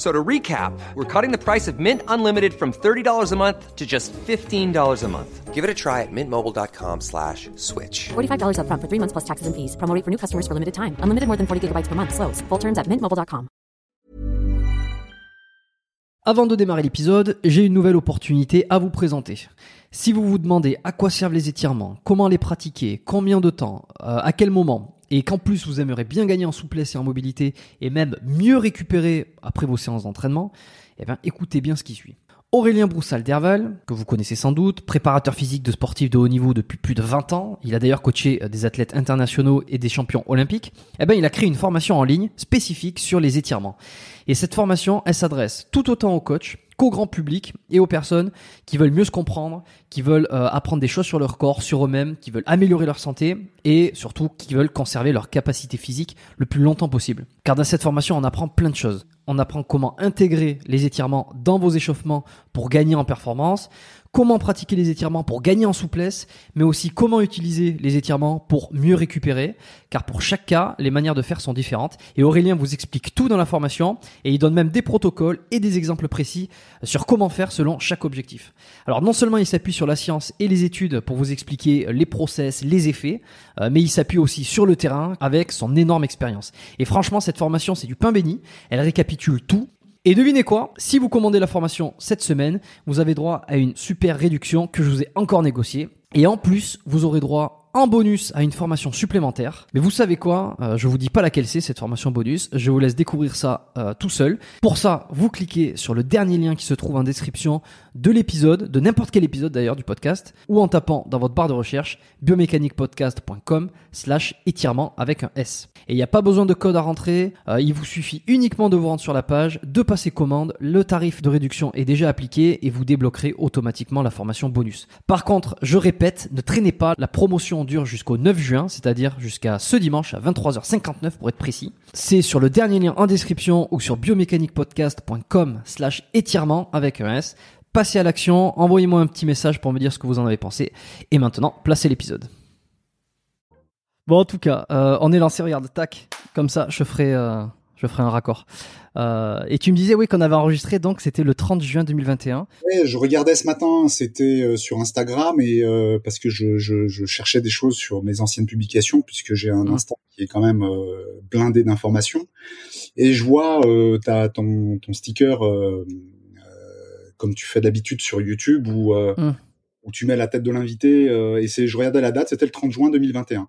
So to recap, we're cutting the price of Mint Unlimited from $30 a month to just $15 a month. Give it a try at mintmobile.com slash switch. $45 up front for three months plus taxes and fees. Promo rate for new customers for limited time. Unlimited more than 40 gigabytes per month. Slows. Full terms at mintmobile.com. Avant de démarrer l'épisode, j'ai une nouvelle opportunité à vous présenter. Si vous vous demandez à quoi servent les étirements, comment les pratiquer, combien de temps, euh, à quel moment, et qu'en plus vous aimeriez bien gagner en souplesse et en mobilité, et même mieux récupérer après vos séances d'entraînement, eh bien écoutez bien ce qui suit. Aurélien Broussal d'Herval, que vous connaissez sans doute, préparateur physique de sportifs de haut niveau depuis plus de 20 ans, il a d'ailleurs coaché euh, des athlètes internationaux et des champions olympiques, eh bien il a créé une formation en ligne spécifique sur les étirements. Et cette formation, elle s'adresse tout autant aux coachs qu'au grand public et aux personnes qui veulent mieux se comprendre, qui veulent euh, apprendre des choses sur leur corps, sur eux-mêmes, qui veulent améliorer leur santé et surtout qui veulent conserver leur capacité physique le plus longtemps possible. Car dans cette formation, on apprend plein de choses. On apprend comment intégrer les étirements dans vos échauffements pour gagner en performance, comment pratiquer les étirements pour gagner en souplesse, mais aussi comment utiliser les étirements pour mieux récupérer, car pour chaque cas, les manières de faire sont différentes. Et Aurélien vous explique tout dans la formation, et il donne même des protocoles et des exemples précis sur comment faire selon chaque objectif. Alors non seulement il s'appuie sur la science et les études pour vous expliquer les process, les effets, euh, mais il s'appuie aussi sur le terrain avec son énorme expérience. Et franchement, cette formation, c'est du pain béni. Elle récapitule tout et devinez quoi Si vous commandez la formation cette semaine, vous avez droit à une super réduction que je vous ai encore négociée. Et en plus, vous aurez droit en bonus à une formation supplémentaire. Mais vous savez quoi euh, Je vous dis pas laquelle c'est cette formation bonus. Je vous laisse découvrir ça euh, tout seul. Pour ça, vous cliquez sur le dernier lien qui se trouve en description de l'épisode, de n'importe quel épisode d'ailleurs du podcast, ou en tapant dans votre barre de recherche biomécaniquepodcast.com slash étirement avec un S. Et il n'y a pas besoin de code à rentrer, euh, il vous suffit uniquement de vous rendre sur la page, de passer commande, le tarif de réduction est déjà appliqué et vous débloquerez automatiquement la formation bonus. Par contre, je répète, ne traînez pas, la promotion dure jusqu'au 9 juin, c'est-à-dire jusqu'à ce dimanche à 23h59 pour être précis. C'est sur le dernier lien en description ou sur biomécaniquepodcast.com slash étirement avec un S. Passez à l'action, envoyez-moi un petit message pour me dire ce que vous en avez pensé. Et maintenant, placez l'épisode. Bon, en tout cas, euh, on est lancé, regarde, tac, comme ça, je ferai, euh, je ferai un raccord. Euh, et tu me disais, oui, qu'on avait enregistré, donc c'était le 30 juin 2021. Ouais, je regardais ce matin, c'était euh, sur Instagram, et euh, parce que je, je, je, cherchais des choses sur mes anciennes publications, puisque j'ai un Mmh. Insta qui est quand même euh, blindé d'informations. Et je vois, t'as ton, ton sticker, comme tu fais d'habitude sur YouTube, où, Mmh. où tu mets la tête de l'invité, et c'est, je regardais la date, c'était le 30 juin 2021.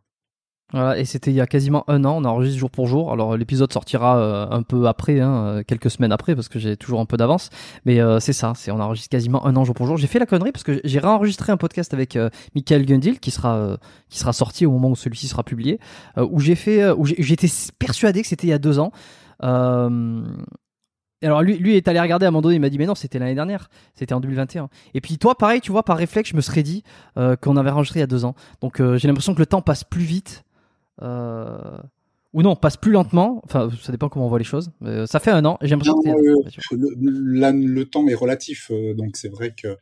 Voilà, et c'était il y a quasiment un an, on enregistre jour pour jour. Alors l'épisode sortira euh, un peu après, hein, euh, quelques semaines après, parce que j'ai toujours un peu d'avance. Mais euh, c'est ça, c'est on enregistre quasiment un an jour pour jour. J'ai fait la connerie parce que j'ai réenregistré un podcast avec euh, Michael Gundil qui sera qui sera sorti au moment où celui-ci sera publié, où j'ai fait, où j'étais persuadé que c'était il y a deux ans. Euh, alors lui, lui est allé regarder à un moment donné, il m'a dit mais non c'était l'année dernière, c'était en 2021. Et puis toi pareil, tu vois par réflexe je me serais dit euh, qu'on avait enregistré il y a deux ans. Donc euh, j'ai l'impression que le temps passe plus vite. Euh, ou non, passe plus lentement. Enfin, ça dépend comment on voit les choses. Euh, ça fait un an et j'ai l'impression Non, que c'était il y a- euh, le, le temps est relatif, euh, donc c'est vrai que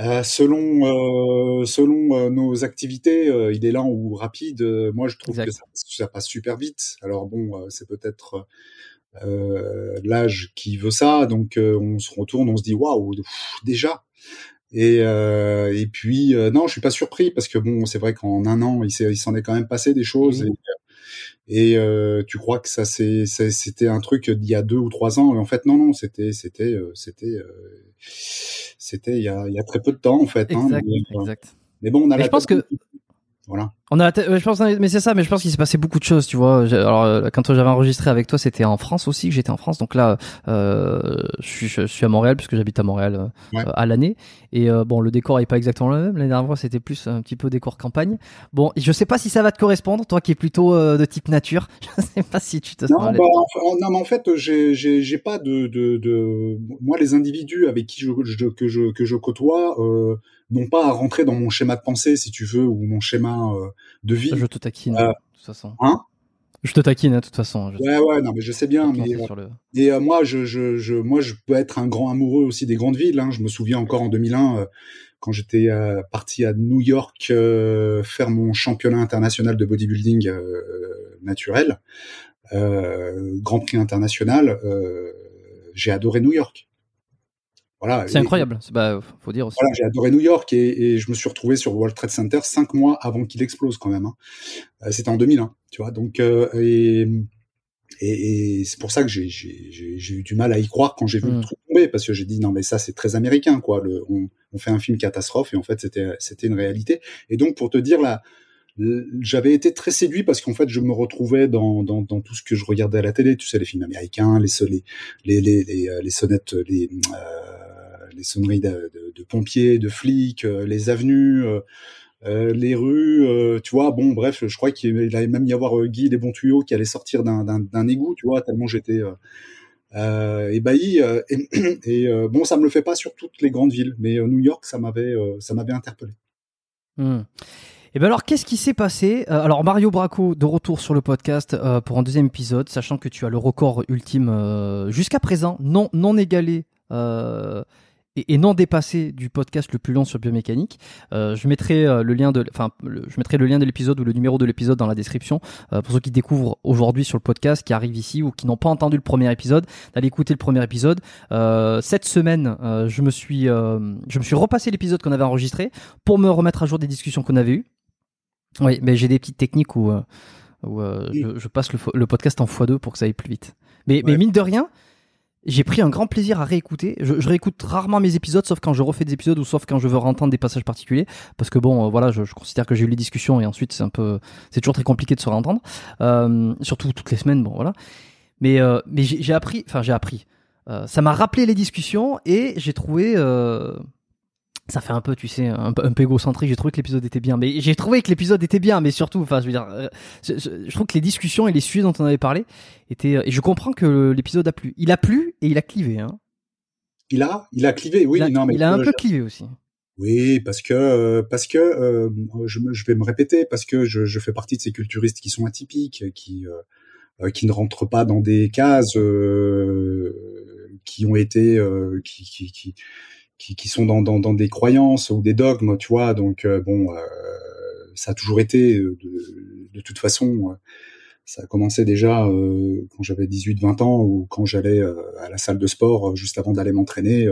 euh, selon selon nos activités, il est lent ou rapide. moi, je trouve Exact. que ça, ça passe super vite. Alors bon, c'est peut-être l'âge qui veut ça, donc on se retourne, on se dit waouh, déjà. Et, euh, et puis euh, non, je suis pas surpris parce que bon, c'est vrai qu'en un an, il s'en est quand même passé des choses. Et, et euh, tu crois que ça c'était un truc d'il y a deux ou trois ans, en fait non non, c'était c'était euh, c'était euh, c'était il y a il y a très peu de temps en fait. hein. Exact, mais, euh, exact. mais bon, on a Mais la je pense que voilà. On a, je pense, mais c'est ça, mais je pense qu'il s'est passé beaucoup de choses, tu vois. Alors, euh, quand j'avais enregistré avec toi, c'était en France aussi, que j'étais en France. Donc là, euh, je, suis, je, suis à Montréal, puisque j'habite à Montréal euh, à l'année. Et euh, bon, le décor est pas exactement le même. L'année dernière c'était plus un petit peu décor campagne. Bon, je sais pas si ça va te correspondre, toi qui es plutôt de type nature. Je sais pas si tu te non, bah, non, mais en fait, j'ai pas de, de, de, moi les individus avec qui je, je que je que je côtoie. Euh, non pas à rentrer dans mon schéma de pensée, si tu veux, ou mon schéma euh, de vie. Je te taquine, euh, de toute façon. Hein je te taquine, de toute façon. ouais, ouais, non, mais je sais bien. Mais, Et euh, moi, je, je, je, moi, je peux être un grand amoureux aussi des grandes villes. Hein. Je me souviens encore en 2001, quand j'étais parti à New York faire mon championnat international de bodybuilding naturel, Grand Prix international. j'ai adoré New York. C'est incroyable, bah, faut dire aussi. Voilà, j'ai adoré New York et, je me suis retrouvé sur World Trade Center cinq mois avant qu'il explose quand même. Hein. Euh, c'était en 2001, tu vois. Donc euh, et, et, c'est pour ça que j'ai eu du mal à y croire quand j'ai vu le hmm. truc tomber parce que j'ai dit non mais ça c'est très américain quoi. Le, on, on, fait un film catastrophe et en fait c'était c'était une réalité. Et donc pour te dire là j'avais été très séduit parce qu'en fait je me retrouvais dans, dans, dans, tout ce que je regardais à la télé tu sais les films américains les les les les, les, sonnettes les les sonneries de, pompiers, de flics, euh, les avenues, euh, euh, les rues, tu vois. Bon, bref, je crois qu'il allait même y avoir Guy les bons tuyaux qui allait sortir d'un égout, tu vois, tellement j'étais ébahi. et, bon, ça me le fait pas sur toutes les grandes villes, mais New York, ça m'avait, interpellé. Hmm. Et ben alors, qu'est-ce qui s'est passé Alors Mario Braco de retour sur le podcast pour un deuxième épisode, sachant que tu as le record ultime jusqu'à présent non non égalé et, non dépassé du podcast le plus long sur biomécanique. Euh, je mettrai euh, le lien de, enfin, je mettrai le lien de l'épisode ou le numéro de l'épisode dans la description euh, pour ceux qui découvrent aujourd'hui sur le podcast, qui arrivent ici ou qui n'ont pas entendu le premier épisode, d'aller écouter le premier épisode. cette semaine, je me suis, je me suis repassé l'épisode qu'on avait enregistré pour me remettre à jour des discussions qu'on avait eues. Oui, mais j'ai des petites techniques où, où je, je, passe le, le, podcast en x2 pour que ça aille plus vite. Mais, mais mine de rien, j'ai pris un grand plaisir à réécouter. Je, réécoute rarement mes épisodes, sauf quand je refais des épisodes ou sauf quand je veux entendre des passages particuliers, parce que bon, euh, voilà, je, je, considère que j'ai eu les discussions et ensuite c'est un peu, c'est toujours très compliqué de se réentendre, euh, surtout toutes les semaines, bon voilà. Mais euh, mais j'ai appris, enfin j'ai appris. Euh, ça m'a rappelé les discussions et j'ai trouvé euh, ça fait un peu, tu sais, un, un peu égocentrique. J'ai trouvé que l'épisode était bien, mais j'ai trouvé que l'épisode était bien, mais surtout, enfin, je veux dire, euh, je, trouve que les discussions et les sujets dont on avait parlé étaient, euh, et je comprends que l'épisode a plu. Il a plu et il a clivé, hein. Il a, il a clivé, oui, il a, non, mais il a un peu clivé aussi. Oui, parce que euh, parce que je, je, vais me répéter parce que je, je, fais partie de ces culturistes qui sont atypiques, qui qui ne rentrent pas dans des cases, qui ont été, qui, qui, qui qui, qui sont dans, dans, dans, des croyances ou des dogmes, tu vois. Donc euh, bon, euh, ça a toujours été euh, de, de toute façon. ça a commencé déjà quand j'avais 18-20 ans ou quand j'allais à la salle de sport juste avant d'aller m'entraîner.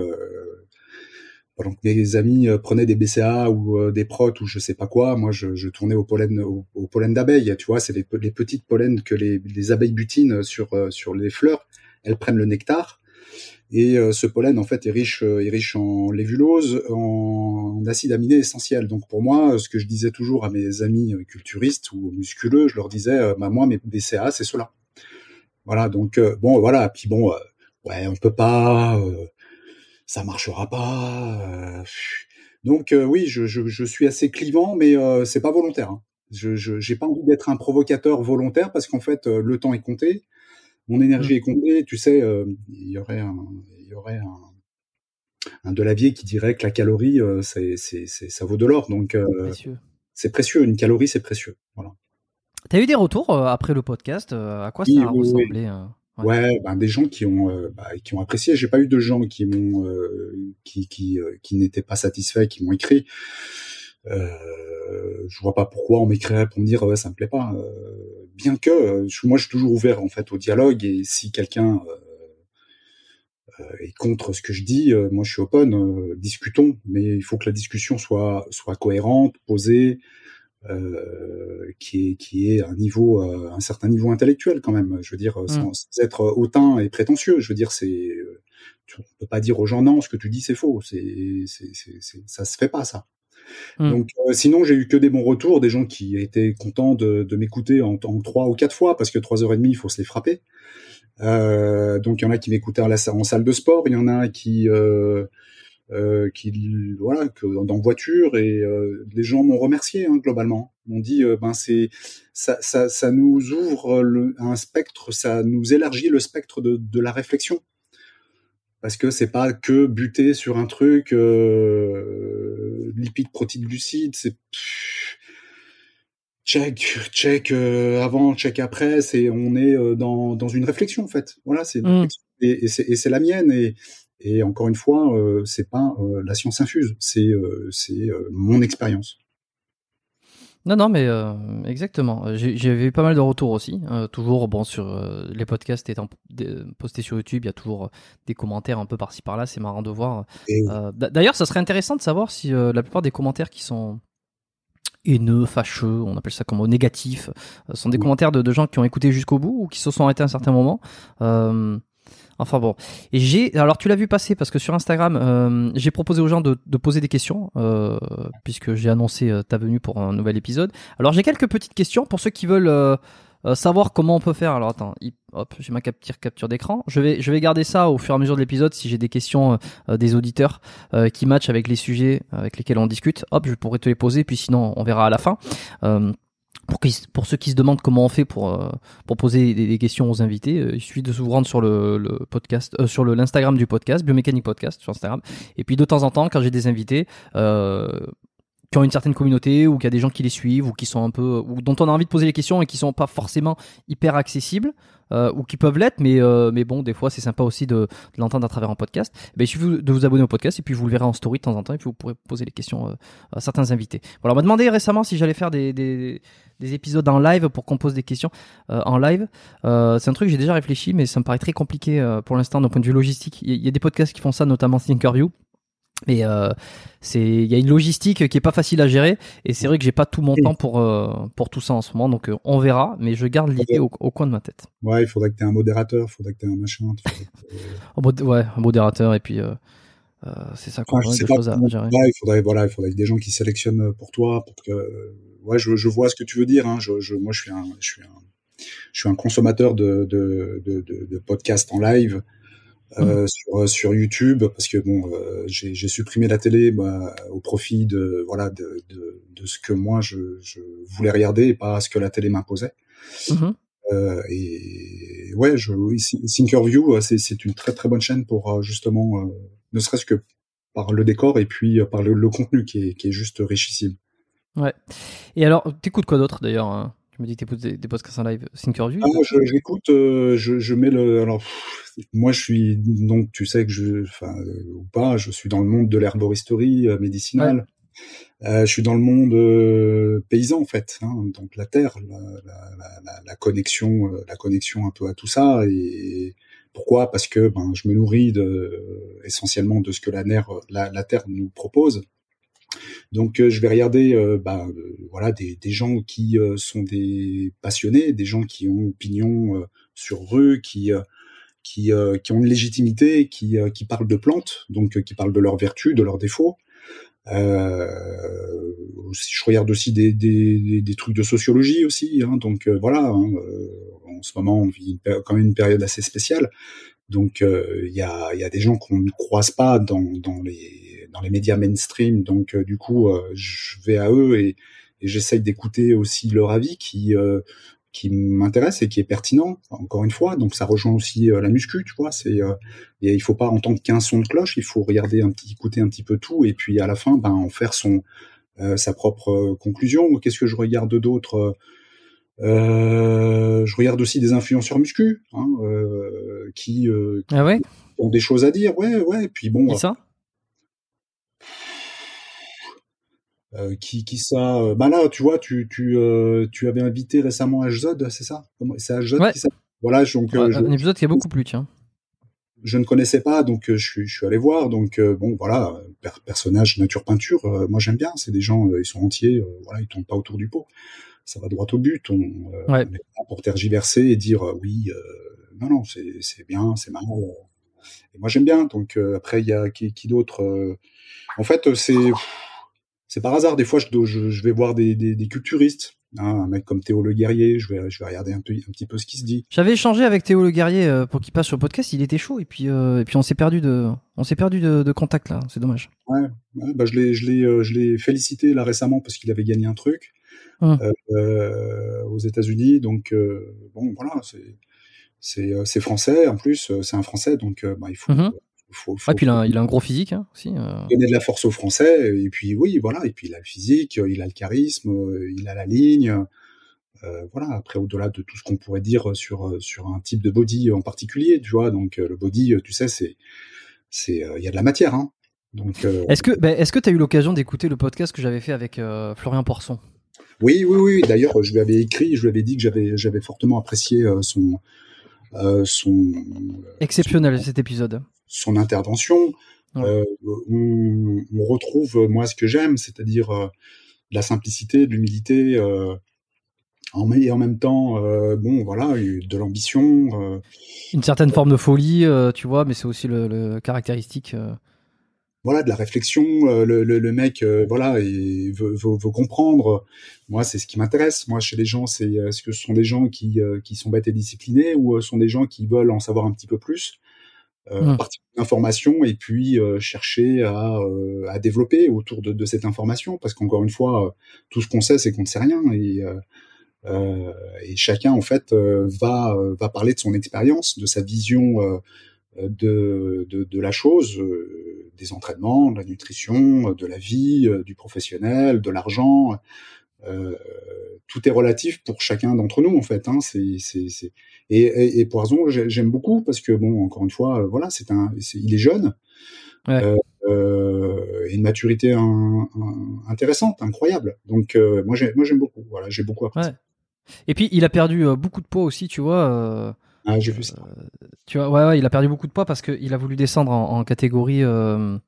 pendant que mes amis prenaient des BCA ou des protes ou je sais pas quoi, moi je, je tournais au pollen au, pollen d'abeilles. Tu vois, c'est les, les, petites pollens que les, les abeilles butinent sur sur les fleurs. Elles prennent le nectar et euh, ce pollen, en fait, est riche, euh, est riche en lévulose, en, acides aminés essentiels. Donc pour moi, ce que je disais toujours à mes amis euh, culturistes ou musculeux, je leur disais, bah, moi, mes BCA, c'est cela. Voilà, donc bon, voilà. Puis bon, ouais, on peut pas, ça marchera pas. donc oui, je, suis assez clivant, mais c'est pas volontaire. Hein. Je j'ai pas envie d'être un provocateur volontaire parce qu'en fait, le temps est compté mon énergie mmh. est comptée. Tu sais, euh, il y aurait un, il y aurait un, un Delavier qui dirait que la calorie, euh, c'est, c'est, ça vaut de l'or. Donc, euh, c'est précieux. Une calorie, c'est précieux. Voilà. T'as eu des retours après le podcast À quoi ça a ressemblé Ouais, ben des gens qui ont bah, qui ont apprécié. J'ai pas eu de gens qui m'ont qui qui qui n'étaient pas satisfaits, qui m'ont écrit. Euh, je vois pas pourquoi on m'écrirait pour me dire ouais, ça me plaît pas. Euh, bien que euh, moi je suis toujours ouvert en fait au dialogue et si quelqu'un est contre ce que je dis, moi je suis open, discutons, mais il faut que la discussion soit soit cohérente, posée, euh, qui est qui est un niveau un certain niveau intellectuel quand même. Je veux dire mm. sans, être hautain et prétentieux. Je veux dire c'est tu peux pas dire aux gens non ce que tu dis c'est faux. C'est c'est ça se fait pas ça Hmm. Donc euh, sinon j'ai eu que des bons retours, des gens qui étaient contents de, m'écouter en, trois ou quatre fois parce que trois heures et demie il faut se les frapper. Euh, donc il y en a qui m'écoutaient en, salle de sport, il y en a qui euh, voilà dans, voiture et les gens m'ont remercié hein, globalement m'ont dit ben c'est ça, nous ouvre un spectre ça nous élargit le spectre de la réflexion parce que c'est pas que buter sur un truc euh, lipide protéines glucides c'est check check euh, avant check après c'est on est euh, dans dans une réflexion en fait. Voilà c'est Mm. et, et c'est et c'est la mienne. Et et encore une fois euh, c'est pas euh, la science infuse. C'est euh, c'est euh, mon expérience Non, non, mais euh, exactement. J'ai eu pas mal de retours aussi. Euh, toujours, bon, sur euh, les podcasts étant postés sur YouTube, il y a toujours euh, des commentaires un peu par-ci par-là. C'est marrant de voir. et Euh, D'ailleurs, ça serait intéressant de savoir si euh, la plupart des commentaires qui sont haineux, fâcheux, on appelle ça comme négatifs, euh, sont des Oui. commentaires de, de gens qui ont écouté jusqu'au bout ou qui se sont arrêtés à un certain moment. Enfin bon. Et j'ai, alors tu l'as vu passer parce que sur Instagram, euh, j'ai proposé aux gens de, poser des questions euh, puisque j'ai annoncé euh, ta venue pour un nouvel épisode. Alors j'ai quelques petites questions pour ceux qui veulent. savoir comment on peut faire. Alors attends, hop, j'ai ma capture, capture d'écran. Je vais, je vais garder ça au fur et à mesure de l'épisode si j'ai des questions des auditeurs qui matchent avec les sujets avec lesquels on discute. Hop, je pourrais te les poser, puis sinon on verra à la fin. Pour, pour ceux qui se demandent comment on fait pour, euh, pour poser des, questions aux invités, euh, il suffit de se rendre sur le, podcast, euh, sur l'Instagram du podcast, Biomécanique Podcast sur Instagram. Et puis de temps en temps, quand j'ai des invités euh, qui ont une certaine communauté ou qu'il y a des gens qui les suivent ou qui sont un peu ou dont on a envie de poser les questions et qui sont pas forcément hyper accessibles euh, ou qui peuvent l'être, mais euh, mais bon, des fois c'est sympa aussi de, de l'entendre à travers un podcast. Ben, il suffit de vous abonner au podcast et puis vous le verrez en story de temps en temps et puis vous pourrez poser les questions euh, à certains invités. Voilà, on m'a demandé récemment si j'allais faire des, des, des épisodes en live pour qu'on pose des questions euh, en live. Euh, c'est un truc que j'ai déjà réfléchi, mais ça me paraît très compliqué euh, pour l'instant d'un point de vue logistique. Il y a des podcasts qui font ça, notamment Thinkerview. Mais euh, c'est il y a une logistique qui est pas facile à gérer et c'est vrai que j'ai pas tout mon temps pour euh, pour tout ça en ce moment donc euh, on verra mais je garde l'idée au, au coin de ma tête. ouais il faudrait que tu aies un modérateur il faudrait que tu aies un machin que- ouais, un modérateur et puis c'est ça quoi, Enfin, choses à gérer. ouais, il faudrait voilà il faudrait des gens qui sélectionnent pour toi pour que ouais je, je vois ce que tu veux dire hein. je, je moi je suis un je suis un je suis un consommateur de de de, de, de podcasts en live euh, sur sur YouTube parce que bon euh, j'ai supprimé la télé bah, au profit de voilà de, de de ce que moi je je voulais regarder et pas ce que la télé m'imposait Mhm. euh, et ouais, je, Thinkerview, euh, c'est, c'est une très très bonne chaîne pour euh, justement, euh, ne serait-ce que par le décor et puis euh, par le, le contenu qui est, qui est juste richissime. Ouais. Et alors t'écoutes quoi d'autre d'ailleurs me dis que t'écoutes des, des podcasts en live Thinkerview Ah, je, j'écoute, euh, je, je mets le, alors pff, moi je suis donc tu sais que je, enfin euh, ou pas, je suis dans le monde de l'herboristerie euh, médicinale. Euh, je suis dans le monde euh, paysan en fait, hein, donc la terre, la, la, la, la- connexion, la connexion un peu à tout ça. Et pourquoi? Parce que ben je me nourris de, essentiellement de ce que la, terre, la, la terre nous propose. Donc euh, je vais regarder, euh, bah, euh, voilà, des, gens qui sont des passionnés, des gens qui ont opinion euh, sur eux, qui qui, ont une légitimité, qui, qui parlent de plantes, donc qui parlent de leurs vertus, de leurs défauts. Je regarde aussi des, des, trucs de sociologie aussi, hein, donc voilà. hein, en ce moment, on vit une quand même une période assez spéciale, donc il y, a, y a des gens qu'on ne croise pas dans, dans les dans les médias mainstream, donc euh, du coup, euh, je vais à eux et, et j'essaye d'écouter aussi leur avis qui euh, qui m'intéresse et qui est pertinent encore une fois. Donc ça rejoint aussi euh, la muscu tu vois. C'est euh, et il faut pas entendre qu'un son de cloche. Il faut regarder un petit écouter un petit peu tout et puis à la fin ben en faire son euh, sa propre conclusion. Qu'est-ce que je regarde d'autre je regarde aussi des influenceurs muscu hein, qui, Ah ouais? ont des choses à dire. Ouais ouais. Et puis bon Qui ça? Euh, qui qui ça euh, bah là tu vois tu tu euh, tu avais invité récemment Hzod c'est ça? C'est Hzod Ouais. qui ça? Voilà donc euh, Ouais, je, Un épisode qui a beaucoup plu tiens. je ne connaissais pas donc euh, je suis je suis allé voir donc euh, bon voilà per- personnage nature peinture euh, moi j'aime bien c'est des gens ils sont entiers euh, voilà ils tournent pas autour du pot ça va droit au but on, euh, Ouais. on est là pour tergiverser et dire euh, oui euh, non non c'est c'est bien c'est euh. et moi j'aime bien donc euh, après il y a qui, qui d'autre euh, en fait c'est c'est par hasard. Des fois, je, je, je vais voir des, des, des culturistes, hein, un mec comme Théo Le Guerrier. Je vais, je vais regarder un, peu, un petit peu ce qui se dit. J'avais échangé avec Théo Le Guerrier euh, pour qu'il passe sur le podcast. Il était chaud et puis euh, et puis on s'est perdu de on s'est perdu de, de, contact là. C'est dommage. Ouais, ouais bah je l'ai je l'ai euh, je l'ai félicité là récemment parce qu'il avait gagné un truc Hum. aux États-Unis. Donc bon, voilà, c'est c'est c'est français en plus. C'est un français, donc bah, il faut. Mhm. Faut, faut, Ah, puis il a, il a un gros physique hein, aussi. euh. donner de la force aux Français et puis oui voilà et puis il a le physique il a le charisme euh, il a la ligne euh, voilà après au-delà de tout ce qu'on pourrait dire sur sur un type de body en particulier tu vois donc euh, le body euh, tu sais c'est c'est euh, il y a de la matière hein donc euh, Est-ce que ben, est-ce que tu as eu l'occasion d'écouter le podcast que j'avais fait avec euh, Florian Porson? Oui oui oui d'ailleurs je lui avais écrit je lui avais dit que j'avais j'avais fortement apprécié euh, son euh, son Exceptionnel cet épisode. son intervention. Ouais. Euh, on, on retrouve euh, moi ce que j'aime, c'est-à-dire de la simplicité, de l'humilité, euh, et en même temps, euh, bon voilà, de l'ambition. euh, Une certaine forme de folie, tu vois, mais c'est aussi le, le caractéristique. Voilà de la réflexion euh, le, le, le mec euh, voilà il veut, veut, veut comprendre. Moi c'est ce qui m'intéresse. Moi chez les gens c'est euh, est-ce que ce sont des gens qui euh, qui sont bêtes et disciplinés ou euh, sont des gens qui veulent en savoir un petit peu plus euh, Mm. partir d'informations et puis euh, chercher à, euh, à développer autour de, de cette information? Parce qu'encore une fois euh, tout ce qu'on sait c'est qu'on ne sait rien et euh, euh, et chacun en fait euh, va va parler de son expérience de sa vision euh, de, de, de la chose, euh, des entraînements, de la nutrition, euh, de la vie, euh, du professionnel, de l'argent. Euh, tout est relatif pour chacun d'entre nous en fait. Hein, c'est, c'est, c'est... Et, et, et Poison, j'ai- j'aime beaucoup parce que bon, encore une fois, voilà, c'est un, c'est, il est jeune, Ouais. euh, euh, et une maturité un- un- intéressante, incroyable. Donc moi, j'ai, moi j'aime beaucoup. Voilà, j'ai beaucoup apprécié. Ouais. Et puis il a perdu beaucoup de poids aussi, tu vois. Euh, Ah, j'ai vu ça. tu vois, ouais, ouais, il a perdu beaucoup de poids parce qu'il a voulu descendre en, catégorie. euh,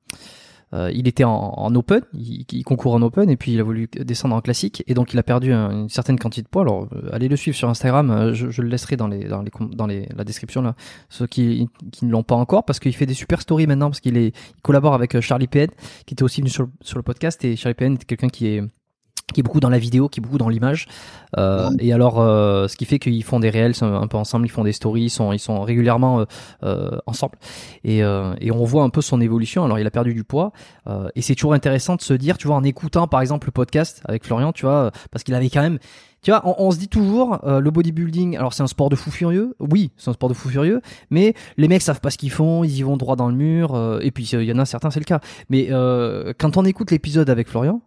euh, il était en, en open, il, concourt en open, et puis il a voulu descendre en classique, et donc il a perdu un- une certaine quantité de poids. Alors, euh, allez le suivre sur Instagram, euh, je, le laisserai dans les dans les dans les la description là, ceux qui qui ne l'ont pas encore, parce qu'il fait des super stories maintenant, parce qu'il est il collabore avec euh, Charlie PN, qui était aussi venu sur, sur le podcast, et Charlie PN est quelqu'un qui est qui est beaucoup dans la vidéo, qui est beaucoup dans l'image. Euh, Et alors, euh, ce qui fait qu'ils font des réels un peu ensemble, ils font des stories, ils sont, ils sont régulièrement euh, euh, ensemble. Et, euh, et on voit un peu son évolution. Alors, il a perdu du poids. euh, et c'est toujours intéressant de se dire, tu vois, en écoutant par exemple le podcast avec Florian, tu vois, parce qu'il avait quand même. Tu vois, on, on se dit toujours, euh, le bodybuilding, alors c'est un sport de fou furieux. Oui, c'est un sport de fou furieux. Mais les mecs savent pas ce qu'ils font, ils y vont droit dans le mur. euh, et puis, il y en a certains, c'est le cas. Mais euh, quand on écoute l'épisode avec Florian,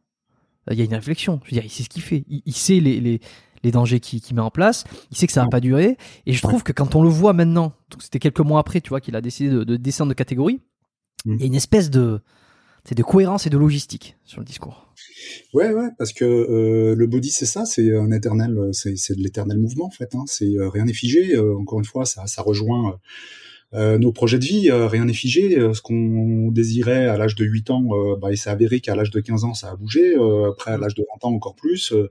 il y a une réflexion. Je veux dire, il sait ce qu'il fait. Il, il sait les, les, les dangers qu'il met en place. Il sait que ça va pas durer. Et je trouve que quand on le voit maintenant, c'était quelques mois après, tu vois, qu'il a décidé de, de descendre de catégorie, Mm. il y a une espèce de, c'est de cohérence et de logistique sur le discours. Ouais, ouais, parce que euh, le body, c'est ça, c'est un éternel, euh, c'est c'est de l'éternel mouvement en fait. Hein, c'est euh, rien n'est figé. euh, encore une fois, ça, ça rejoint euh, nos projets de vie. euh, rien n'est figé. euh, ce qu'on désirait à l'âge de 8 ans, euh, bah, il s'est avéré qu'à l'âge de 15 ans, ça a bougé. euh, après, à l'âge de 20 ans, encore plus. euh,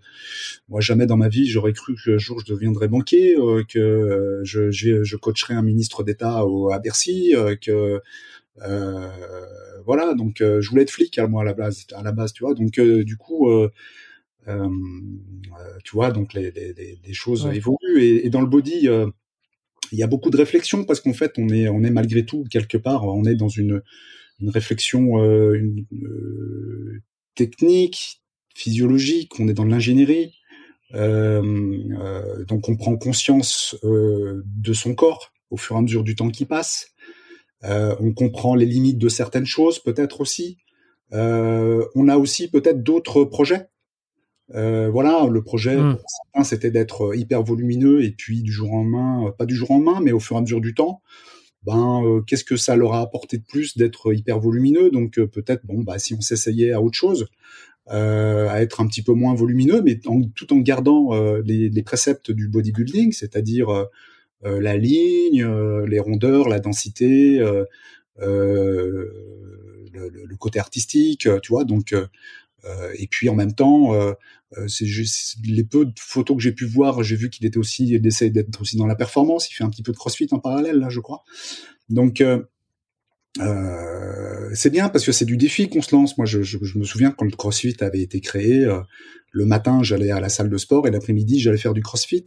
moi, jamais dans ma vie, j'aurais cru qu'un jour je deviendrais banquier, euh, que euh, je, je, je coacherais un ministre d'État au- à Bercy, euh, que euh, voilà, donc euh, je voulais être flic à moi à la base, à la base, tu vois. Donc euh, du coup, euh, euh, euh, tu vois, donc les, les, les, choses Ouais. évoluent et, et dans le body, euh, il y a beaucoup de réflexion parce qu'en fait, on est, malgré tout quelque part, on est dans une, réflexion euh, euh, technique, physiologique, on est dans l'ingénierie. Euh, euh, donc on prend conscience de son corps au fur et à mesure du temps qui passe. On comprend les limites de certaines choses, peut-être aussi. On a aussi peut-être d'autres projets. Euh, voilà, le projet, Mm. pour certains, c'était d'être hyper volumineux et puis du jour au lendemain, euh, pas du jour au lendemain, mais au fur et à mesure du temps, ben euh, qu'est-ce que ça leur a apporté de plus d'être hyper volumineux? Donc euh, peut-être, bon, bah si on s'essayait à autre chose, euh, à être un petit peu moins volumineux, mais en- tout en gardant euh, les, les préceptes du bodybuilding, c'est-à-dire euh, euh, la ligne, euh, les rondeurs, la densité, euh, euh, le, le- côté artistique, euh, tu vois? Donc, euh, euh, et puis en même temps, euh, euh, c'est juste les peu de photos que j'ai pu voir, j'ai vu qu'il était aussi, il essaie d'être aussi dans la performance. Il fait un petit peu de CrossFit en parallèle là, je crois. Donc, euh, euh, c'est bien parce que c'est du défi qu'on se lance. Moi, je, je, je, me souviens quand le CrossFit avait été créé, euh, le matin, j'allais à la salle de sport et l'après-midi, j'allais faire du CrossFit.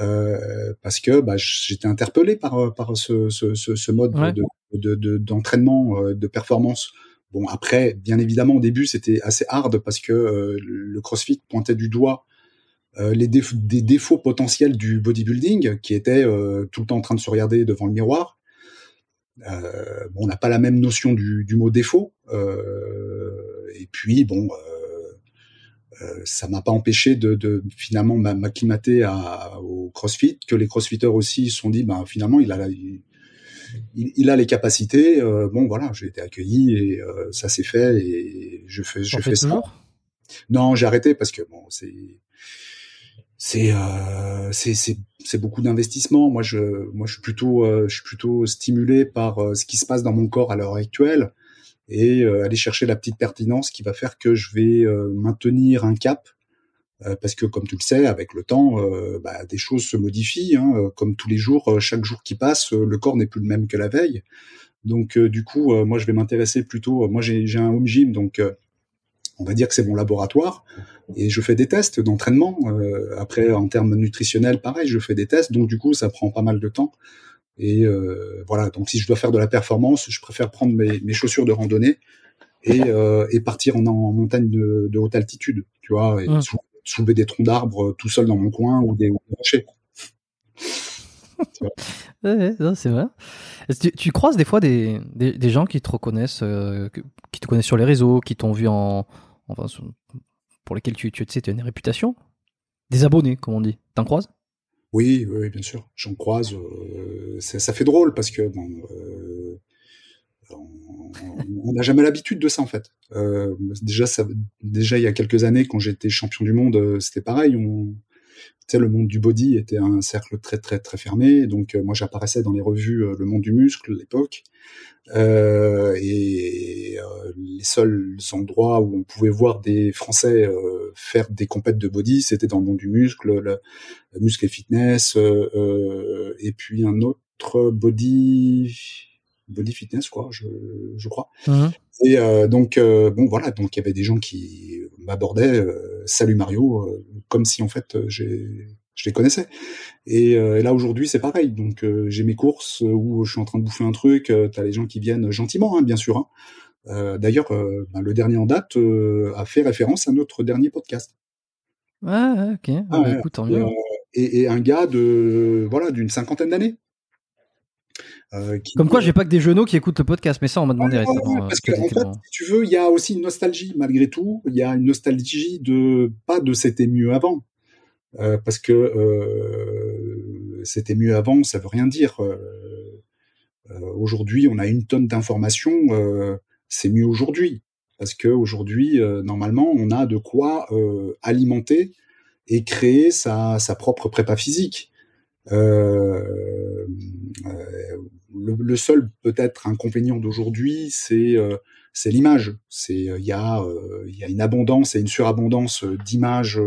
Euh, parce que bah, j'étais interpellé par par ce, ce, ce, ce mode Ouais. de de- d'entraînement de, de performance. Bon après, bien évidemment au début c'était assez hard parce que euh, le CrossFit pointait du doigt euh, les des défauts potentiels du bodybuilding qui était euh, tout le temps en train de se regarder devant le miroir. Bon, on n'a pas la même notion du, mot défaut. Et puis bon, ça m'a pas empêché de, de finalement m'a- m'acclimater au CrossFit, que les CrossFitters aussi se sont dit, ben finalement il a il, il- il a les capacités. Euh, bon voilà, j'ai été accueilli et euh, ça s'est fait et je fais je fais ça. Non, j'ai arrêté parce que bon, c'est c'est euh, c'est beaucoup d'investissement. Moi, je moi je suis plutôt euh, je suis plutôt stimulé par ce qui se passe dans mon corps à l'heure actuelle et aller chercher la petite pertinence qui va faire que je vais maintenir un cap. Euh, parce que comme tu le sais, avec le temps, euh, bah, des choses se modifient. Hein, euh, comme tous les jours, euh, chaque jour qui passe, euh, le corps n'est plus le même que la veille. Donc euh, du coup, euh, moi je vais m'intéresser plutôt. moi j'ai un home gym, donc euh, on va dire que c'est mon laboratoire et je fais des tests d'entraînement. Euh, après, en termes nutritionnels, pareil, je fais des tests, donc du coup, ça prend pas mal de temps. Et euh, voilà, donc si je dois faire de la performance, je préfère prendre mes, mes chaussures de randonnée et, euh, et partir en, en montagne de, de haute altitude, tu vois, et Mm. sou- soulever des troncs d'arbres tout seul dans mon coin ou des, ou des rochers. Ouais, ouais, non, c'est vrai. Tu, tu croises des fois des, des, des gens qui te reconnaissent, euh, qui te connaissent sur les réseaux, qui t'ont vu en, enfin, pour lesquels tu, tu sais, tu as une réputation? Des abonnés, comme on dit. T'en croises? Oui, oui, bien sûr. J'en croise. euh, ça, ça fait drôle parce que bon, euh, on- on n'a jamais l'habitude de ça en fait. Euh, déjà, ça, déjà il y a quelques années, quand j'étais champion du monde, euh, c'était pareil. On, le monde du body était un cercle très très très fermé. Donc euh, moi, j'apparaissais dans les revues euh, Le Monde du muscle à l'époque. Euh, et les seuls endroits où on pouvait voir des Français faire des compètes de body, c'était dans le monde du muscle, le, le muscle et fitness, et puis un autre body body fitness quoi, je, je crois. Et euh, donc euh, bon voilà, donc il y avait des gens qui m'abordaient, euh, salut Mario, comme si en fait j'ai je les connaissais. Et, euh, et là aujourd'hui c'est pareil. Donc euh, j'ai mes courses où je suis en train de bouffer un truc. Euh, T'as les gens qui viennent gentiment, hein, bien sûr. Hein. D'ailleurs, ben, le dernier en date a fait référence à notre dernier podcast. Ouais, ok. Ah Bah, ouais. écoute, tant Et, mieux. et, et un gars de voilà d'une cinquantaine d'années. Euh, qui- Comme quoi, j'ai pas que des genoux qui écoutent le podcast, mais ça, on m'a demandé ouais, récemment. ouais, euh, parce que en fait, si tu veux, il y a aussi une nostalgie malgré tout. Il y a une nostalgie de pas de c'était mieux avant, Euh, parce que euh, c'était mieux avant, ça veut rien dire. Aujourd'hui, on a une tonne d'informations. c'est mieux aujourd'hui parce que aujourd'hui, normalement, on a de quoi alimenter et créer sa, sa propre prépa physique. Euh, euh, le, le seul peut-être inconvénient d'aujourd'hui, c'est euh, c'est l'image. C'est il y a il y a une abondance et une surabondance d'images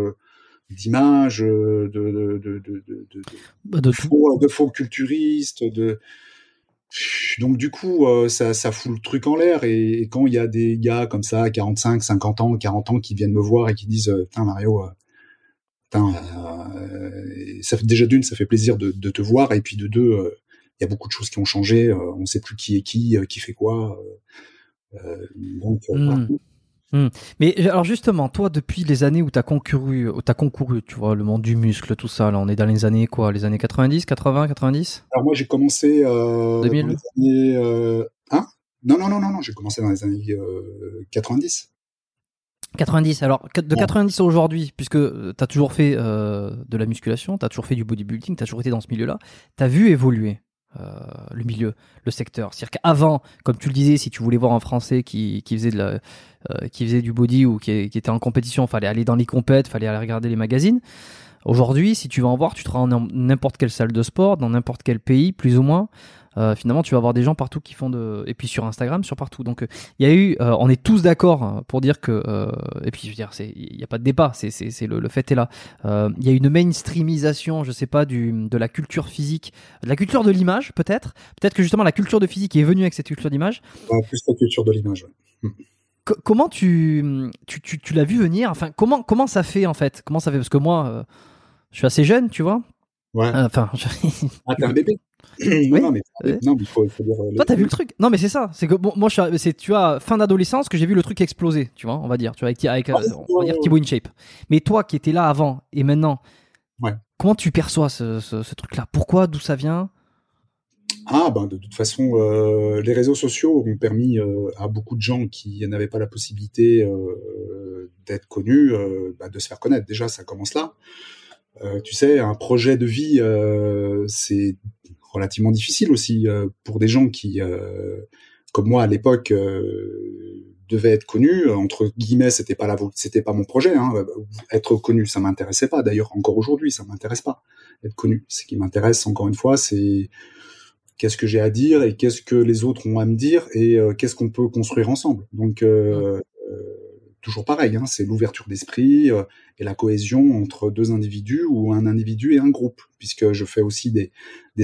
d'images de de de Bah, de faux, culturistes, de donc du coup euh, ça ça fout le truc en l'air et, et quand il y a des gars comme ça 45, 50 ans, 40 ans qui viennent me voir et qui disent putain Mario euh, putain, euh, ça fait déjà d'une ça fait plaisir de, de te voir et puis de deux euh, il y a beaucoup de choses qui ont changé, euh, on sait plus qui est qui, qui fait quoi. euh, euh, donc euh, Mm. voilà. Mais alors justement, toi, depuis les années où t'as concouru, où t'as concouru, tu vois, le monde du muscle, tout ça, là, on est dans les années quoi, les années 90, 80, 90 Alors moi j'ai commencé euh, 2000. dans les années euh, hein? Non non non non non j'ai commencé dans les années euh, 90. 90. Alors de Ouais. 90 à aujourd'hui, puisque euh, t'as toujours fait euh, de la musculation, t'as toujours fait du bodybuilding, t'as toujours été dans ce milieu-là, t'as vu évoluer euh, le milieu, le secteur. C'est-à-dire qu'avant, comme tu le disais, si tu voulais voir un Français qui, qui faisait de la, euh, qui faisait du body ou qui, qui était en compétition, fallait aller dans les compètes, fallait aller regarder les magazines. Aujourd'hui, si tu veux en voir, tu te rends dans n'importe quelle salle de sport, dans n'importe quel pays, plus ou moins. Euh, finalement, tu vas avoir des gens partout qui font de. Et puis sur Instagram, sur partout. Donc, il y a eu. on est tous d'accord pour dire que. et puis, je veux dire, il n'y a pas de débat. C'est, c'est, le, le, fait est là. Il y a une mainstreamisation, je sais pas, du, de la culture physique, de la culture de l'image, peut-être. Peut-être que justement, la culture de physique est venue avec cette culture d'image. plus la culture de l'image, ouais. Comment tu, tu, tu, l'as vu venir? Enfin, comment, comment ça fait en fait? Comment ça fait? Parce que moi, euh, je suis assez jeune, tu vois. Ouais. Euh, enfin, ah, t'es un bébé. Non, mais, non, il faut, dire. Euh, Toi, t'as vu le truc Non, mais c'est ça. C'est que bon, moi, c'est tu vois fin d'adolescence que j'ai vu le truc exploser. Tu vois, on va dire, tu vois, avec, avec ah, on va dire Thibaut InShape. Mais toi, qui étais là avant et maintenant, ouais. comment tu perçois ce, ce, ce truc-là? Pourquoi? D'où ça vient? Ah ben de toute façon, euh, les réseaux sociaux ont permis euh, à beaucoup de gens qui n'avaient pas la possibilité euh, d'être connus, bah, de se faire connaître. Déjà, ça commence là. tu sais, un projet de vie, c'est relativement difficile aussi pour des gens qui, comme moi à l'époque, devaient être connus. Entre guillemets, c'était pas la, c'était pas mon projet. Hein. Être connu, ça m'intéressait pas. D'ailleurs, encore aujourd'hui, ça m'intéresse pas. Être connu, ce qui m'intéresse, encore une fois, c'est qu'est-ce que j'ai à dire et qu'est-ce que les autres ont à me dire et euh, qu'est-ce qu'on peut construire ensemble. Donc euh, euh, toujours pareil, hein, c'est l'ouverture d'esprit et la cohésion entre deux individus ou un individu et un groupe, puisque je fais aussi des,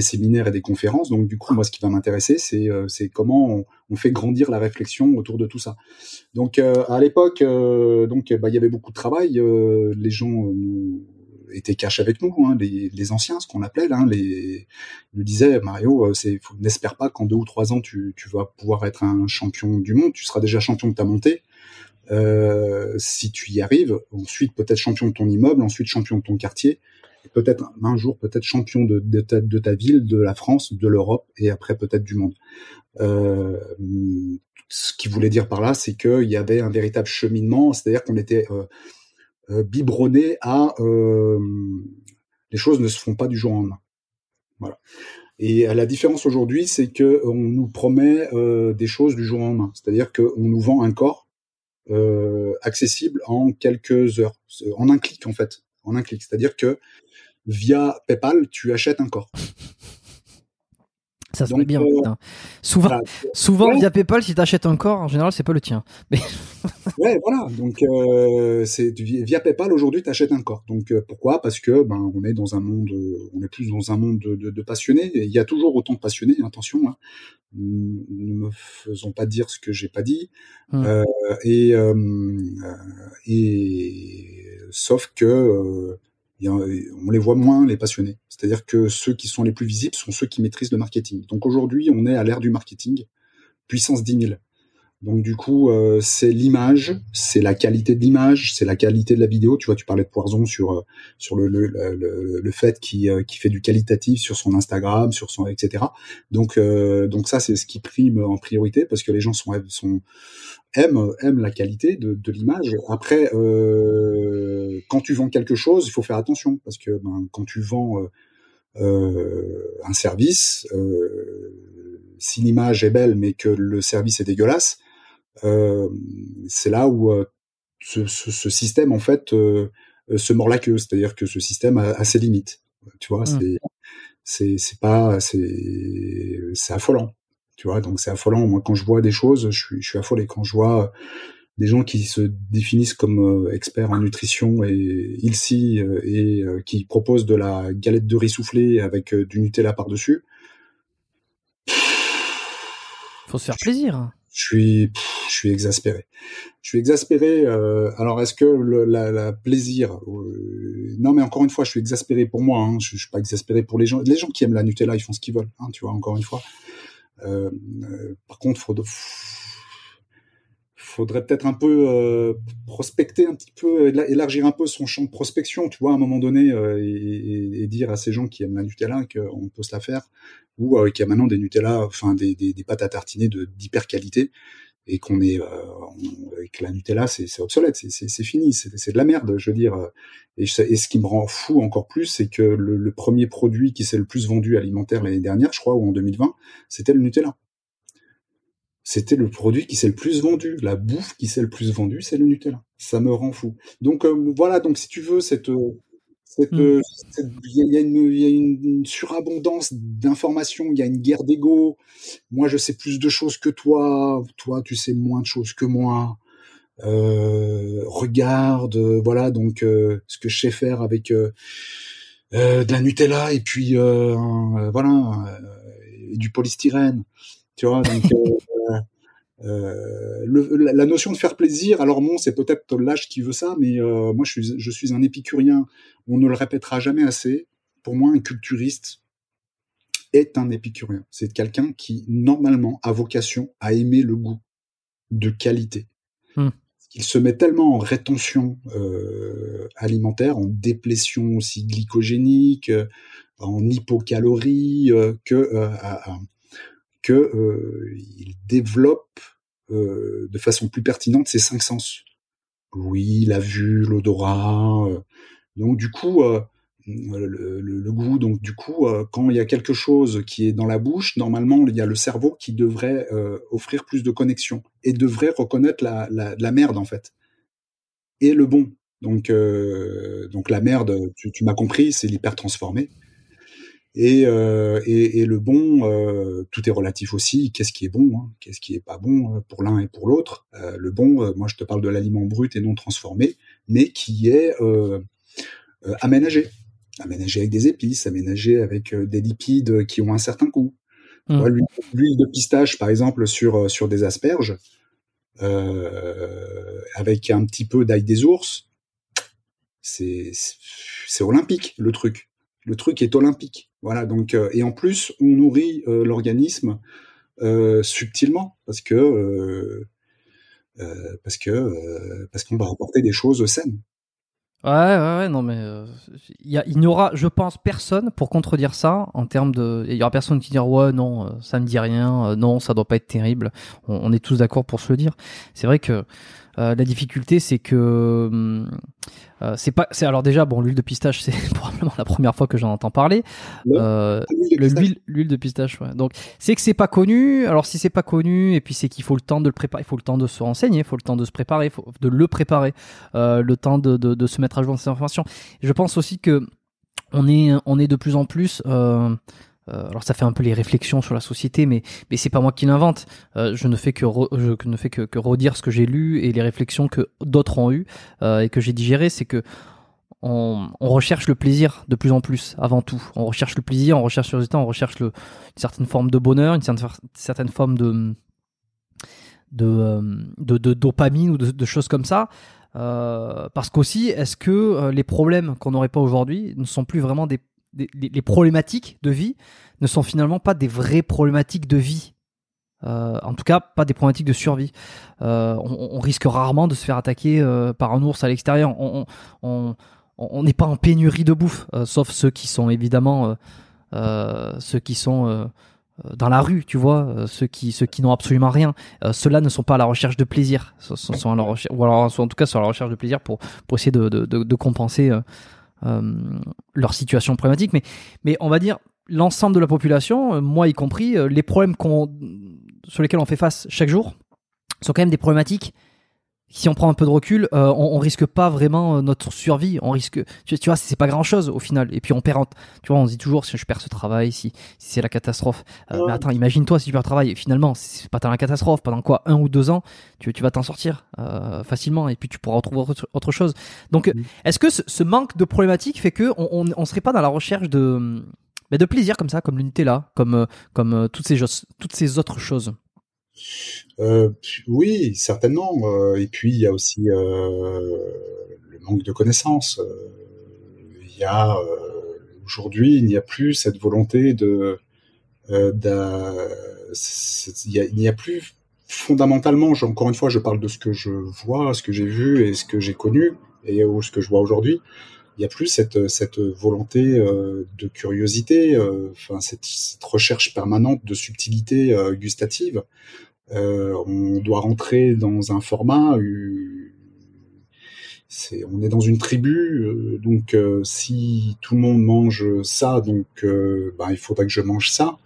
séminaires et des conférences. Donc du coup, moi, ce qui va m'intéresser, c'est c'est comment on, fait grandir la réflexion autour de tout ça. Donc à l'époque, donc bah, il y avait beaucoup de travail. les gens étaient cash avec nous, hein, les, anciens, ce qu'on appelait, hein, ils nous disaient Mario, euh, n'espère pas qu'en deux ou trois ans tu, tu, vas pouvoir être un champion du monde, tu seras déjà champion de ta montée. Euh, si tu y arrives, ensuite peut-être champion de ton immeuble, ensuite champion de ton quartier, peut-être un jour peut-être champion de, ta, ville, de la France, de l'Europe et après peut-être du monde. Euh, ce qui voulait dire par là, c'est qu'il y avait un véritable cheminement, c'est-à-dire qu'on était euh, euh, biberonné à euh, les choses ne se font pas du jour au lendemain. Voilà. Et la différence aujourd'hui, c'est que on nous promet des choses du jour au lendemain. C'est-à-dire qu'on nous vend un corps euh, accessible en quelques heures, en un clic en fait, en un clic. C'est-à-dire que via PayPal, tu achètes un corps. Ça se bien. Euh, souvent, souvent via PayPal, si tu achètes un corps, en général, c'est pas le tien. Mais... ouais, voilà. Donc, euh, c'est via PayPal aujourd'hui, tu achètes un corps. Donc, euh, pourquoi? Parce que ben, on est dans un monde, on est plus dans un monde de, de, de passionnés. Il y a toujours autant de passionnés. Attention, hein. ne me faisons pas dire ce que j'ai pas dit. Hum. Euh, et, et sauf que on les voit moins, les passionnés. C'est-à-dire que ceux qui sont les plus visibles sont ceux qui maîtrisent le marketing. Donc aujourd'hui, on est à l'ère du marketing, puissance 10 000. Donc du coup, euh, c'est l'image, c'est la qualité de l'image, c'est la qualité de la vidéo. Tu vois, tu parlais de Poison sur euh, sur le le, le, le fait qui euh, qui fait du qualitatif sur son Instagram, sur son etc. Donc donc ça c'est ce qui prime en priorité parce que les gens sont sont aiment aiment la qualité de, de l'image. Après, quand tu vends quelque chose, il faut faire attention parce que ben, quand tu vends un service, si l'image est belle mais que le service est dégueulasse euh, c'est là où euh, ce, ce, système en fait euh, se mord la queue, c'est-à-dire que ce système a, ses limites. Tu vois, mmh. c'est c'est pas c'est c'est affolant. Tu vois, donc c'est affolant. Moi, quand je vois des choses, je suis je suis affolé. Quand je vois des gens qui se définissent comme experts en nutrition et ilsi et qui proposent de la galette de riz soufflé avec du Nutella par-dessus. Faut se faire plaisir je suis, je suis exaspéré. Je suis exaspéré. Euh, alors, est-ce que le la, la plaisir euh, Non, mais encore une fois, je suis exaspéré pour moi. Hein, je, je, suis pas exaspéré pour les gens. Les gens qui aiment la Nutella, ils font ce qu'ils veulent. Hein, tu vois, encore une fois. Euh, euh par contre, faut, faudrait peut-être un peu euh, prospecter un petit peu, élargir un peu son champ de prospection, tu vois, à un moment donné, euh, et, et, dire à ces gens qui aiment la Nutella qu'on peut se la faire, ou euh, qu'il y a maintenant des Nutella, enfin des, des, des pâtes à tartiner de d'hyper qualité, et qu'on est, euh, que la Nutella c'est obsolète, c'est fini, c'est de la merde, je veux dire. Et, et, ce qui me rend fou encore plus, c'est que le, le, premier produit qui s'est le plus vendu alimentaire l'année dernière, je crois, ou en 2020, c'était le Nutella c'était le produit qui s'est le plus vendu. La bouffe qui s'est le plus vendue, c'est le Nutella. Ça me rend fou. Donc euh, voilà, donc si tu veux cette cette, Mm. euh, cette- il y a, une, il y a une- une surabondance d'informations, il y a une guerre d'ego. Moi, je sais plus de choses que toi. Toi, tu sais moins de choses que moi. Euh, regarde, euh, voilà, donc euh, ce que je sais faire avec euh, euh, de la Nutella et puis euh, un- euh, voilà euh, et du polystyrène, tu vois. Donc euh, le- la, notion de faire plaisir, alors bon, c'est peut-être l'âge qui veut ça, mais euh, moi je suis, je suis un épicurien. On ne le répétera jamais assez. Pour moi, un culturiste est un épicurien. C'est quelqu'un qui normalement a vocation à aimer le goût de qualité. Hmm. Il se met tellement en rétention euh, alimentaire, en déplétion aussi glycogénique, en hypocalorie, que à- à- euh, il développe euh, de façon plus pertinente ses cinq sens. Oui, la vue, l'odorat. euh. donc du coup, le, goût. Donc du coup, quand il y a quelque chose qui est dans la bouche, normalement, il y a le cerveau qui devrait offrir plus de connexion et devrait reconnaître la, merde en fait et le bon. Donc donc la merde, tu, tu m'as compris, c'est l'hyper transformé. Et, euh, et, et le bon, euh, tout est relatif aussi. Qu'est-ce qui est bon hein? Qu'est-ce qui est pas bon euh, pour l'un et pour l'autre? Euh, Le bon, moi je te parle de l'aliment brut et non transformé, mais qui est aménagé, aménagé avec des épices, aménagé avec des lipides qui ont un certain goût. Tu Mm. vois, L'huile de pistache, par exemple, sur sur des asperges, avec un petit peu d'ail des ours, c'est olympique le truc. Le truc est olympique. Voilà. Donc euh, et en plus, on nourrit euh, l'organisme euh, subtilement parce que parce que parce qu'on va apporter des choses saines. Ouais, ouais, ouais, non, mais il y il n'y aura, je pense, personne pour contredire ça en termes de. Il y aura personne qui dira ouais, non, ça me dit rien, non, ça doit pas être terrible. On, on est tous d'accord pour se le dire. C'est vrai que la difficulté, c'est que hum, euh, c'est pas. C'est alors déjà bon, l'huile de pistache, c'est probablement la première fois que j'en entends parler. Le- Euh, L'huile de pistache, ouais. Donc, c'est que c'est pas connu. Alors, si c'est pas connu, et puis c'est qu'il faut le temps de le préparer, il faut le temps de se renseigner, il faut le temps de se préparer, faut de le préparer, euh, le temps de, de, de se mettre à jour de ces informations. Je pense aussi que on est, on est de plus en plus. Euh, euh, alors ça fait un peu les réflexions sur la société, mais mais c'est pas moi qui l'invente. Euh, je ne fais que je ne fais que, redire ce que j'ai lu et les réflexions que d'autres ont eues euh, et que j'ai digérées. C'est que on, recherche le plaisir de plus en plus avant tout. On recherche le plaisir, on recherche le résultat, on recherche le, une certaine forme de bonheur, une certaine, forme de de, euh, de, dopamine ou de, choses comme ça. Euh, parce qu'aussi, est-ce que euh, les problèmes qu'on n'aurait pas aujourd'hui ne sont plus vraiment des, les, problématiques de vie ne sont finalement pas des vraies problématiques de vie Euh, en tout cas, pas des problématiques de survie. Euh, on, risque rarement de se faire attaquer euh, par un ours à l'extérieur. On, n'est pas en pénurie de bouffe, sauf ceux qui sont évidemment ceux qui sont dans la rue, tu vois, ceux qui ceux qui n'ont absolument rien. Ceux-là ne sont pas à la recherche de plaisir, sont, sont- sont à la recherche, ou alors sont en tout cas sur la recherche de plaisir pour essayer de compenser leur situation problématique. Mais on va dire l'ensemble de la population, euh, moi y compris, euh, les problèmes sur lesquels on fait face chaque jour sont quand même des problématiques si on prend un peu de recul, euh, on, on risque pas vraiment euh, notre survie. On risque, tu, tu vois, c'est pas grand chose au final. Et puis on perd, tu vois, on se dit toujours si je perds ce travail, si, si c'est la catastrophe. Euh, Ouais. Mais attends, imagine-toi si tu perds le travail. Et finalement, c'est pas tant la catastrophe. Pendant quoi, un ou deux ans, tu, tu vas t'en sortir euh, facilement. Et puis tu pourras retrouver autre, autre chose. Donc, Mhm. est-ce que ce, ce manque de problématique fait que on, on, on serait pas dans la recherche de, mais de plaisir comme ça, comme l'unité là, comme euh, comme euh, toutes ces toutes ces autres choses? Euh, oui, certainement. Euh, et puis il y a aussi euh, le manque de connaissances. Il y a aujourd'hui, il n'y a plus cette volonté de. il n'y a plus fondamentalement. Encore une fois, je parle de ce que je vois, ce que j'ai vu et ce que j'ai connu et ce que je vois aujourd'hui. Il n'y a plus cette, volonté de curiosité, cette, recherche permanente de subtilité gustative. Euh, on doit rentrer dans un format. euh, on est dans une tribu, euh, donc si tout le monde mange ça, donc euh, ben, il faudrait que je mange ça.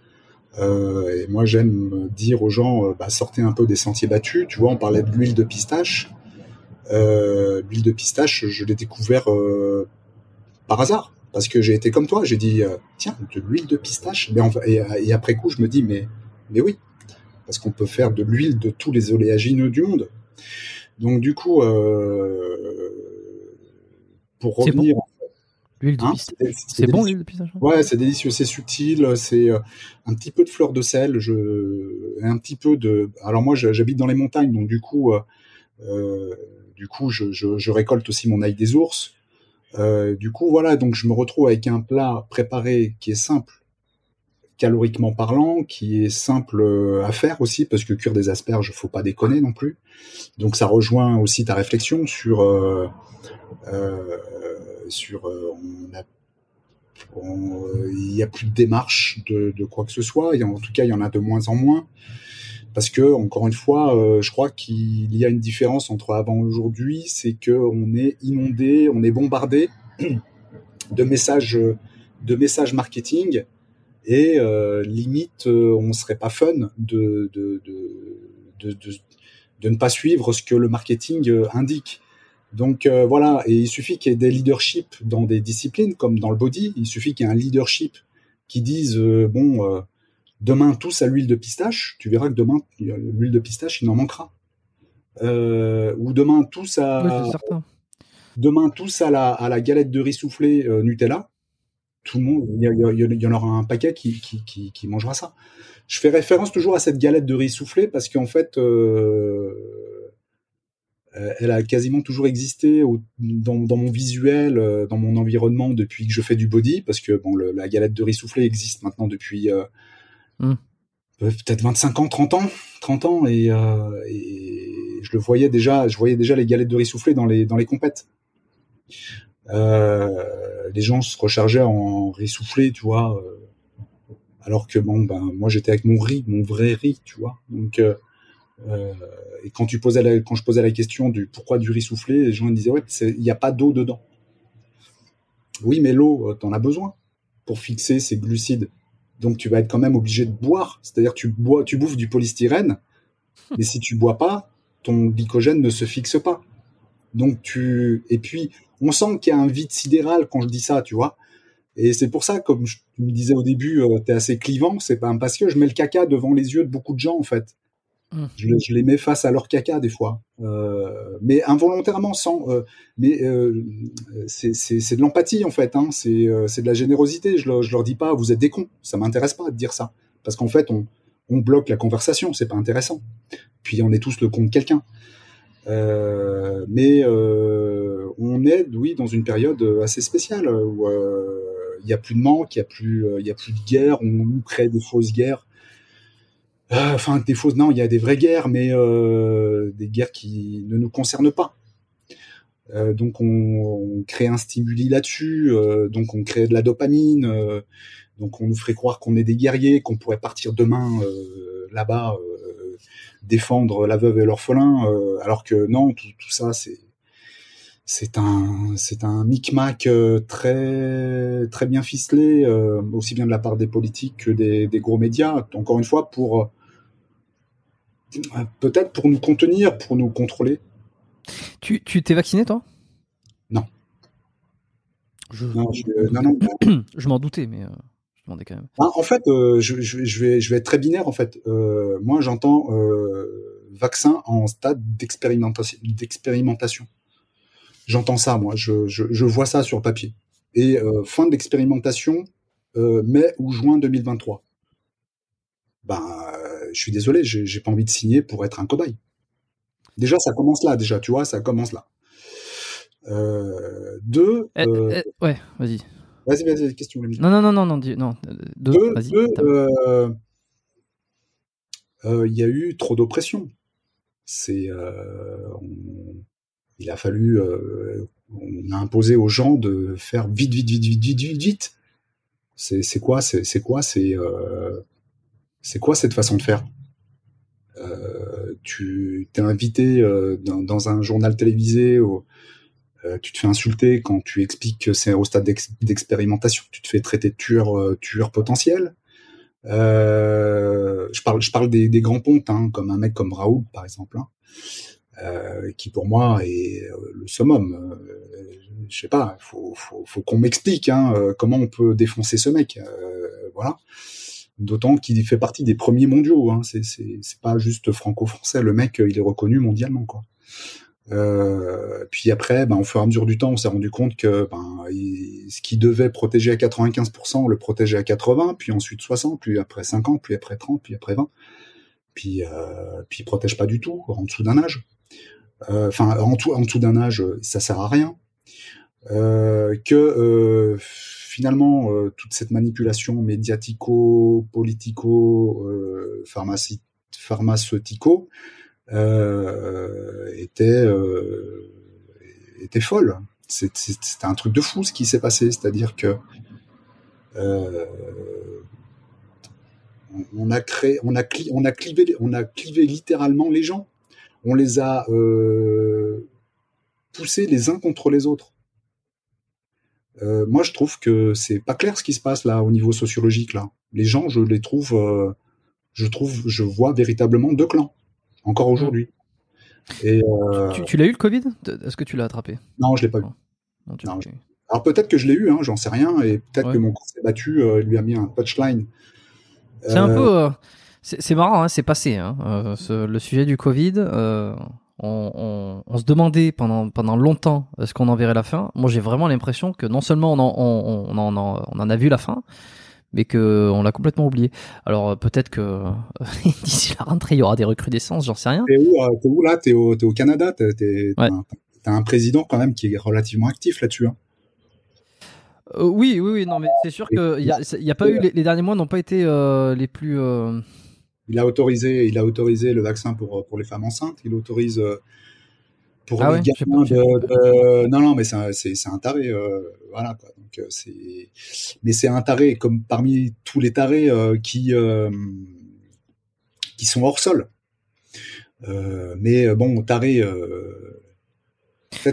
Et moi, j'aime dire aux gens, bah, sortez un peu des sentiers battus. Tu vois, on parlait de l'huile de pistache. L'huile de pistache, je l'ai découvert par hasard, parce que j'ai été comme toi, j'ai dit tiens de l'huile de pistache, mais et, et, après coup je me dis mais oui, parce qu'on peut faire de l'huile de tous les oléagineux du monde. Donc du coup, euh, pour revenir, L'huile de Hein, c'est- bon l'huile de pistache Ouais, c'est délicieux, c'est subtil, c'est euh, un petit peu de fleur de sel, je, un petit peu de. Alors moi, j'habite dans les montagnes, donc du coup, euh, euh, du coup, je, je, je récolte aussi mon ail des ours. Euh, du coup, voilà, donc je me retrouve avec un plat préparé qui est simple, caloriquement parlant, qui est simple euh, à faire aussi, parce que cuire des asperges, faut pas déconner non plus. Donc ça rejoint aussi ta réflexion sur euh, euh, sur il n'y a plus de démarche de, quoi que ce soit. Et en tout cas, il y en a de moins en moins. Parce que, encore une fois, je crois qu'il y a une différence entre avant et aujourd'hui, c'est que on est inondé, on est bombardé de messages, de messages marketing, et euh, limite, euh, on serait pas fun de, de, de, de, de- de ne pas suivre ce que le marketing euh, indique. Donc voilà, et il suffit qu'il y ait des leaderships dans des disciplines comme dans le body, il suffit qu'il y ait un leadership qui dise bon demain tous à l'huile de pistache, tu verras que demain l'huile de pistache il en manquera. Euh, ou demain tous à demain tous à la, à la galette de riz soufflé euh, Nutella, tout le monde, il y, en aura un paquet qui, qui, qui, qui mangera ça. Je fais référence toujours à cette galette de riz soufflé parce qu'en fait, euh, elle a quasiment toujours existé au- dans, dans mon visuel, euh, dans mon environnement depuis que je fais du body, parce que bon, le- la galette de riz soufflé existe maintenant depuis euh, Mm. euh, peut-être 25 ans, 30 ans, 30 ans, et, euh, et je le voyais déjà, je voyais déjà les galettes de riz soufflé dans les dans les compètes. Euh, les gens se rechargeaient en riz soufflé, tu vois, euh, alors que bon, ben moi j'étais avec mon riz, mon vrai riz, tu vois, donc euh, et quand tu posais la, quand je posais la question du pourquoi du riz soufflé, les gens ils disaient ouais, il n'y a pas d'eau dedans. Oui, mais l'eau, t'en as besoin pour fixer ces glucides. Donc tu vas être quand même obligé de boire. C'est-à-dire tu bois, tu bouffes du polystyrène, mais si tu bois pas, ton glycogène ne se fixe pas. Donc tu et puis on sent qu'il y a un vide sidéral quand je dis ça, tu vois. Et c'est pour ça, comme je tu me disais au début, euh, t'es assez clivant, c'est pas parce que je mets le caca devant les yeux de beaucoup de gens en fait. Mm. Je, les- je les mets face à leur caca des fois, Euh, mais involontairement, sans. euh, mais euh, c'est de l'empathie en fait, hein. c'est c'est de la générosité. Je, leur- je leur dis pas, vous êtes des cons. Ça m'intéresse pas de dire ça, parce qu'en fait, on, on bloque la conversation, c'est pas intéressant. Puis on est tous le con de quelqu'un. Euh, mais euh, on est, oui, dans une période assez spéciale où euh, il y a plus de manque, il y a plus, euh, a plus de guerre. On nous crée des fausses guerres. Euh, Enfin, des fausses. Non, il y a des vraies guerres, mais euh, des guerres qui ne nous concernent pas. Euh, donc on, crée un stimuli là-dessus, euh, donc on crée de la dopamine, euh, donc on nous ferait croire qu'on est des guerriers, qu'on pourrait partir demain euh, là-bas euh, défendre la veuve et l'orphelin, euh, alors que non, tout, tout ça c'est c'est un c'est un micmac euh, très très bien ficelé, euh, aussi bien de la part des politiques que des, des gros médias. Encore une fois pour peut-être pour nous contenir, pour nous contrôler. Tu tu t'es vacciné toi? Non. Je, Non, je, non, non, je m'en doutais, mais je demandais quand même. En fait, euh, je, vais, je vais être très binaire. En fait, euh, moi, j'entends euh, vaccin en stade d'expérimentation. D'expérimentation. J'entends ça, moi. Je, je, je vois ça sur papier. Et fin de l'expérimentation, euh, mai ou juin 2023. Ben, je suis désolé, j'ai pas envie de signer pour être un cobaye. Déjà, ça commence là. Déjà, tu vois, ça commence là. Deux. Eh, eh, ouais, vas-y. Vas-y, vas-y, question. Non, non, non, non, non, non. euh, Deux, vas-y. euh, euh, il y a eu trop d'oppression. C'est, on- il a fallu, on a imposé aux gens de faire vite, vite, vite, vite, vite, vite, vite. C'est, quoi, c'est, quoi, c'est, c'est quoi cette façon de faire? Euh, Tu t'es invité euh, dans, dans un journal télévisé, au- euh, tu te fais insulter quand tu expliques que c'est au stade d'ex- d'expérimentation. Tu te fais traiter de tueur, euh, tueur potentiel. Euh, je parle, je parle des, grands pontes, hein, comme un mec comme Raoul, par exemple, hein, qui pour moi est le summum. Je sais pas, faut, faut, faut qu'on m'explique hein, comment on peut défoncer ce mec. Voilà. D'autant qu'il fait partie des premiers mondiaux. Hein. C'est pas juste franco-français. Le mec, il est reconnu mondialement, quoi. Euh, puis après, ben, au fur et à mesure du temps, on s'est rendu compte que ben, ce qui devait protéger à 95%, on le protégeait à 80%, puis ensuite 60%, puis après 50%, puis après 30%, puis après 20. Puis, euh, puis il protège pas du tout en dessous d'un âge. Euh, enfin, en, en dessous d'un âge, ça sert à rien. Euh, que euh, finalement, euh, toute cette manipulation médiatico, politico, pharmaceutico, était était folle. C'était un truc de fou ce qui s'est passé, c'est-à-dire que on a créé, on a, on a clivé, on a clivé littéralement les gens. On les a euh, poussés les uns contre les autres. Euh, moi, je trouve que c'est pas clair ce qui se passe là au niveau sociologique là. Les gens, je les trouve, euh, je trouve, je vois véritablement deux clans encore aujourd'hui. Et tu, l'as eu le Covid? Est-ce que tu l'as attrapé? Non, je l'ai pas eu. Alors peut-être que je l'ai eu, hein, j'en sais rien, et peut-être que mon corps s'est battu, lui a mis un touchline c'est un peu. Euh, c'est marrant, hein, c'est passé. Hein, euh, le sujet du Covid, euh, on, se demandait pendant, pendant longtemps est-ce qu'on en verrait la fin. Moi, j'ai vraiment l'impression que non seulement on en, on, en, on en a vu la fin, mais que on l'a complètement oublié. Alors peut-être que d'ici la rentrée, il y aura des recrudescences, j'en sais rien. T'es où, où, là T'es au, au, Canada T'as un, président quand même qui est relativement actif là-dessus. Hein. Euh, oui, oui, oui, non, mais c'est sûr qu'il y a, y a pas eu les, derniers mois n'ont pas été euh, les plus. Euh, il a autorisé, il a autorisé le vaccin pour pour les femmes enceintes. Il autorise pour ah les gamins de, Non, non, mais c'est un, c'est, un taré, voilà quoi. Donc c'est, mais c'est un taré comme parmi tous les tarés qui qui sont hors sol. mais bon, taré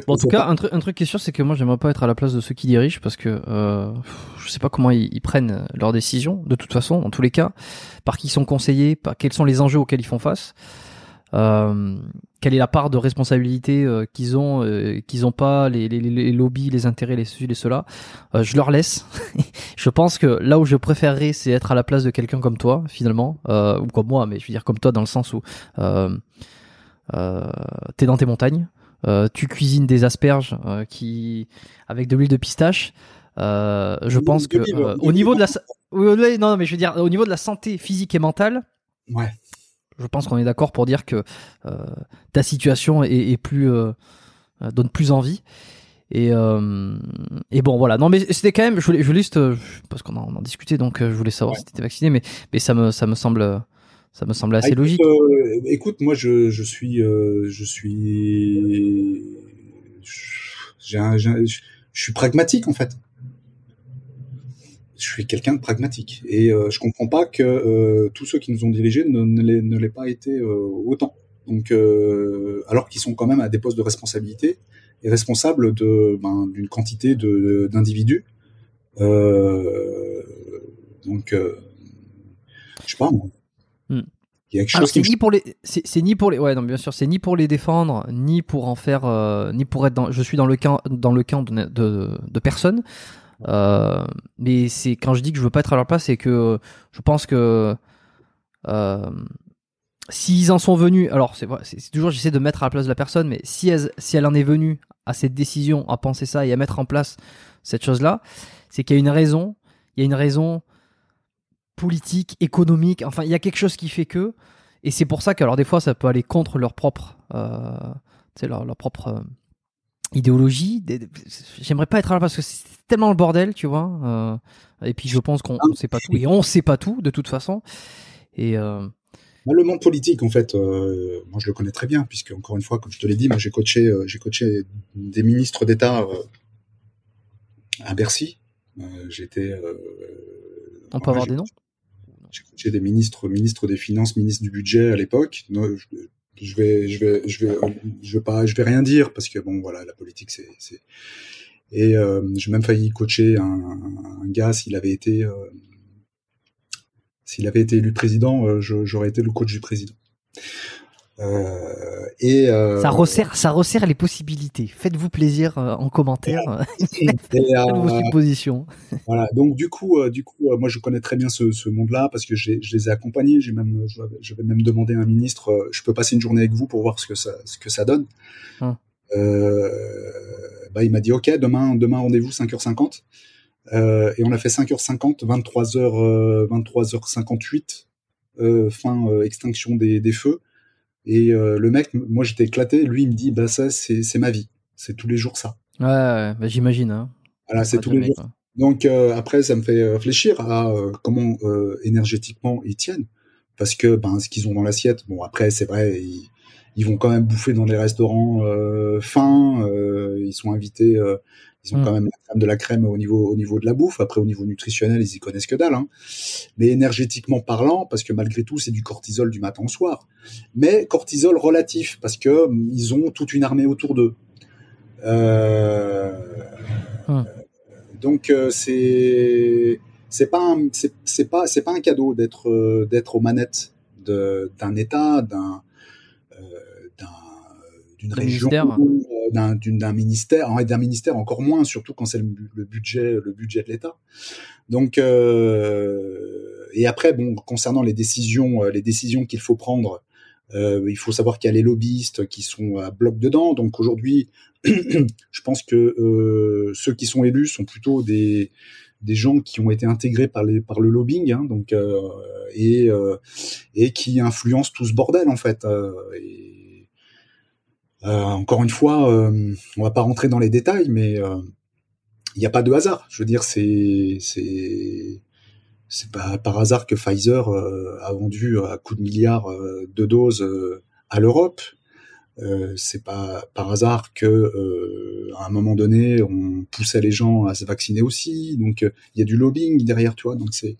en tout cas, un, un, truc qui est sûr, c'est que moi, j'aimerais pas être à la place de ceux qui dirigent parce que euh, je sais pas comment ils, prennent leurs décisions. De toute façon, dans tous les cas, par qui ils sont conseillés, par quels sont les enjeux auxquels ils font face, euh, quelle est la part de responsabilité euh, qu'ils ont, euh, qu'ils ont pas, les, les, les, lobbies, les intérêts, les ceci, les cela? Euh, je leur laisse. je pense que là où je préférerais, c'est être à la place de quelqu'un comme toi, finalement, ou comme moi, mais je veux dire comme toi dans le sens où t'es dans tes montagnes. Euh, tu cuisines des asperges euh, qui avec de l'huile de pistache. Euh, je pense que au niveau de la non mais je veux dire au niveau de la santé physique et mentale. Ouais. Je pense qu'on est d'accord pour dire que ta situation est, plus donne plus envie. Et, et bon voilà non mais c'était quand même je voulais je voulais juste parce qu'on en, en, discutait donc je voulais savoir si tu étais vacciné mais mais ça me ça me semble ça me semble assez logique. Euh, écoute, moi, je, je suis, euh, je suis, je suis pragmatique en fait. Je suis quelqu'un de pragmatique et euh, je comprends pas que euh, tous ceux qui nous ont dirigés ne, ne l'aient pas été autant. Donc, alors qu'ils sont quand même à des postes de responsabilité et responsables de ben, d'une quantité de d'individus. donc, je sais pas. Moi. Hmm. c'est ni pour les, c'est ni pour les, ouais, non, bien sûr, c'est ni pour les défendre, ni pour en faire, euh, ni pour être dans, je suis dans le camp, dans le camp de, de, de personne. Euh, mais c'est quand je dis que je veux pas être à leur place, c'est que je pense que euh, s'ils en sont venus, alors c'est toujours j'essaie de mettre à la place de la personne, mais si elle, en est venue à cette décision, à penser ça et à mettre en place cette chose-là, c'est qu'il y a une raison, il y a une raison politique, économique. Enfin, il y a quelque chose qui fait que. Et c'est pour ça que, alors, des fois, ça peut aller contre leur propre, euh, leur propre euh, idéologie. J'aimerais pas être là parce que c'est tellement le bordel, tu vois. Euh, et puis, je pense qu'on sait pas tout. Et on sait pas tout, de toute façon. Et. Euh, le monde politique, en fait, euh, moi je le connais très bien, puisque encore une fois, comme je te l'ai dit, moi j'ai coaché, euh, j'ai coaché des ministres d'État à Bercy. J'étais. On peut avoir des noms? j'ai des ministres, ministres des Finances, ministre du Budget à l'époque. Je vais, je vais, je vais, je vais pas, je vais rien dire parce que bon, voilà, la politique, c'est. Et euh, j'ai même failli coacher un, un gars s'il avait été, euh, s'il avait été élu président, euh, j'aurais été le coach du président. Euh, et euh, Ça resserre, ça resserre les possibilités. Faites-vous plaisir euh, en commentaire. et, Faites vos euh, suppositions. voilà. Donc du coup, euh, du coup, euh, moi je connais très bien ce, ce monde-là parce que je les ai accompagnés. J'ai même, je vais- je vais même demander à un ministre, euh, je peux passer une journée avec vous pour voir ce que ça, ce que ça donne. Hum. Euh, bah, il m'a dit OK, demain, demain rendez-vous 5h50. Euh, et on a fait 5h50, 23h, euh, 23h58, euh, fin euh, extinction des, des feux. Et euh, le mec, moi j'étais éclaté. Lui, il me dit, bah ça, c'est ma vie. C'est tous les jours ça. Ouais, ouais, bah, j'imagine. Hein. Voilà, c'est tous les jours. quoi. Donc euh, après, ça me fait réfléchir à euh, comment énergétiquement ils tiennent, parce que ben ce qu'ils ont dans l'assiette. Bon après, c'est vrai, ils, ils vont quand même bouffer dans des restaurants fins. ils sont invités, ils ont quand même la crème de la crème au niveau au niveau de la bouffe. Après, au niveau nutritionnel, ils y connaissent que dalle. Hein. Mais énergétiquement parlant, parce que malgré tout, c'est du cortisol du matin au soir. Mais cortisol relatif, parce que hum, ils ont toute une armée autour d'eux. Euh, Hum. donc euh, c'est c'est pas un- c'est pas c'est pas un cadeau d'être euh, d'être aux manettes d'un État d'un d'une D'un région ministère. euh, d'un d'un ministère et d'un ministère encore moins surtout quand c'est le, bu- le budget le budget de l'État. Donc euh, et après bon concernant les décisions euh, les décisions qu'il faut prendre euh, il faut savoir qu'il y a les lobbyistes qui sont à bloc dedans. Donc aujourd'hui je pense que euh, ceux qui sont élus sont plutôt des des gens qui ont été intégrés par les par le lobbying hein, donc euh, et euh, et qui influencent tout ce bordel en fait euh, et, encore une fois euh, on va pas rentrer dans les détails mais euh, il n'y a pas de hasard. Je veux dire c'est c'est c'est pas par hasard que Pfizer euh, a vendu à coups de milliards euh, de doses euh, à l'Europe. Euh, c'est pas par hasard que euh, à un moment donné on poussait les gens à se vacciner aussi. Donc euh, il y a du lobbying derrière tu vois. Donc c'est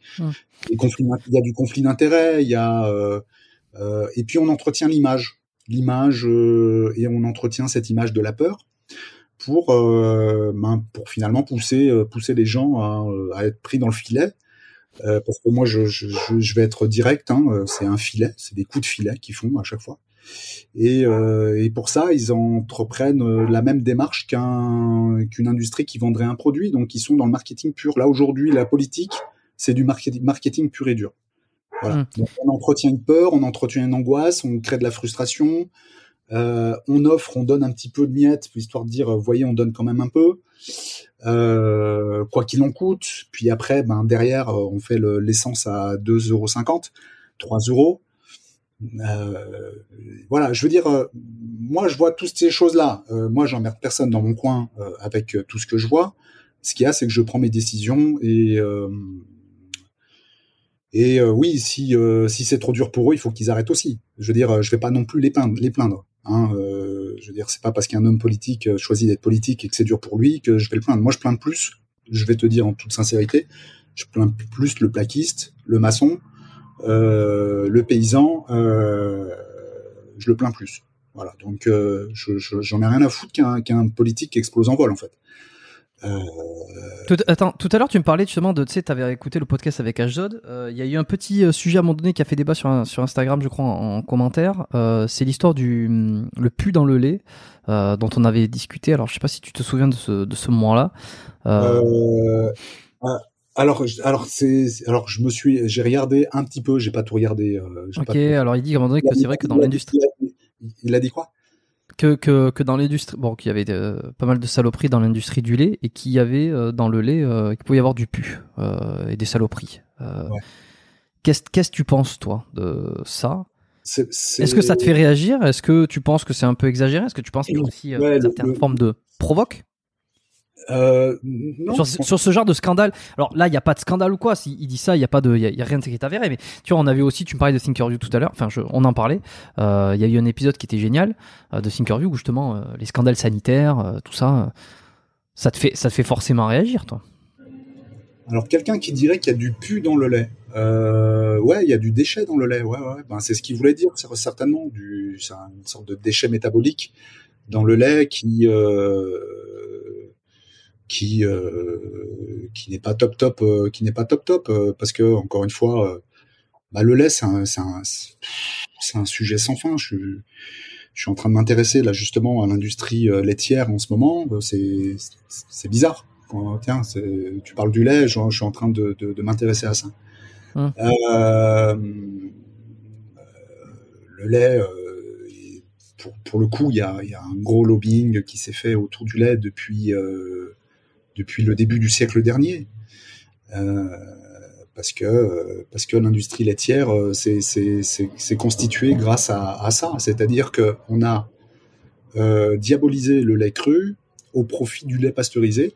il y a du conflit d'intérêts il y a euh, euh, et puis on entretient l'image l'image euh, et on entretient cette image de la peur pour euh, ben, finalement pousser euh, pousser les gens à, être pris dans le filet Euh, parce que moi je, vais être direct hein, c'est un filet c'est des coups de filet qu'ils font à chaque fois et, pour ça, ils entreprennent la même démarche qu'un qu'une industrie qui vendrait un produit. Donc, ils sont dans le marketing pur. Là, aujourd'hui, la politique, c'est du marketing pur et dur. Voilà. Mm. Donc, on entretient une peur, on entretient une angoisse, on crée de la frustration. Euh, on offre, on donne un petit peu de miettes, histoire de dire, euh, voyez, on donne quand même un peu, euh, quoi qu'il en coûte. Puis après, ben derrière, on fait le- l'essence à 2,50 3 euros. Euh, voilà, je veux dire, euh, moi je vois toutes ces choses-là. Euh, moi, j'emmerde personne dans mon coin euh, avec tout ce que je vois. Ce qu'il y a, c'est que je prends mes décisions et euh, et euh, oui, si euh, si c'est trop dur pour eux, il faut qu'ils arrêtent aussi. Je veux dire, euh, je vais pas non plus les plaindre. Les plaindre hein. Euh, je veux dire, c'est pas parce qu'un homme politique euh, choisit d'être politique et que c'est dur pour lui que je vais le plaindre. Moi, je plains plus. Je vais te dire en toute sincérité, je plains plus le plaquiste, le maçon, euh, le paysan. Je le plains plus. Voilà. Donc, je, je- j'en ai rien à foutre qu'un qu'un politique qui explose en vol, en fait. Euh, Tout, attends, tout à l'heure, tu me parlais justement de, tu sais, t'avais écouté le podcast avec Ashdod. Euh, Il y a eu un petit euh, sujet à un moment donné qui a fait débat sur, un- sur Instagram, je crois, en, en commentaire. Euh, c'est l'histoire du le pu dans le lait euh, dont on avait discuté. Alors, je sais pas si tu te souviens de ce, de ce moment-là. Ah, alors, alors c'est, alors je me suis, j'ai regardé un petit peu, j'ai pas tout regardé. euh, ok, pas tout- alors il dit à un moment donné que c'est vrai que dans l'industrie, il a dit quoi? Que, que, que dans l'industrie, bon, qu'il y avait euh, pas mal de saloperies dans l'industrie du lait et qu'il y avait euh, dans le lait, euh, qu'il pouvait y avoir du pu euh, et des saloperies. Ouais. Qu'est-ce que tu penses, toi, de ça? Est-ce que ça te fait réagir? Est-ce que tu penses que c'est un peu exagéré? Est-ce que tu penses qu'il y a aussi Ouais, une le- certaine le- forme de provoque? Euh, non, sur, ce genre de scandale Alors là, il n'y a pas de scandale ou quoi. Si il dit ça, il n'y a pas de, il y a, il y a rien de qui est avéré. Mais tu vois, on avait aussi, tu me parlais de Thinkerview tout à l'heure. Enfin, je, on en parlait. Euh, Il y a eu un épisode qui était génial euh, de Thinkerview où justement les scandales sanitaires, tout ça, ça te fait, ça te fait forcément réagir, toi. Alors quelqu'un qui dirait qu'il y a du pu dans le lait. Ouais, il y a du déchet dans le lait. Ouais, ouais. Ben, c'est ce qu'il voulait dire, c'est certainement. Du, c'est une sorte de déchet métabolique dans le lait qui euh, qui euh, qui n'est pas top top, euh, qui n'est pas top top, euh, parce que encore une fois, bah, le lait, c'est un, sujet sans fin. Je, je suis en train de m'intéresser là justement à l'industrie laitière en ce moment. C'est, bizarre. Quand, tiens, tu parles du lait, je, je suis en train de, de, de m'intéresser à ça. Hum. Euh, le lait, euh, pour, pour, le coup, il y a, y a, un gros lobbying qui s'est fait autour du lait depuis, euh, depuis le début du siècle dernier. Euh, parce que parce que l'industrie laitière c'est constitué grâce à, à ça, c'est-à-dire que on a euh, diabolisé le lait cru au profit du lait pasteurisé.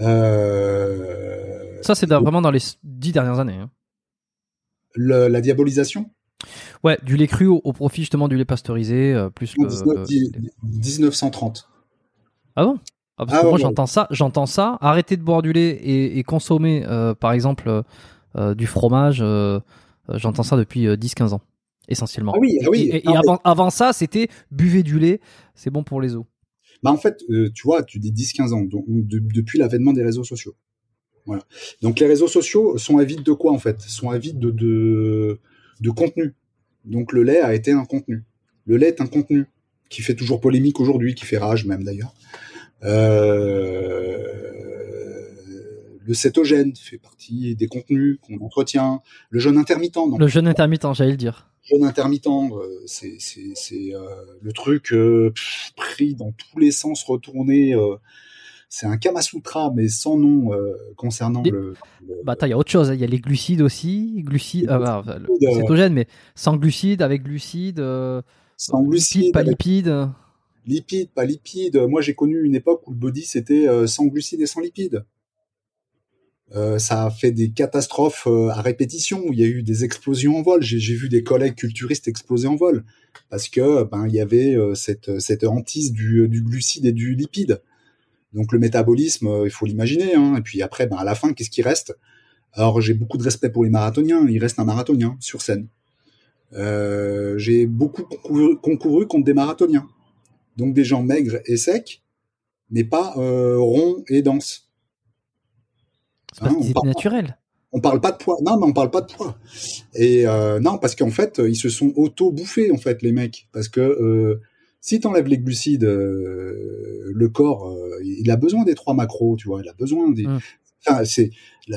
Euh, ça c'est vraiment dans les dix dernières années. Hein. Le, la diabolisation? Ouais, du lait cru au, au profit justement du lait pasteurisé, euh, plus le, 19, 1930. Ah bon? Ah, parce ah, que moi ouais, j'entends ça, j'entends ça. Arrêter de boire du lait et, et consommer, euh, par exemple, euh, du fromage. Euh, j'entends ça depuis 10-15 ans, essentiellement. Ah oui, ah oui. Et, avant, avant, ça, c'était buvez du lait, c'est bon pour les os. Bah en fait, tu vois, tu dis 10-15 ans, donc, de, depuis l'avènement des réseaux sociaux. Voilà. Donc les réseaux sociaux sont avides de quoi en fait? Sont avides de, de, de contenu. Donc le lait a été un contenu. Le lait est un contenu qui fait toujours polémique aujourd'hui, qui fait rage même d'ailleurs. Euh, le cétogène fait partie des contenus qu'on entretient. Le jeûne intermittent. Donc, le jeûne intermittent, j'allais le dire. Le jeûne intermittent, euh, c'est euh, le truc euh, pff, pris dans tous les sens, retourné. C'est un Kamasutra, mais sans nom concernant Et, le. le bah, il y a autre chose. Il y a les glucides aussi. Glucides, ah, bah, le cétogène, mais sans glucides, avec glucides. sans glucides, lipides, pas lipides. Lipides, pas lipides. Moi, j'ai connu une époque où le body c'était euh, sans glucides et sans lipides. Euh, ça a fait des catastrophes euh, à répétition. Où il y a eu des explosions en vol. J'ai vu des collègues culturistes exploser en vol parce que ben il y avait cette hantise du, glucide et du lipide. Donc le métabolisme, il faut l'imaginer. Hein. Et puis après, ben à la fin, qu'est-ce qui reste? Alors j'ai beaucoup de respect pour les marathoniens. Il reste un marathonien sur scène. j'ai beaucoup concouru contre des marathoniens donc des gens maigres et secs, mais pas euh, ronds et denses. C'est hein, on parle, naturel. On parle pas de poids. Non, mais on parle pas de poids. Et euh, non, parce qu'en fait, ils se sont auto-bouffés, en fait, les mecs. Parce que euh, si tu enlèves les glucides, euh, le corps, il a besoin des trois macros, tu vois. Il a besoin des. Mmh. Enfin, c'est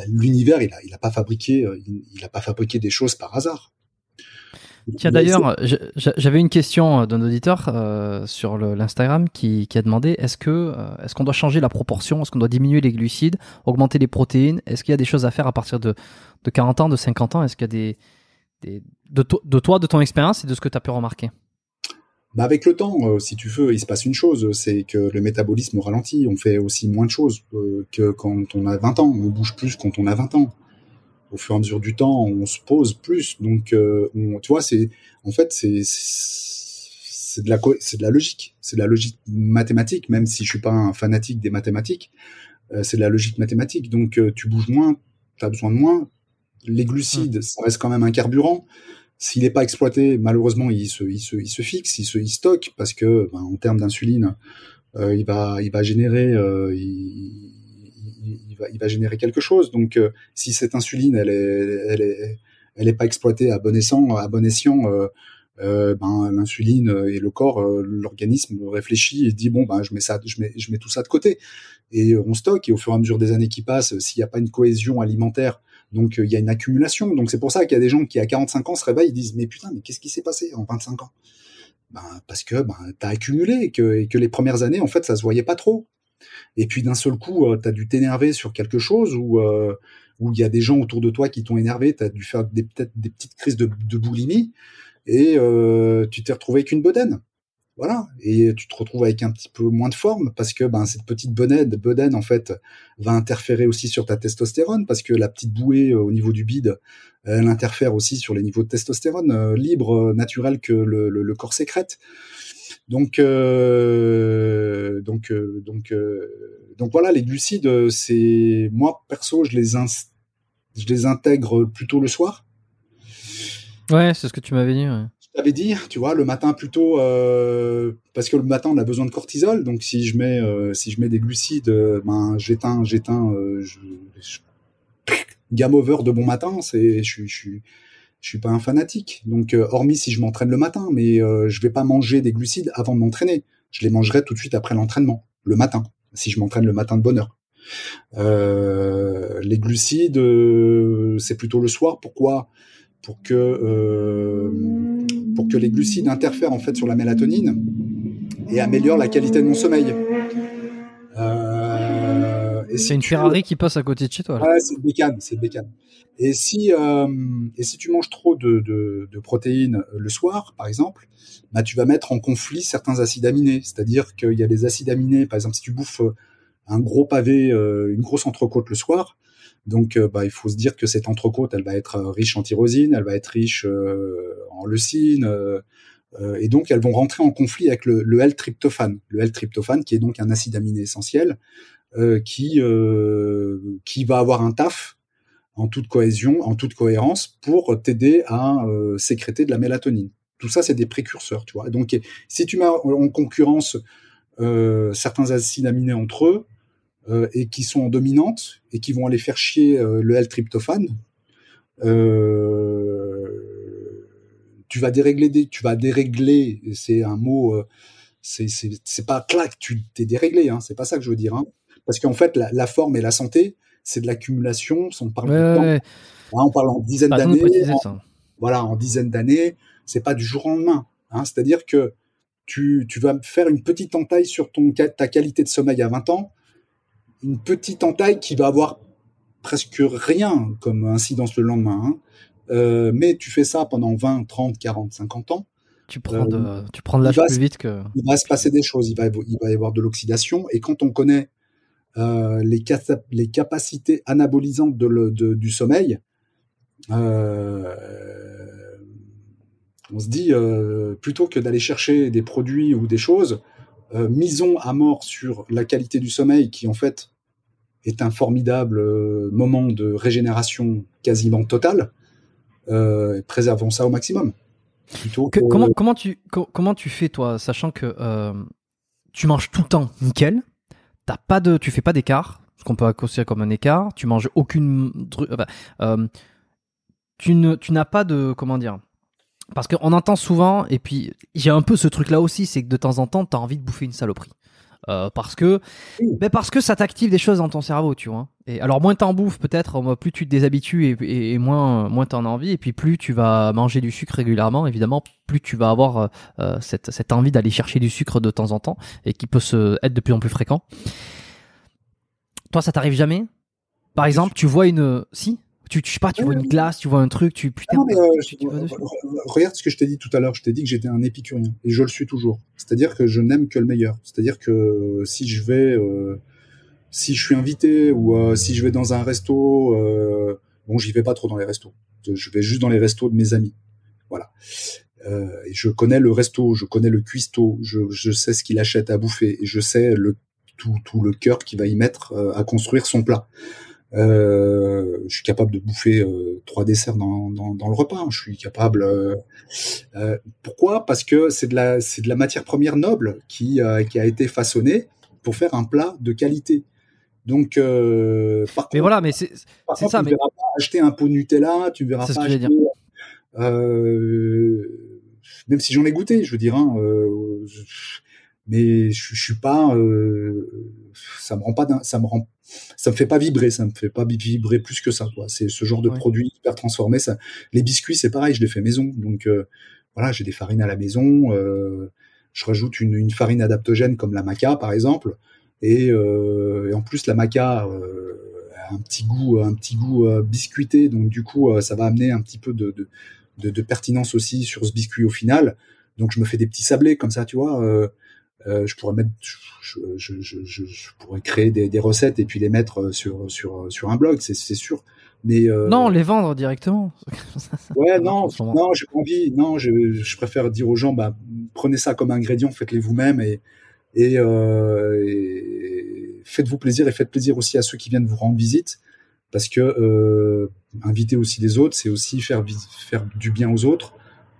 l'univers, il a, il a pas fabriqué, il, il a pas fabriqué des choses par hasard. Tiens d'ailleurs, j'avais une question d'un auditeur euh, sur l'Instagram qui, qui, a demandé est-ce que euh, est-ce qu'on doit changer la proportion, est-ce qu'on doit diminuer les glucides, augmenter les protéines, est-ce qu'il y a des choses à faire à partir de, de 40 ans, de 50 ans, est-ce qu'il y a des, des de, to, de, toi, de ton expérience et de ce que tu as pu remarquer? Bah avec le temps, euh, si tu veux, il se passe une chose, c'est que le métabolisme ralentit, on fait aussi moins de choses euh, que quand on a 20 ans, on bouge plus quand on a 20 ans au fur et à mesure du temps, on se pose plus. Donc, euh, on, tu vois, c'est en fait c'est c'est de la c'est de la logique, c'est de la logique mathématique. Même si je suis pas un fanatique des mathématiques, euh, c'est de la logique mathématique. Donc, euh, tu bouges moins, tu as besoin de moins. Les glucides, mmh. ça reste quand même un carburant. S'il n'est pas exploité, malheureusement, il se, il se, il se fixe, il se, il stocke parce que, ben, en termes d'insuline, euh, il va, il va générer, euh, il, il va générer quelque chose. Donc, euh, si cette insuline, elle est, elle est, elle pas exploitée à bon escient, à bon escient, euh, euh, ben l'insuline et le corps, l'organisme réfléchit et dit bon ben je mets ça, je mets, je mets tout ça de côté et on stocke. Et au fur et à mesure des années qui passent, s'il n'y a pas une cohésion alimentaire, donc il y a une accumulation. Donc c'est pour ça qu'il y a des gens qui à 45 ans se réveillent, ils disent mais putain mais qu'est-ce qui s'est passé en 25 ans? Ben, parce que ben, tu as accumulé et que, que les premières années, en fait, ça se voyait pas trop et puis d'un seul coup, euh, tu as dû t'énerver sur quelque chose ou euh, où il y a des gens autour de toi qui t'ont énervé, tu as dû faire des, petites crises de, boulimie et euh, tu t'es retrouvé avec une bedaine. Voilà, et tu te retrouves avec un petit peu moins de forme parce que ben cette petite bedaine, bedaine en fait va interférer aussi sur ta testostérone parce que la petite bouée au niveau du bide, elle interfère aussi sur les niveaux de testostérone libre, naturel que le corps sécrète. Donc, euh, donc, euh, donc, euh, donc voilà, les glucides, c'est moi perso, je les je les intègre plutôt le soir. Ouais, c'est ce que tu m'avais dit. Ouais. Je t'avais dit, tu vois, le matin plutôt, parce que le matin on a besoin de cortisol, donc si je mets, si je mets des glucides, ben j'éteins, j'éteins, je, je, game over de bon matin, c'est je, je, je suis pas un fanatique. Donc euh, hormis si je m'entraîne le matin, mais euh, je vais pas manger des glucides avant de m'entraîner. Je les mangerai tout de suite après l'entraînement, le matin, si je m'entraîne le matin de bonne heure. Euh, les glucides, euh, c'est plutôt le soir. Pourquoi? Pour que pour que les glucides interfèrent en fait sur la mélatonine et améliorent la qualité de mon sommeil. Euh, c'est une Ferrari qui passe à côté de chez toi. Ouais, c'est le bécane, c'est bécane. Et si euh, et si tu manges trop de, de, de, protéines le soir, par exemple, bah tu vas mettre en conflit certains acides aminés. C'est-à-dire qu'il y a des acides aminés, par exemple, si tu bouffes un gros pavé, euh, une grosse entrecôte le soir, donc euh, bah, il faut se dire que cette entrecôte, elle va être riche en tyrosine, elle va être riche euh, en leucine, et donc elles vont rentrer en conflit avec le, le L-tryptophane. Le L-tryptophane qui est donc un acide aminé essentiel, qui qui va avoir un taf en toute cohésion, en toute cohérence, pour t'aider à euh, sécréter de la mélatonine. Tout ça, c'est des précurseurs, tu vois. Donc, si tu mets en concurrence euh, certains acides aminés entre eux euh, et qui sont en dominante et qui vont aller faire chier euh, le L-tryptophane, tu vas dérégler, des, tu vas dérégler. C'est un mot, c'est pas clac, tu t'es déréglé, hein. C'est pas ça que je veux dire, hein. Parce qu'en fait, la, la forme et la santé, c'est de l'accumulation. On parle ouais, temps. Ouais. Là, on parle en dizaines d'années. Voilà, en dizaines d'années. C'est pas du jour au lendemain. Hein. C'est-à-dire que tu, tu vas faire une petite entaille sur ton, ta qualité de sommeil à 20 ans, une petite entaille qui va avoir presque rien comme incidence le lendemain. Hein. Euh, mais tu fais ça pendant 20, 30, 40, 50 ans. Tu prends de, euh, tu prends de l'âge plus vite que. Il va se passer des choses. Il va, il va y avoir de l'oxydation. Et quand on connaît euh, les, les, capacités anabolisantes de le, de, du sommeil, euh, on se dit euh, plutôt que d'aller chercher des produits ou des choses, misons à mort sur la qualité du sommeil qui en fait est un formidable moment de régénération quasiment totale. préservons ça au maximum. Plutôt que... comment, comment, tu, comment tu fais toi, sachant que tu manges tout le temps nickel, pas de, tu fais pas d'écart, ce qu'on peut considérer comme un écart. Tu manges aucune, euh, tu n'as pas de, comment dire. Parce qu'on entend souvent, et puis j'ai un peu ce truc-là aussi, c'est que de temps en temps, t'as envie de bouffer une saloperie. Euh, parce que, mais parce que ça t'active des choses dans ton cerveau, tu vois. Et alors moins t'en bouffes peut-être, plus tu te déshabitues et, et, et moins moins t'en as envie, et puis plus tu vas manger du sucre régulièrement, évidemment, plus tu vas avoir euh, cette, cette envie d'aller chercher du sucre de temps en temps et qui peut se être de plus en plus fréquent. Toi, ça t'arrive jamais? Par exemple, tu vois une, si? Tu, tu sais pas, tu vois une glace, tu vois un truc, tu putain. Non, mais, euh, tu, tu regarde ce que je t'ai dit tout à l'heure. Je t'ai dit que j'étais un épicurien et je le suis toujours. C'est-à-dire que je n'aime que le meilleur. C'est-à-dire que si je vais, euh, si je suis invité ou euh, si je vais dans un resto, euh, bon, j'y vais pas trop dans les restos. Je vais juste dans les restos de mes amis. Voilà. Euh, et je connais le resto, je connais le cuistot, je, je sais ce qu'il achète à bouffer et je sais le tout, tout le cœur qu'il va y mettre euh, à construire son plat. Euh, je suis capable de bouffer euh, trois desserts dans, dans, dans, le repas. Hein. Je suis capable. Euh, pourquoi? Parce que c'est de la c'est de la matière première noble qui qui a été façonnée pour faire un plat de qualité. Donc, par mais contre, voilà, mais c'est ça. Tu mais... verras pas acheter un pot de Nutella, tu verras pas acheter. Même si j'en ai goûté, je veux dire, hein, mais je, je suis pas, euh, ça me rend pas, ça me rend ça me fait pas vibrer, ça me fait pas vibrer plus que ça. Quoi. C'est ce genre de ouais. produit hyper transformé. Ça, les biscuits, c'est pareil, je les fais maison. Donc euh, voilà, j'ai des farines à la maison. Euh, je rajoute une, une, farine adaptogène comme la maca, par exemple. Et, et en plus, la maca a un petit goût, un petit goût euh, biscuité. Donc du coup, ça va amener un petit peu de, de, de, de, pertinence aussi sur ce biscuit au final. Donc je me fais des petits sablés comme ça, tu vois. Euh, je pourrais mettre, je, je, je, je, pourrais créer des, des, recettes et puis les mettre sur sur sur un blog, c'est sûr. Mais euh... non, les vendre directement. ouais, non, non, j'ai pas envie. Non, je, je préfère dire aux gens, bah prenez ça comme ingrédient, faites-les vous-même et et, euh, et faites-vous plaisir et faites plaisir aussi à ceux qui viennent vous rendre visite parce que euh, inviter aussi les autres, c'est aussi faire faire du bien aux autres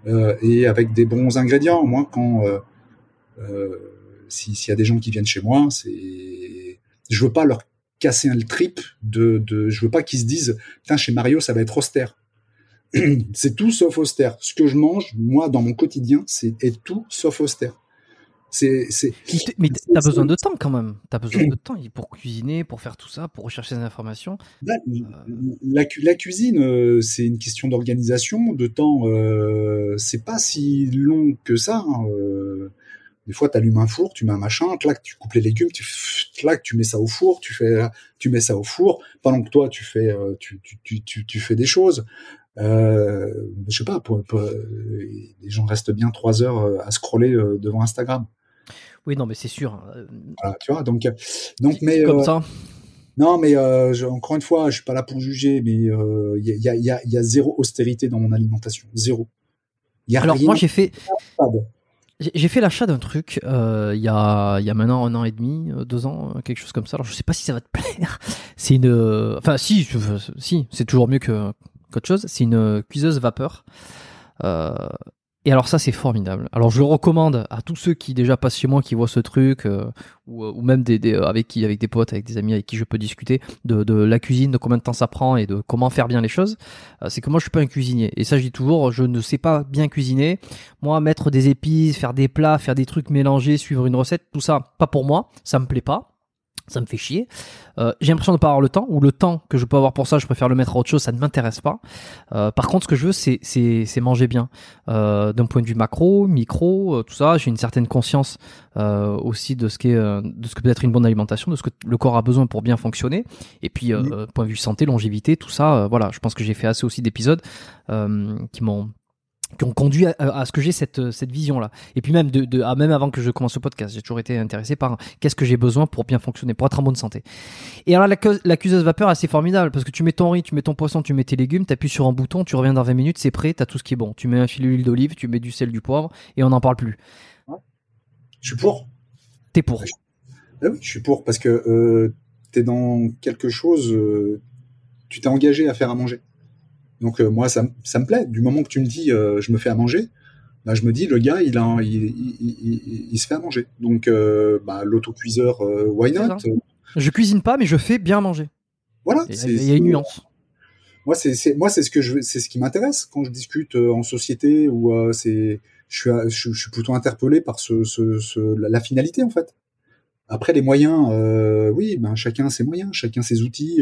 euh, et avec des bons ingrédients. Moi, quand euh, s'il y a des gens qui viennent chez moi, c'est, je veux pas leur casser un trip de, de je veux pas qu'ils se disent putain chez Mario ça va être austère. C'est tout sauf austère. Ce que je mange moi dans mon quotidien c'est est tout sauf austère. C'est mais t'as besoin de temps quand même. T'as besoin de temps pour cuisiner pour faire tout ça pour rechercher des informations. La, la, la cuisine euh, c'est une question d'organisation de temps euh, c'est pas si long que ça hein, euh, des fois, tu allumes un four, tu mets un machin, clac, tu coupes les légumes, tu clac, tu mets ça au four, tu fais, tu mets ça au four. Pendant que toi, tu fais, euh, tu, tu, tu, tu fais des choses. Euh, je sais pas, pour, les gens restent bien trois heures euh, à scroller euh, devant Instagram. Oui, non, mais c'est sûr. Hein. Voilà, tu vois, donc, donc, mais comme ça. Non, mais euh, je, encore une fois, je suis pas là pour juger, mais il y, a, y, a, y, a, zéro austérité dans mon alimentation, zéro. Y a Alors moi, j'ai fait. J'ai fait l'achat d'un truc euh, il y, a, y a maintenant un an et demi, euh, deux ans, euh, quelque chose comme ça. Alors je sais pas si ça va te plaire. C'est une, enfin si, si, c'est toujours mieux que qu'autre chose. C'est une cuiseuse vapeur. Euh, et alors ça c'est formidable. Alors je recommande à tous ceux qui déjà passent chez moi, qui voient ce truc, euh, ou, euh, ou, même des, euh, avec avec des potes, avec des amis avec qui je peux discuter de, de, la cuisine, de combien de temps ça prend et de comment faire bien les choses. c'est que moi je suis pas un cuisinier. Et ça je dis toujours, je ne sais pas bien cuisiner. Moi mettre des épices, faire des plats, faire des trucs mélangés, suivre une recette, tout ça pas pour moi. Ça me plaît pas ça me fait chier. Euh, j'ai l'impression de pas avoir le temps, ou le temps que je peux avoir pour ça, je préfère le mettre à autre chose, ça ne m'intéresse pas. Euh, par contre, ce que je veux, c'est, c'est, c'est manger bien. Euh, d'un point de vue macro, micro, tout ça, j'ai une certaine conscience aussi de ce qu'est, de ce que peut être une bonne alimentation, de ce que le corps a besoin pour bien fonctionner. Et puis, point de vue santé, longévité, tout ça, voilà, je pense que j'ai fait assez aussi d'épisodes qui m'ont qui ont conduit à, ce que j'ai cette, cette vision-là. Et puis même, de, de ah, même avant que je commence ce podcast, j'ai toujours été intéressé par qu'est-ce que j'ai besoin pour bien fonctionner, pour être en bonne santé. Et alors la, la cuiseuse vapeur, assez formidable parce que tu mets ton riz, tu mets ton poisson, tu mets tes légumes, tu appuies sur un bouton, tu reviens dans 20 minutes, c'est prêt, tu as tout ce qui est bon. Tu mets un filet d'huile d'olive, tu mets du sel, du poivre et on n'en parle plus. Je suis pour. T'es pour. Ah oui, je suis pour parce que euh, t'es dans quelque chose, euh, tu t'es engagé à faire à manger. Donc euh, moi, ça, ça, me plaît. Du moment que tu me dis, euh, je me fais à manger, bah, je me dis, le gars, il, a, il, il, il se fait à manger. Donc euh, bah, l'autocuiseur, why not? Je cuisine pas, mais je fais bien manger. Voilà. Il y a une nuance. Moi, c'est moi, c'est ce que je, c'est ce qui m'intéresse quand je discute en société ou c'est, je suis, je, suis plutôt interpellé par ce, ce, ce la, finalité en fait. Après les moyens, euh, oui, ben chacun ses moyens, chacun ses outils.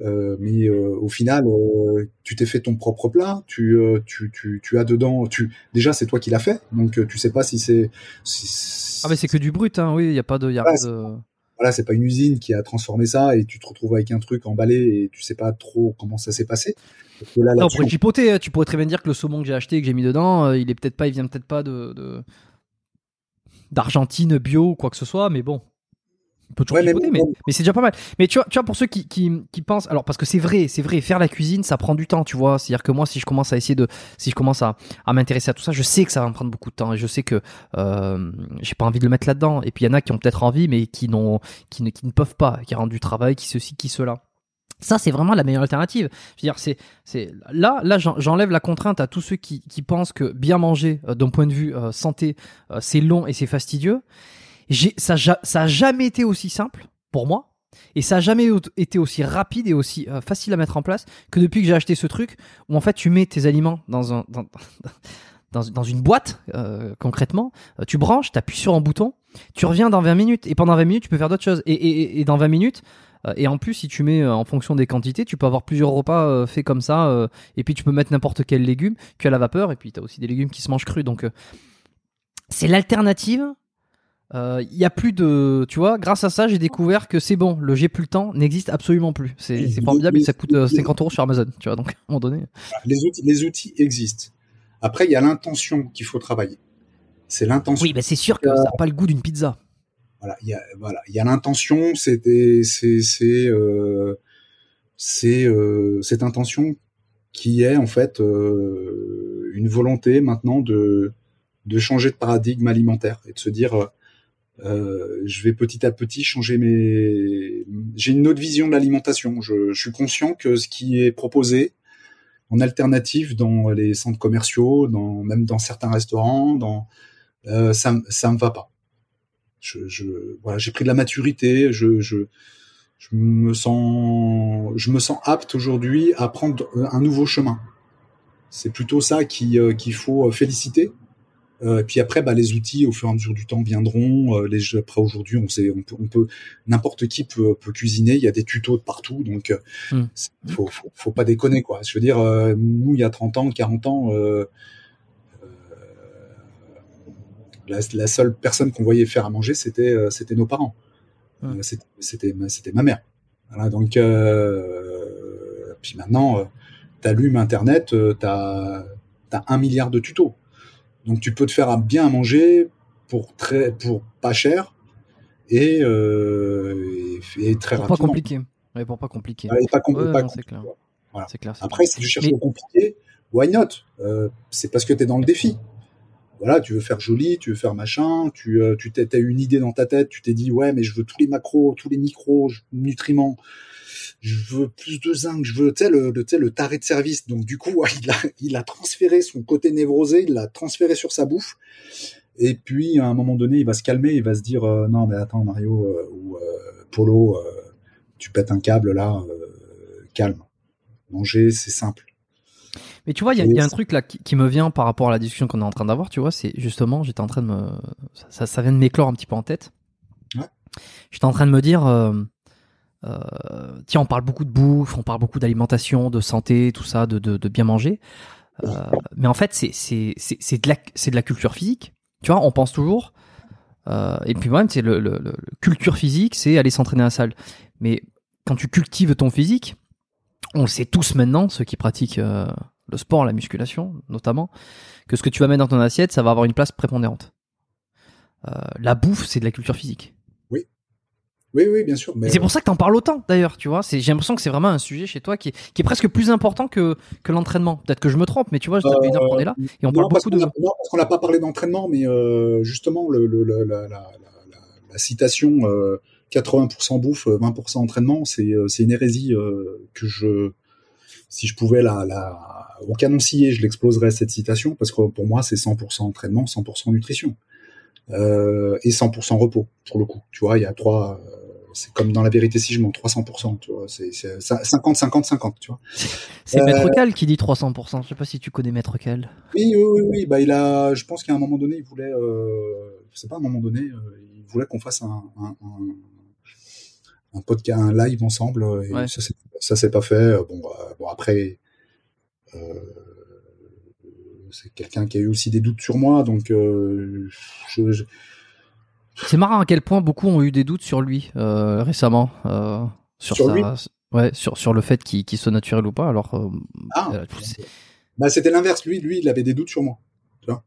Euh, mais euh, au final, euh, tu t'es fait ton propre plat, tu, tu, tu, tu as dedans, tu déjà c'est toi qui l'as fait, donc tu sais pas si c'est. Si, ah mais c'est que du brut, hein, oui, il y a pas de. Y a voilà, pas de... Voilà, c'est pas une usine qui a transformé ça et tu te retrouves avec un truc emballé et tu sais pas trop comment ça s'est passé. Là, non, pour chipoter, hein, tu pourrais très bien dire que le saumon que j'ai acheté, que j'ai mis dedans, il est peut-être pas, il vient peut-être pas de, de d'Argentine bio ou quoi que ce soit, mais bon, on peut toujours mais, mais, c'est déjà pas mal. Mais tu vois, tu vois pour ceux qui, qui, qui pensent, alors parce que c'est vrai, c'est vrai, faire la cuisine, ça prend du temps, tu vois. C'est-à-dire que moi, si je commence à essayer de, si je commence à, à m'intéresser à tout ça, je sais que ça va me prendre beaucoup de temps et je sais que euh, j'ai pas envie de le mettre là-dedans. Et puis il y en a qui ont peut-être envie, mais qui n'ont, qui ne, qui ne peuvent pas, qui rendent du travail, qui ceci, qui cela. Ça, c'est vraiment la meilleure alternative. Je veux dire, c'est, c'est là, là, j'enlève la contrainte à tous ceux qui, qui pensent que bien manger, euh, d'un point de vue euh, santé, euh, c'est long et c'est fastidieux ça, ça jamais été aussi simple pour moi. Et ça a jamais été aussi rapide et aussi euh, facile à mettre en place que depuis que j'ai acheté ce truc où en fait tu mets tes aliments dans un dans, dans, une boîte euh, concrètement, euh, tu branches, tu appuies sur un bouton, tu reviens dans 20 minutes et pendant 20 minutes tu peux faire d'autres choses et, dans 20 minutes et en plus si tu mets en fonction des quantités, tu peux avoir plusieurs repas faits comme ça et puis tu peux mettre n'importe quel légume cuit à la vapeur et puis tu as aussi des légumes qui se mangent crus donc c'est l'alternative il euh, y a plus de, tu vois, grâce à ça, j'ai découvert que c'est bon, le j'ai plus le temps n'existe absolument plus. C'est formidable, et ça coûte 50 euh, euros sur Amazon, tu vois. Donc, à un moment donné. Les outils, les outils existent. Après, il y a l'intention qu'il faut travailler. C'est l'intention. Oui, mais c'est sûr que ça n'a pas le goût d'une pizza. Voilà, il y a, voilà, il y a l'intention, c'est, c'est, c'est, euh, c'est euh, cette intention qui est en fait euh, une volonté maintenant de de changer de paradigme alimentaire et de se dire euh, je vais petit à petit changer mes. J'ai une autre vision de l'alimentation. Je, suis conscient que ce qui est proposé en alternative dans les centres commerciaux, dans même dans certains restaurants, dans euh, ça ça me va pas. Voilà, j'ai pris de la maturité. Je me sens, je me sens apte aujourd'hui à prendre un nouveau chemin. C'est plutôt ça qui euh, qu'il faut féliciter. Euh, puis après, bah, les outils au fur et à mesure du temps viendront. Euh, les jeux, après aujourd'hui, on sait, on peut, on peut n'importe qui peut, peut, cuisiner. Il y a des tutos de partout, donc euh, mm. faut, faut, faut, pas déconner quoi. Je veux dire, euh, nous il y a 30 ans, 40 ans, la, la, seule personne qu'on voyait faire à manger, c'était c'était nos parents. Mm. C'était c'était ma mère. Voilà, donc puis maintenant, t'allumes Internet, t'as as un milliard de tutos. Donc tu peux te faire bien à manger pour très pour pas cher et, euh, et, très pour rapidement. Pas compliqué. Ouais, pour pas compliqué. Ouais, pas, com ouais, pas non, compliqué. Clair. Voilà. Clair, Après, si tu cherches le compliqué, why not? Euh, C'est parce que tu es dans le défi. Voilà, tu veux faire joli, tu veux faire machin, tu euh, tu t'as une idée dans ta tête, tu t'es dit ouais mais je veux tous les macros, tous les micros, nutriments, je veux plus de zinc, je veux, sais, le, le, le taré de service. Donc, du coup, il a, il a transféré son côté névrosé, il l'a transféré sur sa bouffe. Et puis, à un moment donné, il va se calmer, il va se dire, euh, non, mais attends, Mario, euh, ou euh, Polo, tu pètes un câble là, calme. Manger, c'est simple. Mais tu vois, il y, y, a un truc là qui, qui, me vient par rapport à la discussion qu'on est en train d'avoir, tu vois, c'est justement, j'étais en train de me. Ça, ça vient de m'éclore un petit peu en tête. Ouais. J'étais en train de me dire. Euh, tiens, on parle beaucoup de bouffe, on parle beaucoup d'alimentation, de santé, tout ça, de, de, de bien manger. Euh, mais en fait, c'est de la de la culture physique. Tu vois, on pense toujours. Euh, et puis même, c'est le, le, le, culture physique, c'est aller s'entraîner à la salle. Mais quand tu cultives ton physique, on le sait tous maintenant, ceux qui pratiquent euh, le sport, la musculation notamment, que ce que tu vas mettre dans ton assiette, ça va avoir une place prépondérante. Euh, la bouffe, c'est de la culture physique. Oui, oui, bien sûr. Mais... C'est pour ça que t'en parles autant, d'ailleurs, tu vois. J'ai l'impression que c'est vraiment un sujet chez toi qui est, qui est presque plus important que, que l'entraînement. Peut-être que je me trompe, mais tu vois, ça fait une heure qu'on est là et on non, parle beaucoup de. A, non, parce qu'on n'a pas parlé d'entraînement, mais euh, justement, le, le, la, la, la, la, citation euh, 80% bouffe, 20% entraînement, c'est euh, une hérésie euh, que je. Si je pouvais la, la, au canonciller, je l'exploserais cette citation, parce que pour moi, c'est 100% entraînement, 100% nutrition. Euh, et 100% repos pour le coup. Tu vois, il y a trois, c'est comme dans la vérité si je mens 300%, tu vois, c'est 50 50 50, tu vois. C'est euh, Maître Cal qui dit 300%. Je sais pas si tu connais Maître Cal. Oui, oui, oui, oui. bah il a, je pense qu'à un moment donné, il voulait, euh, je sais pas, à un moment donné, euh, il voulait qu'on fasse un, un, un, un, podcast, un live ensemble. Et ouais. ça, ça s'est pas fait. Bon, bah, bon après. Euh, c'est quelqu'un qui a eu aussi des doutes sur moi, donc euh, je, je c'est marrant à quel point beaucoup ont eu des doutes sur lui euh, récemment. Euh, sur, sur sa, lui ouais, sur, sur le fait qu'il qu soit naturel ou pas. Alors, euh, ah, bah, c'était l'inverse. Lui, lui, il avait des doutes sur moi. Tu vois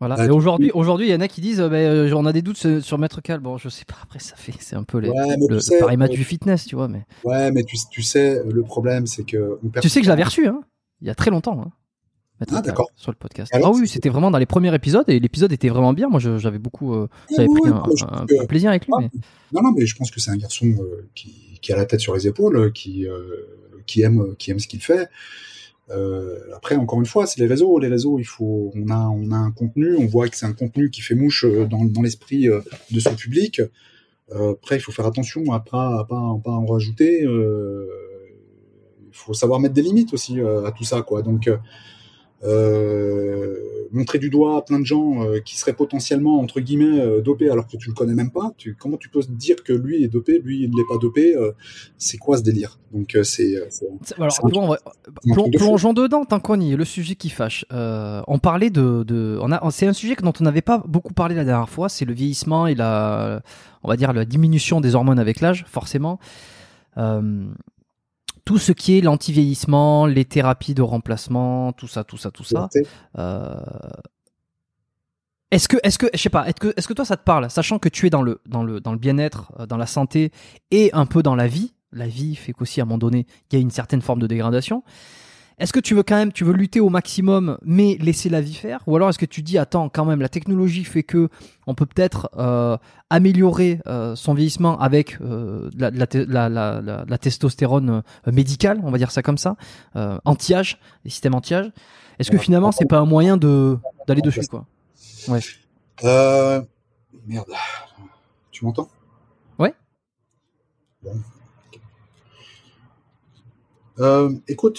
voilà. Et aujourd'hui, aujourd'hui, il y en a qui disent, bah, on a des doutes sur, Maître Cal. Bon, je sais pas. Après, ça fait, c'est un peu les, ouais, le, sais, le pareil match du fitness, tu vois. Mais ouais, mais tu, tu sais, le problème, c'est que on tu sais que je l'avais reçu, hein, il y a très longtemps. Hein. Ah, d'accord. Sur le podcast. Alors, ah oui, c'était vraiment dans les premiers épisodes et l'épisode était vraiment bien. Moi, j'avais beaucoup, euh, j'avais oui, pris oui, un, un, que... un, plaisir avec lui. Ah, mais... Non, non, mais je pense que c'est un garçon euh, qui, qui, a la tête sur les épaules, qui, euh, qui aime, qui aime ce qu'il fait. Euh, après, encore une fois, c'est les réseaux. Les réseaux, il faut, on a, on a un contenu. On voit que c'est un contenu qui fait mouche dans, dans l'esprit de son public. après, il faut faire attention à pas, à pas, à pas en rajouter. Il faut savoir mettre des limites aussi à tout ça, quoi. Donc euh, montrer du doigt à plein de gens euh, qui seraient potentiellement entre guillemets euh, dopés alors que tu le connais même pas. Tu, comment tu peux dire que lui est dopé, lui il n'est pas dopé C'est quoi ce délire? Donc c'est. Alors plongeons dedans tant qu'on y est. Le sujet qui fâche. on parlait de, de on a, c'est un sujet dont on n'avait pas beaucoup parlé la dernière fois. C'est le vieillissement et la, on va dire la diminution des hormones avec l'âge, forcément. Euh, tout ce qui est l'anti-vieillissement, les thérapies de remplacement, tout ça, tout ça, tout ça. Euh... Est-ce que, est-ce que, je sais pas, est-ce que, est-ce que toi ça te parle, sachant que tu es dans le, dans le, dans le bien-être, dans la santé et un peu dans la vie. La vie fait qu'aussi à un moment donné, il y a une certaine forme de dégradation. Est-ce que tu veux quand même, tu veux lutter au maximum, mais laisser la vie faire, ou alors est-ce que tu dis attends quand même la technologie fait que on peut peut-être euh, améliorer euh, son vieillissement avec euh, la, la, la, la, la, testostérone médicale, on va dire ça comme ça, anti-âge, les systèmes anti-âge? Est-ce que finalement c'est pas un moyen de d'aller dessus quoi? Ouais. Merde. Tu m'entends? Ouais. Bon. Écoute,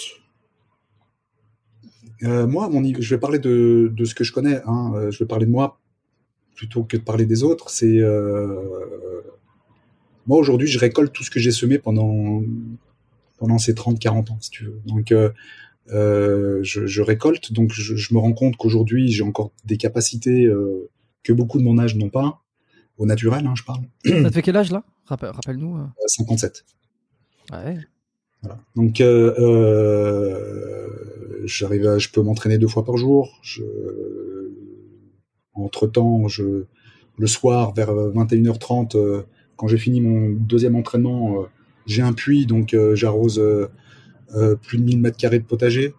euh, moi, mon, je vais parler de, de ce que je connais. Hein. Euh, je vais parler de moi plutôt que de parler des autres. C'est euh, moi aujourd'hui, je récolte tout ce que j'ai semé pendant pendant ces 30-40 ans, si tu veux. Donc, euh, je, je, récolte. Donc, je, je me rends compte qu'aujourd'hui, j'ai encore des capacités que beaucoup de mon âge n'ont pas, au naturel, hein, je parle. Ça te fait quel âge là? Rappelle-nous. 57. Ouais. Donc, euh, euh, je peux m'entraîner deux fois par jour. Entre temps, le soir vers 21h30, euh, quand j'ai fini mon deuxième entraînement, j'ai un puits, donc j'arrose plus de 1000 mètres carrés de potager.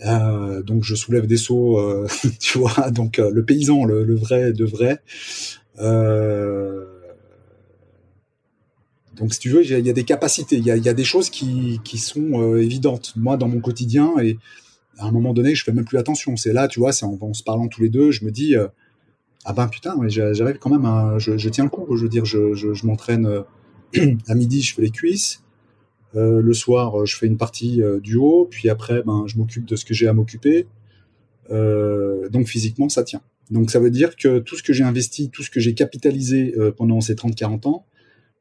donc je soulève des seaux, tu vois. Donc le paysan, le, vrai de vrai. Donc, si tu veux, il y, a des capacités, il y a, des choses qui, sont euh, évidentes. Moi, dans mon quotidien, et à un moment donné, je fais même plus attention. C'est là, tu vois, en, en, se parlant tous les deux, je me dis, euh, ah ben putain, j'arrive quand même à, je, tiens le coup. Je veux dire, je m'entraîne euh, à midi, je fais les cuisses. le soir, je fais une partie du haut, puis après, ben, je m'occupe de ce que j'ai à m'occuper. donc physiquement, ça tient. Donc ça veut dire que tout ce que j'ai investi, tout ce que j'ai capitalisé pendant ces 30-40 ans,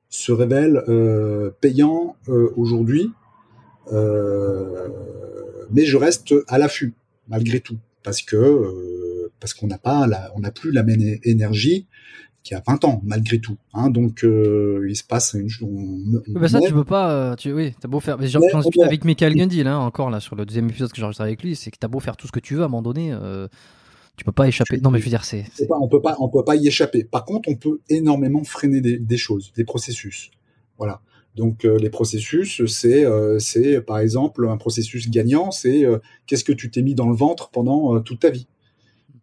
se révèle euh, payant euh, aujourd'hui, euh, mais je reste à l'affût malgré tout parce que parce qu'on n'a pas la, on n'a plus la même énergie qui a 20 ans malgré tout. Hein, donc euh, il se passe une chose. Bah ça tu peux pas. Tu, oui, t'as beau faire. J'en discute avec Michael Gundy là encore là sur le deuxième épisode que j'enregistre avec lui, c'est que t'as beau faire tout ce que tu veux à un moment donné. Euh, tu peux pas échapper. Non, mais je veux dire, c'est. On peut pas, on peut pas y échapper. Par contre, on peut énormément freiner des, des choses, des processus. Voilà. Donc euh, les processus, c'est, euh, c'est par exemple un processus gagnant, c'est euh, qu'est-ce que tu t'es mis dans le ventre pendant toute ta vie?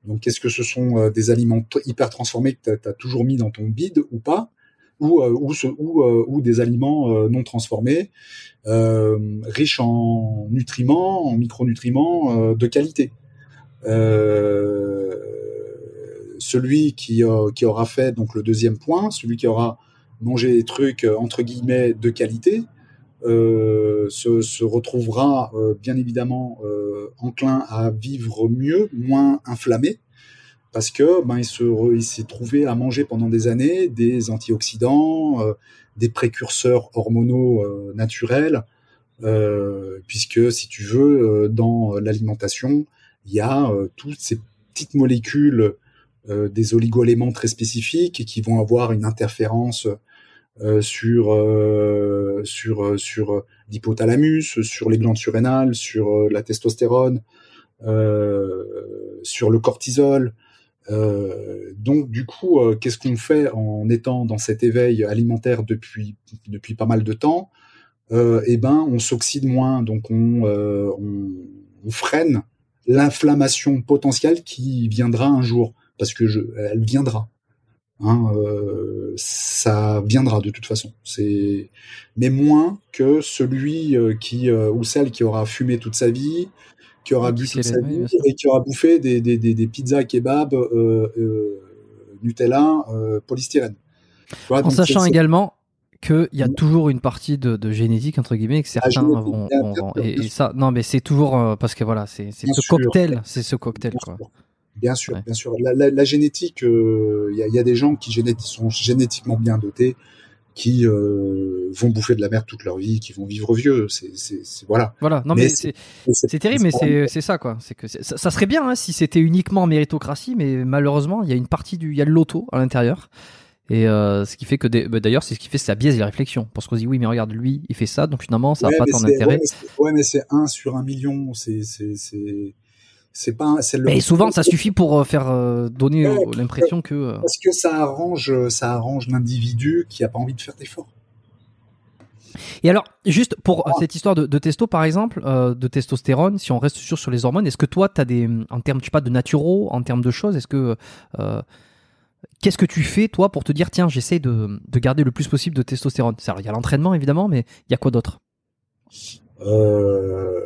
Donc qu'est-ce que ce sont des aliments hyper transformés que tu as, toujours mis dans ton bide ou pas, ou ou, ce, ou, ou des aliments non transformés, riches en nutriments, en micronutriments de qualité. Euh, celui qui, euh, qui aura fait donc le deuxième point, celui qui aura mangé des trucs euh, entre guillemets de qualité, se, retrouvera bien évidemment enclin à vivre mieux, moins inflammé, parce que ben il se il s'est trouvé à manger pendant des années des antioxydants, des précurseurs hormonaux naturels, puisque si tu veux dans l'alimentation il y a euh, toutes ces petites molécules euh, des oligoéléments très spécifiques qui vont avoir une interférence euh, sur sur sur l'hypothalamus, sur les glandes surrénales, sur la testostérone, sur le cortisol. donc du coup, qu'est-ce qu'on fait en étant dans cet éveil alimentaire depuis depuis pas mal de temps? Eh ben, on s'oxyde moins, donc on, on, on freine l'inflammation potentielle qui viendra un jour, parce que je, elle viendra. Hein, euh, ça viendra de toute façon. C'est mais moins que celui euh, qui euh, ou celle qui aura fumé toute sa vie, qui aura bu toute sa vie et qui aura bouffé des, des, des, des pizzas kebab euh, Nutella polystyrène. En sachant également qu'il y a mmh. toujours une partie de, de, génétique entre guillemets que ah, certains ah, vont, vont, et, et, ça non mais c'est toujours euh, parce que voilà c'est ce cocktail c'est ce cocktail bien quoi. Sûr. Bien sûr, ouais. bien sûr. La, la, la génétique, il euh, y, a, y, a, des gens qui sont génétiquement bien dotés, qui euh, vont bouffer de la merde toute leur vie, qui vont vivre vieux. C'est voilà. Voilà. Non mais, mais c'est terrible, mais c'est ça quoi. C'est que ça, ça, serait bien hein, si c'était uniquement méritocratie, mais malheureusement il y a une partie du, il y a le loto à l'intérieur. Et euh, ce qui fait que bah, d'ailleurs, c'est ce qui fait ça biaise les réflexions. Parce qu'on se dit oui, mais regarde, lui, il fait ça, donc finalement, ça n'a ouais, pas tant d'intérêt. Ouais, mais c'est un sur un million. C'est pas. Le. Mais souvent, ça suffit pour euh, faire euh, donner ouais, l'impression que. Euh... Parce que ça arrange, ça arrange l'individu qui a pas envie de faire d'efforts. Et alors, juste pour ah. cette histoire de, de, testo, par exemple, euh, de testostérone, si on reste sur, sur les hormones, est-ce que toi, tu as des, en termes, je sais pas, de naturaux, en termes de choses, est-ce que euh, Qu'est-ce que tu fais, toi, pour te dire, tiens, j'essaie de, de, garder le plus possible de testostérone? Il y a l'entraînement, évidemment, mais il y a quoi d'autre? Euh,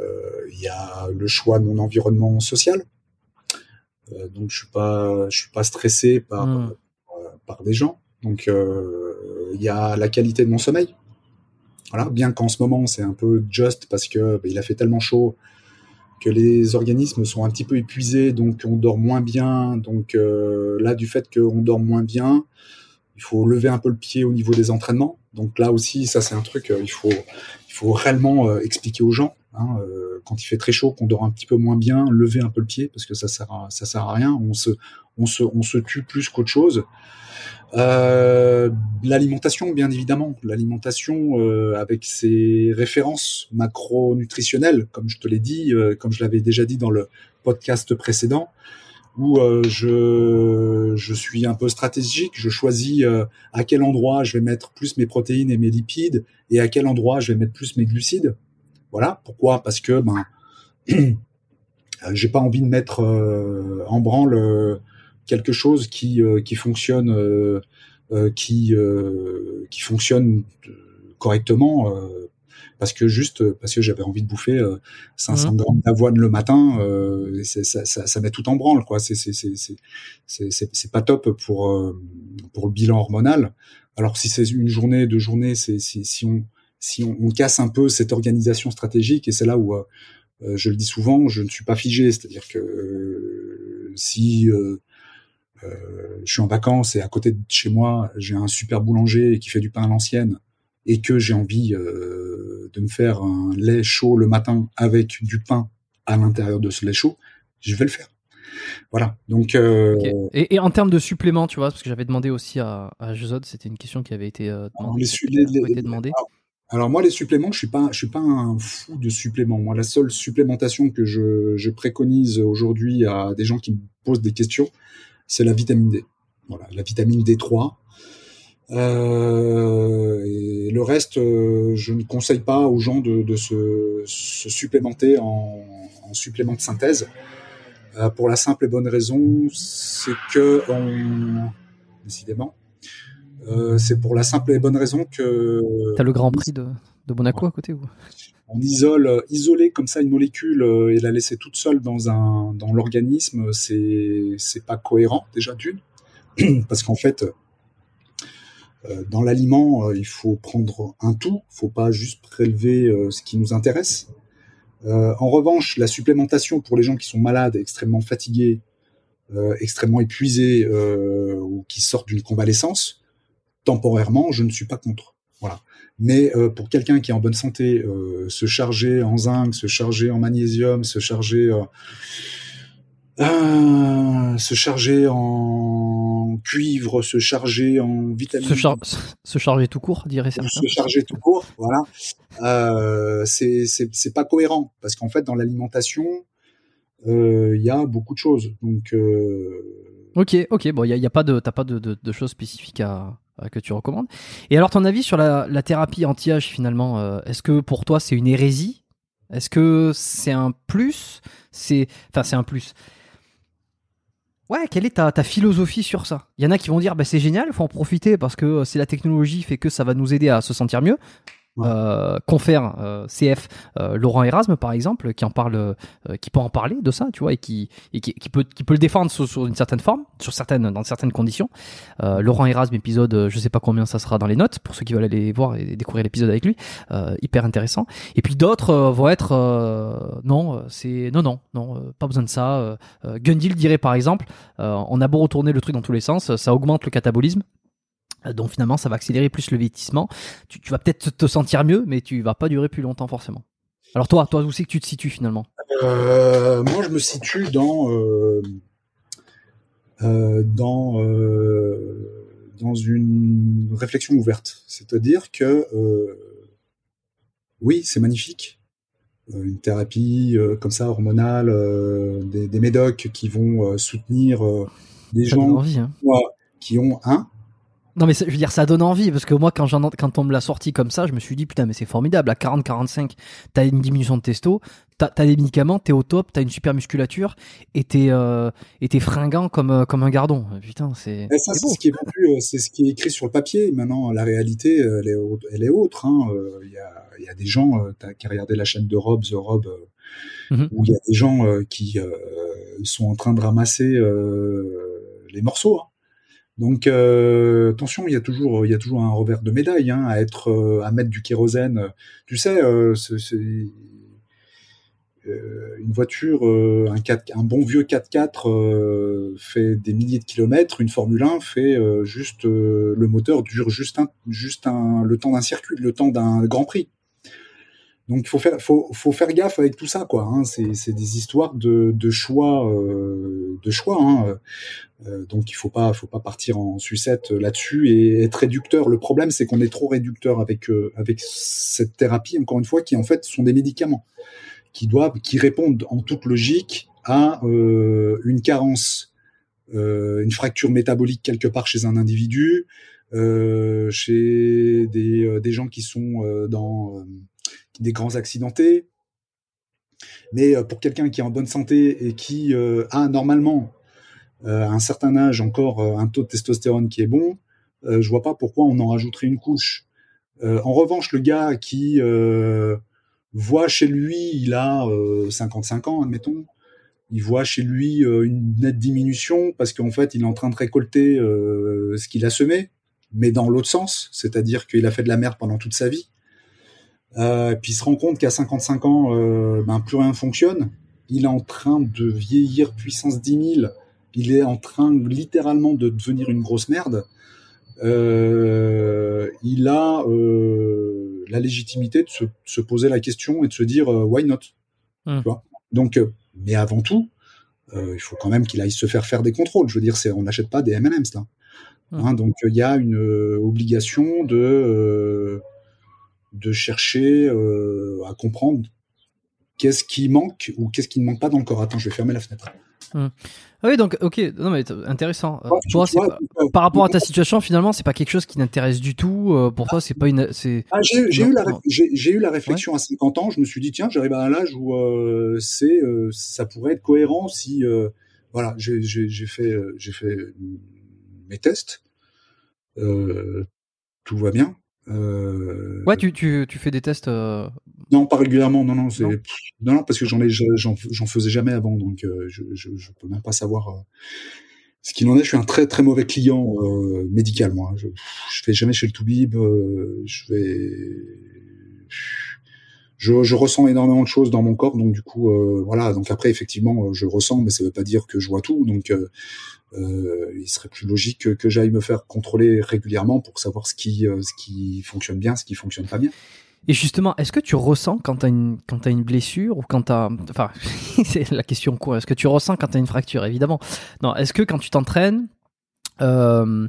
Il y a le choix de mon environnement social. Euh, donc, je suis pas, je suis pas stressé par, Hmm. mmh. par des gens. Donc, euh, il y a la qualité de mon sommeil. Voilà, bien qu'en ce moment c'est un peu just parce que bah, il a fait tellement chaud que les organismes sont un petit peu épuisés, donc on dort moins bien. Donc euh, là, du fait qu'on dort moins bien, il faut lever un peu le pied au niveau des entraînements. Donc là aussi, ça c'est un truc, euh, il faut, il faut réellement euh, expliquer aux gens. Hein, quand il fait très chaud, qu'on dort un petit peu moins bien, lever un peu le pied parce que ça sert à, ça sert à rien. On se, on se, on se tue plus qu'autre chose. Euh, l'alimentation, bien évidemment, l'alimentation euh, avec ses références macronutritionnelles, comme je te l'ai dit, euh, comme je l'avais déjà dit dans le podcast précédent, où je, je suis un peu stratégique, je choisis à quel endroit je vais mettre plus mes protéines et mes lipides et à quel endroit je vais mettre plus mes glucides. Voilà. Pourquoi? Parce que ben j'ai pas envie de mettre en branle quelque chose qui euh, qui fonctionne euh, euh, qui qui fonctionne correctement parce que juste parce que j'avais envie de bouffer 500 mmh. grammes d'avoine le matin, euh, ça, ça, ça, met tout en branle, quoi. C'est c'est c'est c'est c'est pas top pour pour le bilan hormonal. Alors si c'est une journée, deux journées, c'est si, si on si on, on, casse un peu cette organisation stratégique et c'est là où je le dis souvent, je ne suis pas figé, c'est-à-dire que si euh, je suis en vacances et à côté de chez moi, j'ai un super boulanger qui fait du pain à l'ancienne et que j'ai envie euh, de me faire un lait chaud le matin avec du pain à l'intérieur de ce lait chaud, je vais le faire. Voilà. Donc. Euh, et, en termes de suppléments, tu vois, parce que j'avais demandé aussi à, à c'était une question qui avait été demandée. Alors, moi, les suppléments, je suis pas, je suis pas un fou de suppléments. Moi, la seule supplémentation que je, je préconise aujourd'hui à des gens qui me posent des questions, c'est la vitamine D. Voilà, la vitamine D3. Euh, et le reste, euh, je ne conseille pas aux gens de, se, supplémenter en, supplément de synthèse. Euh, pour la simple et bonne raison, c'est que on, décidément, c'est pour la simple et bonne raison que. T'as le Grand Prix de, de Monaco à côté ou? On isole, euh, isoler comme ça une molécule euh, et la laisser toute seule dans un dans l'organisme, c'est c'est pas cohérent déjà d'une, parce qu'en fait euh, dans l'aliment, il faut prendre un tout, faut pas juste prélever ce qui nous intéresse. en revanche, la supplémentation pour les gens qui sont malades, extrêmement fatigués, extrêmement épuisés ou qui sortent d'une convalescence, temporairement, je ne suis pas contre. Voilà. Mais euh, pour quelqu'un qui est en bonne santé, euh, se charger en zinc, se charger en magnésium, se charger, euh, se charger en cuivre, se charger en vitamines, se, charger tout court, dirait certains. Se charger tout court, voilà. c'est c'est pas cohérent parce qu'en fait dans l'alimentation il y a beaucoup de choses. Donc Ok, ok, bon, il y, a, pas de, t'as pas de, de, de choses spécifiques à, euh, que tu recommandes. Et alors, ton avis sur la, thérapie anti-âge finalement, euh, est-ce que pour toi c'est une hérésie? Est-ce que c'est un plus? C'est, enfin, c'est un plus. Ouais, quelle est ta, philosophie sur ça? Il y en a qui vont dire, bah, c'est génial, faut en profiter parce que euh, c'est la technologie fait que ça va nous aider à se sentir mieux euh, confère euh, CF euh, Laurent Erasme par exemple qui en parle euh, qui peut en parler de ça tu vois et qui et qui, qui, peut qui peut le défendre sur, une certaine forme sur certaines dans certaines conditions. Laurent Erasme épisode je sais pas combien ça sera dans les notes pour ceux qui veulent aller voir et découvrir l'épisode avec lui hyper intéressant. Et puis d'autres vont être non c'est non non non pas besoin de ça Gundil dirait par exemple on a beau retourner le truc dans tous les sens ça augmente le catabolisme. euh, donc finalement, ça va accélérer plus le vieillissement. Tu, vas peut-être te sentir mieux, mais tu vas pas durer plus longtemps forcément. Alors toi, toi où c'est que tu te situes finalement? Euh, Moi, je me situe dans euh, dans dans une réflexion ouverte. C'est-à-dire que oui, c'est magnifique, une thérapie comme ça hormonale, des, médocs qui vont soutenir des gens hein. qui ont un non mais je veux dire ça donne envie parce que moi quand j'en quand on me l'a sorti comme ça je me suis dit putain mais c'est formidable à 40 45 t'as une diminution de testo t'as as des médicaments t'es au top t'as une super musculature et t'es euh, et t'es fringant comme euh, comme un gardon. Putain c'est ça c'est ce qui est euh, c'est ce qui est écrit sur le papier. Maintenant la réalité elle est elle est autre hein. Il y a il y a des gens t'as qu'à regarder la chaîne de Rob The Rob mm-hmm. où il y a des gens qui sont en train de ramasser les morceaux hein Donc euh, attention, il y a toujours, il y a toujours un revers de médaille hein, à être, euh, à mettre du kérosène. Tu sais, euh, c'est, une voiture, un, 4, un bon vieux 4x4 euh, fait des milliers de kilomètres. Une Formule 1 fait juste le moteur dure juste un, juste le temps d'un circuit, le temps d'un Grand Prix. Donc il faut faire, faut, faut faire gaffe avec tout ça, quoi. Hein. C'est, des histoires de, de choix, euh, de choix. Hein. Euh, donc il faut pas, faut pas partir en sucette là-dessus et être réducteur. Le problème, c'est qu'on est trop réducteur avec euh, avec cette thérapie, encore une fois, qui en fait sont des médicaments qui doivent, qui répondent en toute logique à euh, une carence, euh, une fracture métabolique quelque part chez un individu, euh, chez des, des gens qui sont dans des grands accidentés. Mais euh, pour quelqu'un qui est en bonne santé et qui euh, a normalement euh, à un certain âge encore un taux de testostérone qui est bon, euh, je vois pas pourquoi on en rajouterait une couche. En revanche, le gars qui voit chez lui, il a euh, 55 ans, admettons, il voit chez lui une nette diminution parce qu'en fait, il est en train de récolter ce qu'il a semé, mais dans l'autre sens, c'est-à-dire qu'il a fait de la merde pendant toute sa vie. Euh, puis il se rend compte qu'à 55 ans, euh, ben, plus rien fonctionne. Il est en train de vieillir puissance 10 000. Il est en train littéralement de devenir une grosse merde. Euh, il a la légitimité de se, de se poser la question et de se dire why not? Hmm. Tu vois? Donc, mais avant tout, il faut quand même qu'il aille se faire faire des contrôles. Je veux dire, on n'achète pas des M&M's là. Hmm. Hein, donc il y a une obligation de de chercher euh, à comprendre qu'est-ce qui manque ou qu'est-ce qui ne manque pas dans le corps. Attends, je vais fermer la fenêtre. Ah oui, donc, ok, non, mais t- intéressant. Euh, Ouais, toi, vois, pas- euh, par rapport à ta situation, finalement, c'est pas quelque chose qui t'intéresse du tout. euh, pour toi, c'est pas une. C'est. Ah, j'ai eu eu la réflexion à 50 ans. Je me suis dit tiens, j'arrive à un âge où euh, c'est ça pourrait être cohérent si voilà j'ai fait j'ai fait mes tests. Tout va bien. Euh, Ouais, tu, tu, tu fais des tests. euh, Non, pas régulièrement. Non, non, c'est Non. non, non, parce que j'en ai, j'en, j'en faisais jamais avant, donc euh, je, je, je peux même pas savoir ce qu'il en est. Je suis un très, très mauvais client euh, médical, moi. Je, je fais jamais chez le Toubib. Euh, je vais, je, ressens énormément de choses dans mon corps, donc du coup, euh, voilà. Donc après, effectivement, je ressens, mais ça veut pas dire que je vois tout. Donc, euh, euh, il serait plus logique que, j'aille me faire contrôler régulièrement pour savoir ce qui, euh, fonctionne bien, ce qui fonctionne pas bien. Et justement, est-ce que tu ressens quand quand t'as une blessure ou quand t'as. Enfin, c'est la question quoi. Est-ce que tu ressens quand t'as une fracture, évidemment Non, est-ce que quand tu t'entraînes, euh,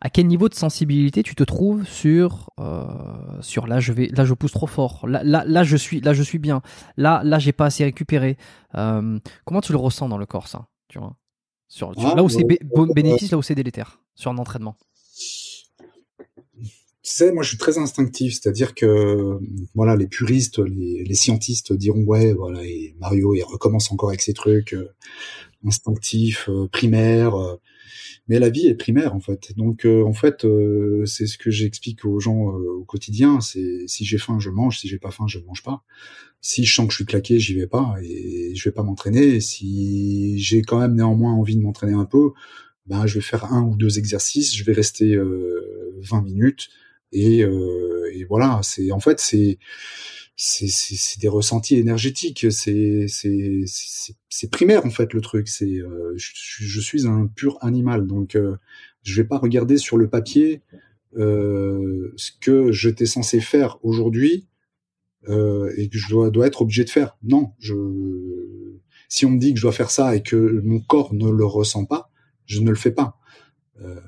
à quel niveau de sensibilité tu te trouves sur, euh, sur là, je vais, là, je pousse trop fort. Là, là, là, je suis, là, je suis bien. Là, là, j'ai pas assez récupéré. Euh, comment tu le ressens dans le corps, ça Tu vois? Sur, sur- Ah, là où c'est bé- bon bénéfice, là où c'est délétère, sur un entraînement? Tu sais, moi, je suis très instinctif, c'est-à-dire que, voilà, les puristes, les, les scientistes diront, ouais, voilà, et Mario, il recommence encore avec ses trucs euh, instinctifs, primaires, mais la vie est primaire, en fait. Donc, euh, en fait, euh, c'est ce que j'explique aux gens euh, au quotidien, c'est si j'ai faim, je mange, si j'ai pas faim, je mange pas. Si je sens que je suis claqué, j'y vais pas, et je vais pas m'entraîner. Si j'ai quand même néanmoins envie de m'entraîner un peu, ben, je vais faire un ou deux exercices, je vais rester euh, 20 minutes, et, euh, et voilà, c'est en fait c'est c'est des ressentis énergétiques, c'est c'est c'est primaire en fait le truc. C'est euh, je, je suis un pur animal, donc euh, je vais pas regarder sur le papier euh, ce que j'étais censé faire aujourd'hui euh, et que je dois dois être obligé de faire. Non, je si on me dit que je dois faire ça et que mon corps ne le ressent pas, je ne le fais pas. Euh,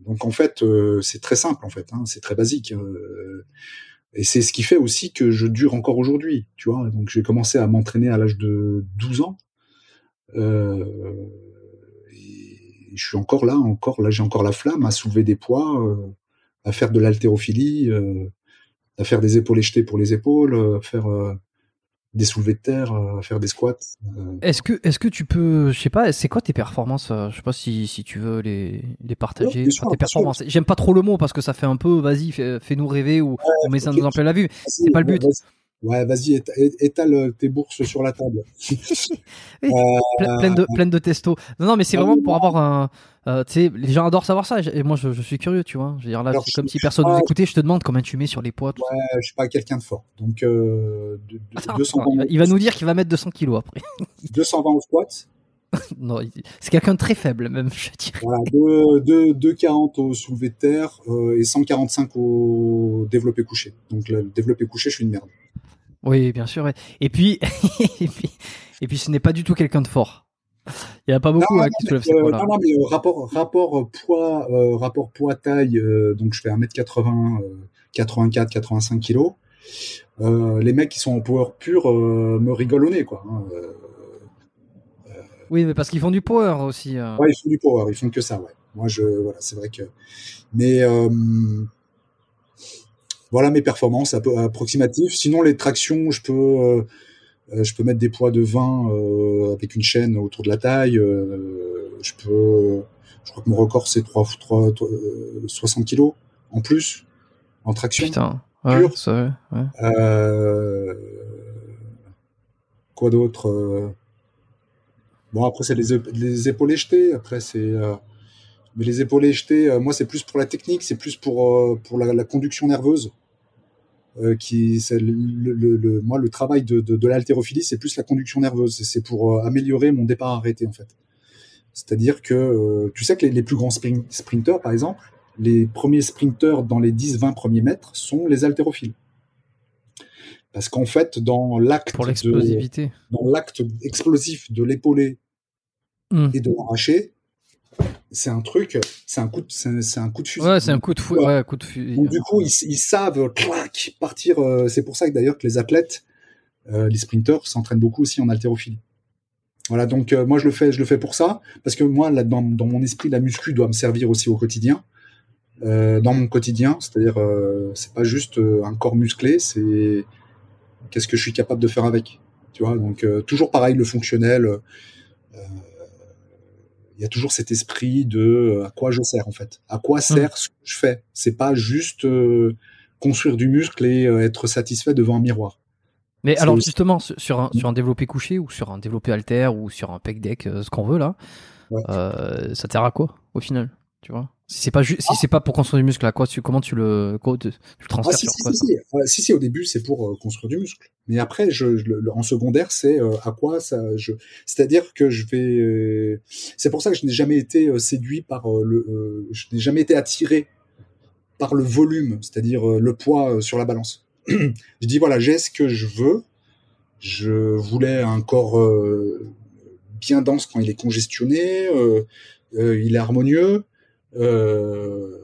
donc en fait, euh, c'est très simple en fait, hein, c'est très basique. Et c'est ce qui fait aussi que je dure encore aujourd'hui, tu vois. Donc j'ai commencé à m'entraîner à l'âge de 12 ans. Euh, et je suis encore là, encore là, j'ai encore la flamme à soulever des poids, euh, à faire de l'haltérophilie, euh, à faire des épaules jetées pour les épaules, euh, à faire des soulevés de terre, euh, faire des squats. euh. Est-ce que, est-ce que tu peux, je sais pas, c'est quoi tes performances euh, Je sais pas si, si tu veux les, les partager. Ouais, sûr, tes performances. J'aime pas trop le mot parce que ça fait un peu, vas-y, fais, fais-nous rêver ou on met ça ok. nous en plein la vue. C'est pas le but. Ouais, vas-y, étale tes bourses sur la table. Oui, pleine de pleine de testo. Non, non, mais c'est Ah vraiment oui, pour avoir un. euh, tu sais, les gens adorent savoir ça. Et moi, je, je suis curieux, tu vois. Je veux dire là, Alors, c'est comme si personne nous écoutait. Je te demande combien tu mets sur les poids. tout ça. Ouais, je suis pas quelqu'un de fort. Donc, euh, de- de- Attends, 220, attends, il, va, il va nous dire qu'il va mettre 200 kilos après. 220 au squat. non, c'est quelqu'un de très faible, même, je dirais. Voilà, 2, 2, 240 au soulevé de terre euh, et 145 au développé couché. Donc, le développé couché, je suis une merde. Oui, bien sûr. ouais. Et puis, et puis, et puis, ce n'est pas du tout quelqu'un de fort. Il n'y a pas beaucoup Non, hein, non, qui soulèvent euh, poids-là. non, non, mais euh, rapport, rapport euh, poids, euh, rapport poids taille, donc je fais 1m80, euh, 84, 85 kilos. Les mecs qui sont en power pur me rigolent au nez, quoi. hein. Oui, mais parce qu'ils font du power aussi. euh. ouais, ils font du power, ils font que ça, ouais. Moi, je, voilà, c'est vrai que. Mais voilà mes performances appro- approximatives. Sinon, les tractions, je peux, euh, euh, je peux mettre des poids de 20 euh, avec une chaîne autour de la taille. je peux, je crois que mon record c'est 3, 3, 60 kilos en plus en traction. Putain. Ouais, vrai, ouais. Euh, quoi d'autre Bon, après, c'est les, les épaules jetées. Après, c'est. euh, Mais les épaules jetées, euh, moi, c'est plus pour la technique, c'est plus pour, euh, pour la, la conduction nerveuse. Euh, qui, c'est le, le- moi, le travail de, de, de l'haltérophilie, c'est plus la conduction nerveuse. C'est- pour euh, améliorer mon départ arrêté, en fait. C'est-à-dire que euh, tu sais que les, les plus grands sprinteurs, par exemple, les premiers sprinteurs dans les 10-20 premiers mètres sont les haltérophiles. Parce qu'en fait, dans l'acte Pour de, l'explosivité. dans l'acte explosif de l'épauler Hmm. et de l'arracher, c'est un truc, c'est un coup, de, c'est un coup de fusil. Ouais, c'est un coup de fou. Ouais, coup de fusil. Donc, du coup, ils, ils savent clac, partir. euh, c'est pour ça que d'ailleurs que les athlètes, euh, les sprinteurs, s'entraînent beaucoup aussi en haltérophilie. Voilà, donc euh, moi je le fais, je le fais pour ça, parce que moi là dans, dans mon esprit, la muscu doit me servir aussi au quotidien, dans mon quotidien, c'est-à-dire c'est pas juste un corps musclé, c'est qu'est-ce que je suis capable de faire avec, tu vois? Donc toujours pareil, le fonctionnel. euh, il y a toujours cet esprit de euh, à quoi je sers en fait. À quoi sert ce que je fais? C'est pas juste euh, construire du muscle et euh, être satisfait devant un miroir. Mais alors aussi- justement sur sur un, sur un développé couché ou sur un développé alter ou sur un pec deck, ce qu'on veut là, Ouais. euh, ça sert à quoi au final? Tu vois Si c'est pas ju- si c'est pas pour construire du muscle, à quoi tu comment tu le comment tu, tu le Ah, transfères si, sur si, quoi si, si. Ouais, si, si, au début, c'est pour euh, construire du muscle. Mais après, je, je- le- en secondaire, c'est euh, à quoi ça. Je... C'est-à-dire que je vais. euh, C'est pour ça que je n'ai jamais été euh, séduit par euh, le. euh, Je n'ai jamais été attiré par le volume, c'est-à-dire euh, le poids euh, sur la balance. je dis voilà, j'ai ce que je veux. Je voulais un corps euh, bien dense quand il est congestionné, euh, euh, il est harmonieux. Euh,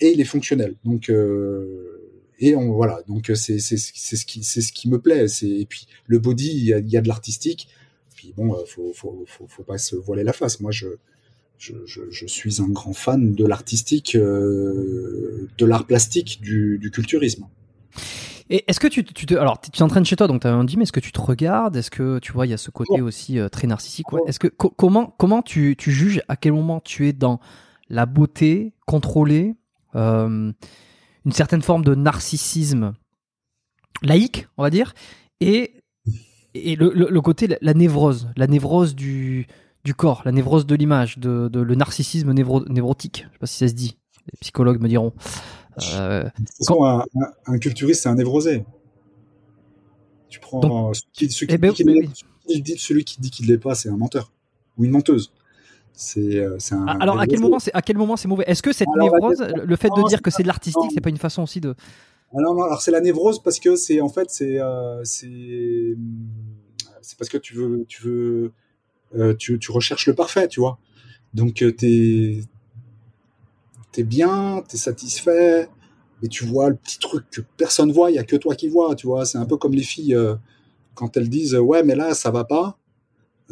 et il est fonctionnel. Donc euh, et voilà, donc euh, c'est ce qui c'est ce qui me plaît. Et puis le body, il y a, de l'artistique. Puis bon, faut, faut faut pas se voiler la face. Moi, je je, je, suis un grand fan de l'artistique, de l'art plastique, du, du culturisme. Et est-ce que tu, tu te alors tu t'entraînes chez toi donc tu as un gym, est-ce que tu te regardes? Est-ce que tu vois il y a ce côté aussi euh, très narcissique ouais. Est-ce que co- comment comment tu tu juges à quel moment tu es dans la beauté contrôlée euh, une certaine forme de narcissisme laïque, on va dire, et, et le, le, le côté, la, la névrose, la névrose du, du corps, la névrose de l'image, de, de le narcissisme névro, névrotique? Je sais pas si ça se dit. Les psychologues me diront. Euh, De toute façon, un, un- un culturiste, c'est un névrosé. Tu prends Donc- celui qui, celui qui ben, dit qu'il oui, l'est- oui. celui qui dit- celui qui dit qu'il l'est pas, c'est un menteur ou une menteuse. C'est euh, c'est un. alors à quel moment c'est à quel moment c'est mauvais? Est-ce que cette Alors, névrose, le- fait de Non, dire que c'est de l'artistique, non. c'est pas une façon aussi de Ah non, alors c'est la névrose parce que c'est en fait c'est euh, c'est c'est parce que tu veux tu veux euh, tu, tu recherches le parfait, tu vois. Donc euh, t'es bien, t'es satisfait, et tu vois le petit truc que personne voit, il y a que toi qui vois, tu vois. C'est un peu comme les filles euh, quand elles disent ouais mais là ça va pas,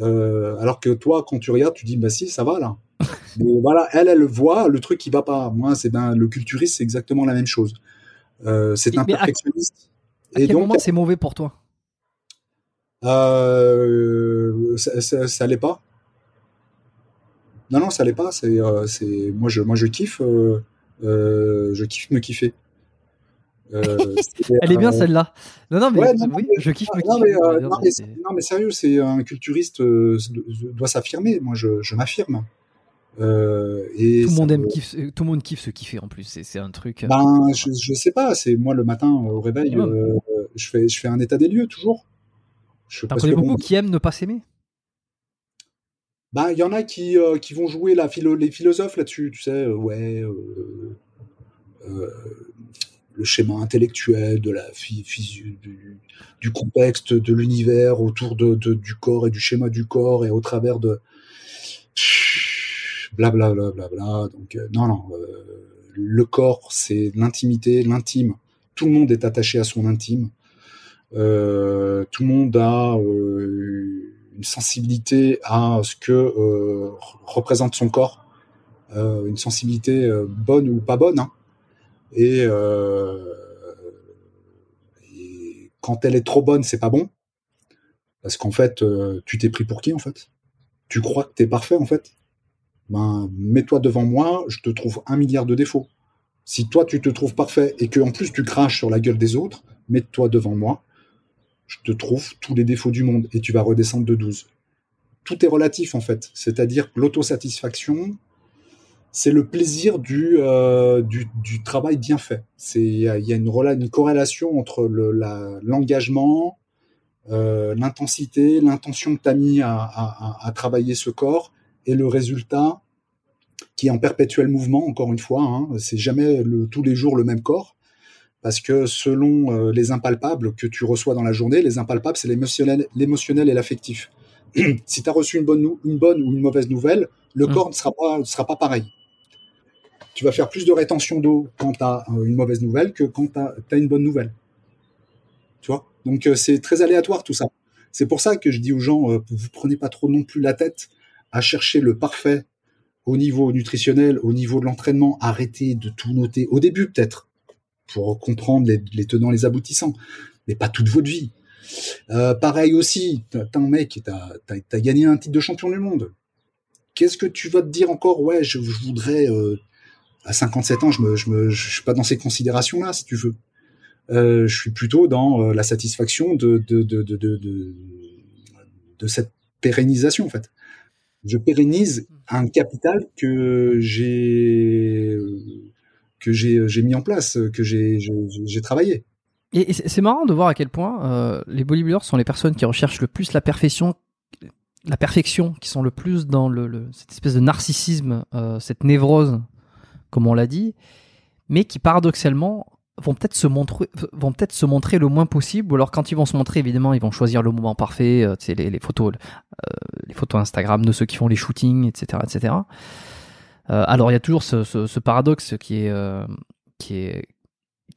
Euh, alors que toi quand tu regardes tu dis bah si ça va là. Mais voilà, elle elle voit le truc qui va pas. Moi c'est ben le culturiste c'est exactement la même chose. Euh, c'est un Mais perfectionniste. À Et quel donc, moment c'est mauvais pour toi? Ça, ça, ça l'est pas. Non, non, ça l'est pas. C'est, euh, c'est, moi, je, moi, je kiffe, euh, euh, je kiffe me kiffer. Elle est bien celle-là. Non, non, mais ouais, non, oui, je kiffe me non, kiffer, mais, non, mais, c'est- non, mais sérieux, c'est un culturiste doit s'affirmer. Moi, je, je m'affirme. Euh, et tout le monde aime me- kiffe, tout le monde kiffe se kiffer en plus. C'est c'est un truc. Ben, je, je sais pas. C'est moi le matin au réveil, Ouais. euh, je fais, je fais un état des lieux toujours. Je, T'en connais bon, beaucoup qui aiment ne pas s'aimer. Ben, il y en a qui, euh, qui vont jouer la philo- les philosophes là-dessus, tu sais, euh, ouais, euh, euh, le schéma intellectuel de la du, du contexte de l'univers autour de, de- du corps et du schéma du corps et au travers de blablabla. Bla, bla, bla. Donc, euh, non, non, le corps, c'est l'intimité, l'intime. Tout le monde est attaché à son intime. Tout le monde a sensibilité à ce que euh, représente son corps, euh, une sensibilité euh, bonne ou pas bonne. hein. Et, et quand elle est trop bonne, c'est pas bon, parce qu'en fait, tu t'es pris pour qui en fait? Tu crois que t'es parfait en fait? Ben, mets-toi devant moi, je te trouve un milliard de défauts. Si toi tu te trouves parfait et que en plus tu craches sur la gueule des autres, mets-toi devant moi, je te trouve tous les défauts du monde et tu vas redescendre de 12. Tout est relatif en fait, c'est-à-dire que l'autosatisfaction, c'est le plaisir du, euh, du, travail bien fait. Il y a, une, corrélation entre l'engagement, euh, l'intensité, l'intention que tu as mis à, travailler ce corps et le résultat qui est en perpétuel mouvement. Encore une fois, hein, c'est jamais tous les jours le même corps parce que selon euh, les impalpables que tu reçois dans la journée, les impalpables, c'est l'émotionnel, l'émotionnel et l'affectif. si tu as reçu une bonne, nou- une bonne ou une mauvaise nouvelle, le Mm. corps ne sera pas, ne sera pas pareil. Tu vas faire plus de rétention d'eau quand tu as une mauvaise nouvelle que quand tu as, une bonne nouvelle. Tu vois? Donc euh, c'est très aléatoire tout ça. C'est pour ça que je dis aux gens, euh, vous prenez pas trop non plus la tête à chercher le parfait au niveau nutritionnel, au niveau de l'entraînement. Arrêtez de tout noter. Au début peut-être, pour comprendre les, tenants, les aboutissants, mais pas toute votre vie. Euh, pareil aussi, t'as un mec, t'as as, gagné un titre de champion du monde. Qu'est-ce que tu vas te dire encore? Ouais, je, voudrais euh, à 57 ans, je me, je suis pas dans ces considérations-là, si tu veux. Euh, je suis plutôt dans la satisfaction de, de cette pérennisation, en fait. Je pérennise un capital que j'ai que j'ai j'ai mis en place, que j'ai travaillé. Et, c'est marrant de voir à quel point euh, les bodybuilders sont les personnes qui recherchent le plus la perfection, la perfection, qui sont le plus dans cette espèce de narcissisme, euh, cette névrose, comme on l'a dit, mais qui paradoxalement vont peut-être se montrer, vont peut-être se montrer le moins possible. Ou alors quand ils vont se montrer, évidemment, ils vont choisir le moment parfait, euh, les, photos, euh, les photos Instagram de ceux qui font les shootings, etc., etc. Euh, alors il y a toujours ce, ce- ce paradoxe qui est, euh, qui est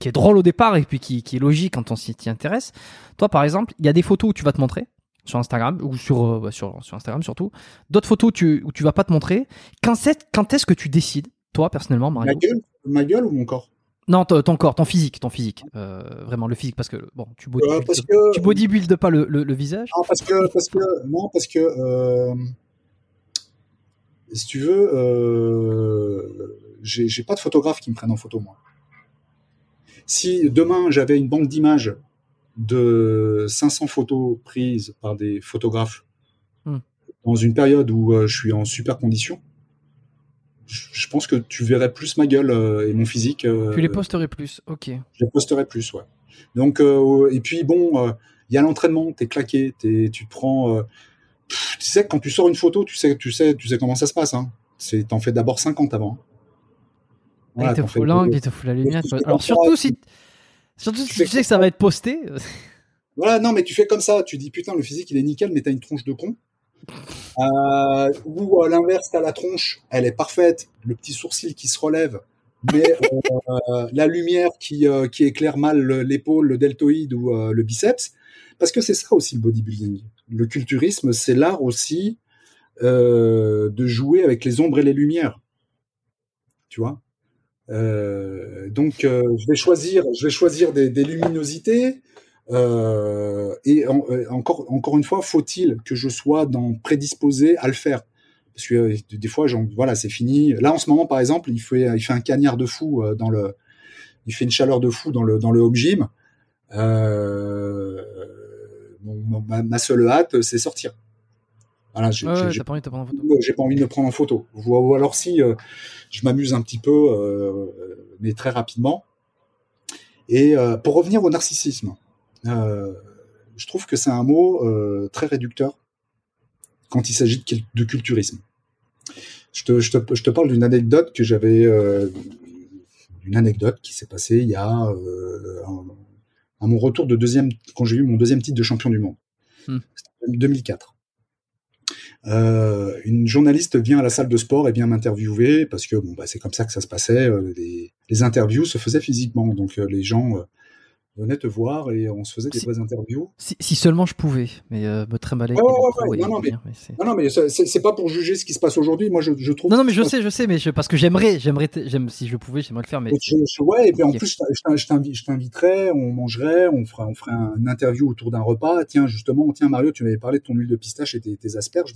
qui est drôle au départ et puis qui, qui est logique quand on s'y intéresse. Toi, par exemple, il y a des photos où tu vas te montrer sur Instagram ou sur, euh, bah, sur, sur Instagram surtout. D'autres photos où tu, où tu vas pas te montrer. Quand, est-ce que tu décides, toi personnellement, Mario Ma gueule, ma gueule ou mon corps? Non, ton ton corps, ton physique, ton physique. Euh, vraiment le physique parce que bon, tu bodybuildes, Euh, tu bodybuildes pas le, le, le visage. Non, parce que, parce que, non, parce que, si tu veux, euh, j'ai pas de photographe qui me prenne en photo, moi. Si demain j'avais une banque d'images de 500 photos prises par des photographes Hmm. dans une période où euh, je suis en super condition, je, pense que tu verrais plus ma gueule euh, et mon physique. euh, Tu les posterais plus. Ok. je les posterai plus, ouais. Donc, et puis bon, il y a l'entraînement, t'es claqué, tu te prends. Pff, tu sais, quand tu sors une photo, tu sais, tu sais, tu sais comment ça se passe. Hein. C'est, t'en fais d'abord 50 avant. Ah, il te fais- l'angle, il te faut la lumière. Alors surtout si, surtout si tu sais que ça va être posté. Voilà, non, mais tu fais comme ça. Tu dis putain, le physique il est nickel, mais t'as une tronche de con. Euh, ou à l'inverse, t'as la tronche, elle est parfaite, le petit sourcil qui se relève, mais euh, la lumière qui, euh, qui éclaire mal le- l'épaule, le deltoïde ou le biceps. Parce que c'est ça aussi le bodybuilding. Le culturisme, c'est l'art aussi euh, de jouer avec les ombres et les lumières. Tu vois? Euh, Donc, euh, je vais choisir, je vais choisir des, luminosités. Et en- encore, encore une fois, faut-il que je sois dans prédisposé à le faire? Parce que des fois, voilà, c'est fini. Là, en ce moment, par exemple, il fait, un cagnard de fou dans le il fait une chaleur de fou dans le dans le home gym. Euh, mon- ma, ma seule hâte, c'est sortir. Voilà, j'ai ouais, pas envie de prendre en photo. pas envie de me prendre en photo. Ou, ou alors si euh, je m'amuse un petit peu, euh, mais très rapidement. Et euh, pour revenir au narcissisme, euh, je trouve que c'est un mot euh, très réducteur quand il s'agit de, culturisme. Je te, je te, je te parle d'une anecdote que j'avais, euh, une anecdote qui s'est passée il y a euh, à mon retour de deuxième, quand j'ai eu mon deuxième titre de champion du monde, Hmm. C'était en 2004. Euh, une journaliste vient à la salle de sport et vient m'interviewer parce que bon bah c'est comme ça que ça se passait. euh, les, les interviews se faisaient physiquement, donc euh, les gens venaient te voir et on se faisait des Si- vraies interviews. Si, si seulement je pouvais, mais euh, me trimballer. Avec ouais, ouais, non, non, venir, mais c'est- Non non mais c'est- pas pour juger ce qui se passe aujourd'hui. Moi je, je trouve. Non, non, mais je sais, je sais, mais je, parce que j'aimerais, j'aimerais, j'aime, si je pouvais, j'aimerais le faire, mais. Je- je- ouais, et puis en plus, je t'in- je t'in- je t'invi- je t'inviterais, on mangerait, on ferait, on ferait un- une interview autour d'un repas. Tiens, justement, tiens, Mario, tu m'avais parlé de ton huile de pistache et tes, tes asperges.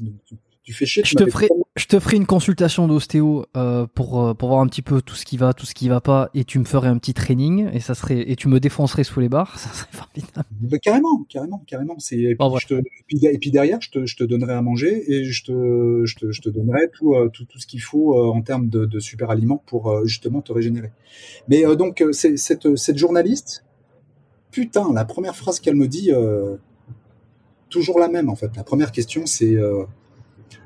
Tu, fais chier. tu Je te ferai, tellement- je te ferai une consultation d'ostéo euh, pour euh, pour voir un petit peu tout ce qui va, tout ce qui va pas, et tu me ferais un petit training et ça serait et tu me défoncerais sous les barres, ça serait formidable. Bah, carrément, carrément, carrément. C'est, et, puis, Bon, ouais. je te, et, puis, et puis derrière, je te, je te donnerai à manger et je te, je te, je te donnerai tout, euh, tout, tout ce qu'il faut en termes de, de super aliments pour justement te régénérer. Mais euh, donc, cette, cette journaliste, putain, la première phrase qu'elle me dit, euh, toujours la même en fait. La première question, c'est euh,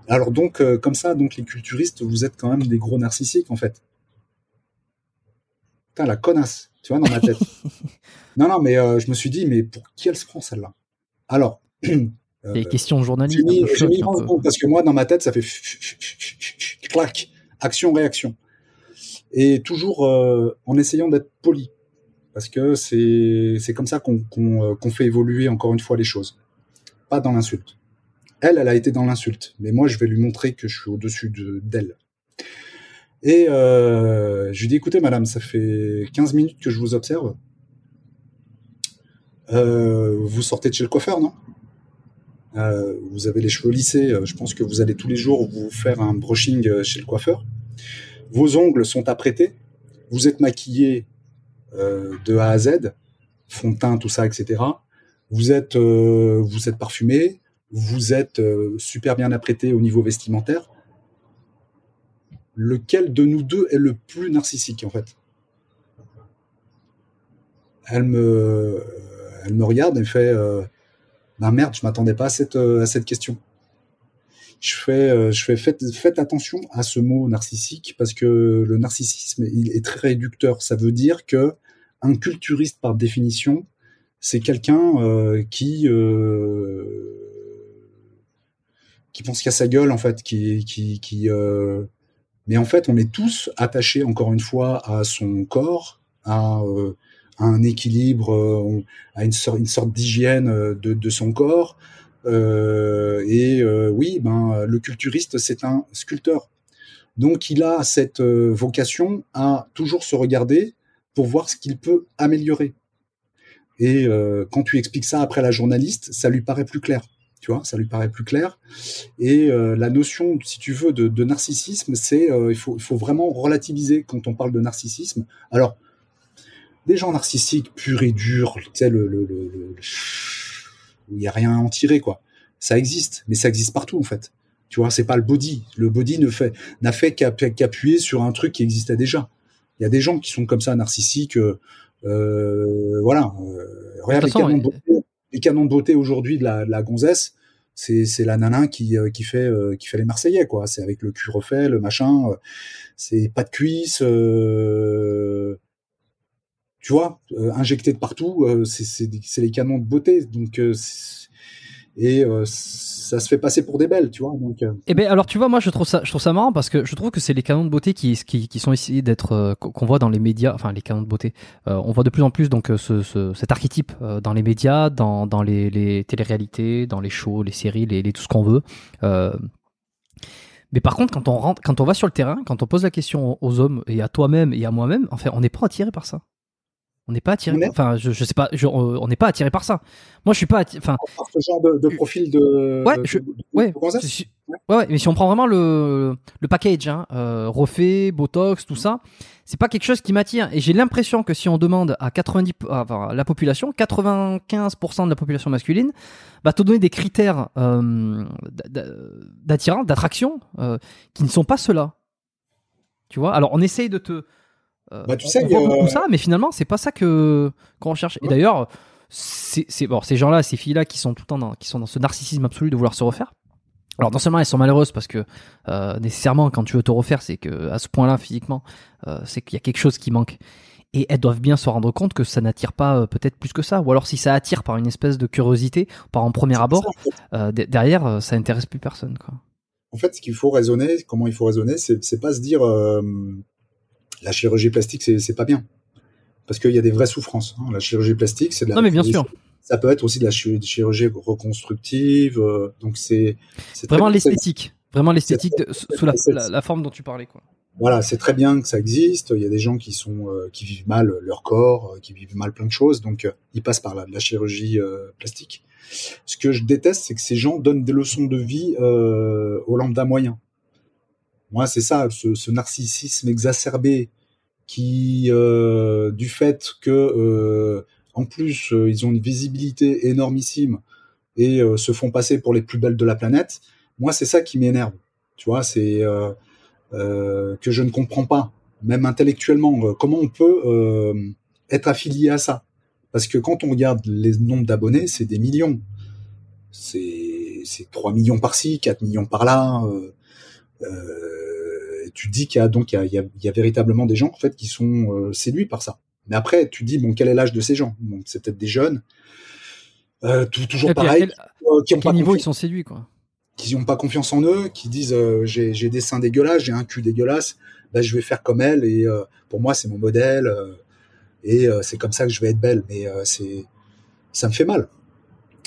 alors donc euh, comme ça, donc les culturistes, vous êtes quand même des gros narcissiques en fait. Putain, la connasse, tu vois, dans ma tête. non, non, mais euh, je me suis dit, mais pour qui elle se prend celle-là? Alors, euh, Les questions de peu j'ai mis un 30 peu. parce que moi, dans ma tête, ça fait clac, action-réaction. Et toujours euh, en essayant d'être poli. Parce que c'est comme ça qu'on fait évoluer encore une fois les choses. Pas dans l'insulte. Elle, elle a été dans l'insulte. Mais moi, je vais lui montrer que je suis au-dessus de- d'elle. Et euh, je lui dis, écoutez, madame, ça fait 15 minutes que je vous observe. Euh, vous sortez de chez le coiffeur, non? Euh, Vous avez les cheveux lissés. Je pense que vous allez tous les jours vous faire un brushing chez le coiffeur. Vos ongles sont apprêtés. Vous êtes maquillé de A à Z, fond de teint, tout ça, etc. Vous êtes, vous êtes parfumé. Vous êtes euh, super bien apprêté au niveau vestimentaire. Lequel de nous deux est le plus narcissique en fait? Elle me, elle me regarde et me fait euh, bah merde, je m'attendais pas à cette, euh, à cette question. Je fais, faites, attention à ce mot narcissique parce que le narcissisme il est très réducteur. Ça veut dire que un culturiste par définition, c'est quelqu'un qui qui pense qu'à sa gueule en fait, qui qui qui euh, mais en fait on est tous attachés encore une fois à son corps, à, euh, un équilibre, euh, à une sorte une sorte d'hygiène euh, de, son corps. Et oui, ben le culturiste c'est un sculpteur, donc il a cette vocation à toujours se regarder pour voir ce qu'il peut améliorer. Et euh, quand tu expliques ça après la journaliste, ça lui paraît plus clair. Tu vois, ça lui paraît plus clair. Et euh, la notion, si tu veux, de, de narcissisme, c'est euh, il faut, il faut vraiment relativiser quand on parle de narcissisme. Alors, des gens narcissiques purs et durs, tu sais, le, le, le, le- il n'y a rien à en tirer, quoi. Ça existe, mais ça existe partout, en fait. Tu vois, c'est pas le body. Le body ne fait, n'a fait qu'app- qu'appuyer sur un truc qui existait déjà. Il y a des gens qui sont comme ça, narcissiques, euh, euh, voilà. Euh, regarde De les toute façon, les canons de beauté aujourd'hui de la, de gonzesse, c'est, c'est la nana qui, euh, qui fait, euh, qui fait les Marseillais, quoi. C'est avec le cul refait, le machin, euh, c'est pas de cuisse, euh, tu vois, injecté de partout, c'est, les canons de beauté, donc, et euh, ça se fait passer pour des belles, tu vois, donc, euh, Eh ben alors tu vois moi je trouve ça marrant parce que je trouve que c'est les canons de beauté qui sont essayés d'être euh, qu'on voit dans les médias enfin les canons de beauté. Euh, on voit de plus en plus donc ce, ce- cet archétype dans les médias dans les, les téléréalités dans les shows les séries les, tout ce qu'on veut. Mais par contre quand on rentre quand on va sur le terrain quand on pose la question aux hommes et à toi-même et à moi-même enfin on n'est pas attiré par ça on n'est pas attiré enfin je, je sais pas je- on n'est pas attiré par ça moi je suis pas atti- enfin par ce genre de, de profil de, Ouais, de- je- de- de ouais, gonzesse. je suis- Ouais. Ouais, mais si on prend vraiment le, le package, hein, euh, refait, botox, tout ça, c'est pas quelque chose qui m'attire. Et j'ai l'impression que si on demande à 90, enfin, la population, 95% de la population masculine, va te donner des critères euh, d'attirance, d'attraction, euh, qui ne sont pas ceux-là. Tu vois? Alors on essaye de te. Euh, bah, tu sais on voit beaucoup ça, mais finalement c'est pas ça que qu'on recherche. Et d'ailleurs, c'est bon, ces gens-là, ces filles-là, qui sont tout le temps dans, qui sont dans ce narcissisme absolu de vouloir se refaire alors non seulement elles sont malheureuses parce que euh, nécessairement quand tu veux te refaire, c'est que à ce point-là physiquement, euh, c'est qu'il y a quelque chose qui manque. Et elles doivent bien se rendre compte que ça n'attire pas euh, peut-être plus que ça. Ou alors si ça attire par une espèce de curiosité, par un premier abord, derrière ça intéresse plus personne. Quoi. En fait, ce qu'il faut raisonner, comment il faut raisonner, c'est pas se dire la chirurgie plastique c'est pas bien, parce qu'il y a des vraies souffrances. Hein. La chirurgie plastique, c'est de la. Non mais bien sûr. Ça peut être aussi de la chirurgie reconstructive. Euh, donc c'est vraiment l'esthétique, vraiment l'esthétique sous la, forme dont tu parlais quoi. Voilà, c'est très bien que ça existe. Il y a des gens qui sont euh, qui vivent mal leur corps, euh, qui vivent mal plein de choses, donc ils passent par la, la chirurgie plastique. Ce que je déteste, c'est que ces gens donnent des leçons de vie aux lambda moyens. Moi, c'est ça, ce, ce, narcissisme exacerbé qui, du fait que en plus, euh, ils ont une visibilité énormissime et euh, se font passer pour les plus belles de la planète. Moi, c'est ça qui m'énerve. Tu vois, c'est euh, que je ne comprends pas, même intellectuellement, comment on peut être affilié à ça. Parce que quand on regarde les nombres d'abonnés, c'est des millions. C'est 3 millions par-ci, 4 millions par-là. Tu dis qu'il y a donc il y a, il y a, véritablement des gens en fait qui sont séduits par ça. Mais après, tu dis, bon, quel est l'âge de ces gens? Bon, C'est peut-être des jeunes, euh, toujours pareil, euh, qui ont pas niveau ils sont séduits, quoi? Qui n'ont pas confiance en eux, qui disent, euh, j'ai des seins dégueulasses, j'ai un cul dégueulasse, bah, je vais faire comme elle, et euh, pour moi, c'est mon modèle, euh, et c'est comme ça que je vais être belle. Mais c'est, ça me fait mal.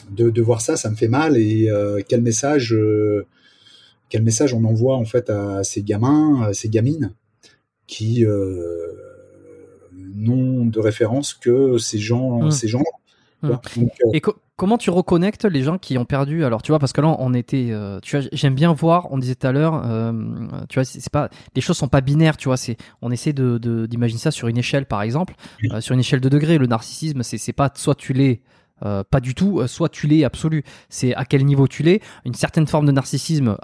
De, de, voir ça, ça me fait mal, et quel message, quel message on envoie, en fait, à ces gamins, à ces gamines, qui nom de référence que ces gens, mmh. ces gens. Mmh. Euh, Et comment tu reconnectes les gens qui ont perdu? Alors, tu vois, parce que là, on était, euh, tu vois, j'aime bien voir. On disait tout à l'heure, euh, tu vois, c'est pas, les choses sont pas binaires, tu vois. C'est, on essaie de, d'imaginer ça sur une échelle, par exemple, sur une échelle de degrés. Le narcissisme, c'est, c'est pas soit tu l'es. pas du tout, soit tu l'es absolu. C'est à quel niveau tu l'es. Une certaine forme de narcissisme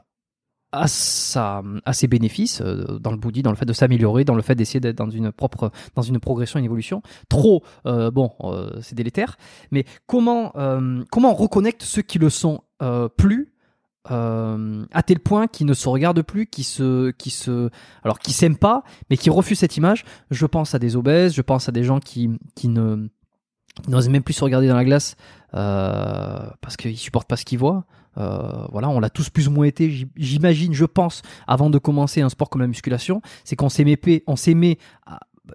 à, ses bénéfices euh, dans le bouddhisme, dans le fait de s'améliorer, dans le fait d'essayer d'être dans une propre, dans une progression, une évolution. Trop, euh, bon, euh, c'est délétère. Mais comment, comment on reconnecte ceux qui le sont plus à tel point qu'ils ne se regardent plus, qui se, qui se, alors qui s'aiment pas, mais qui refusent cette image? Je pense à des obèses, je pense à des gens qui, qui ne, n'osent même plus se regarder dans la glace parce qu'ils supportent pas ce qu'ils voient. Euh, voilà, on l'a tous plus ou moins été, j'imagine, je pense, avant de commencer un sport comme la musculation, c'est qu'on s'aimait, on s'aimait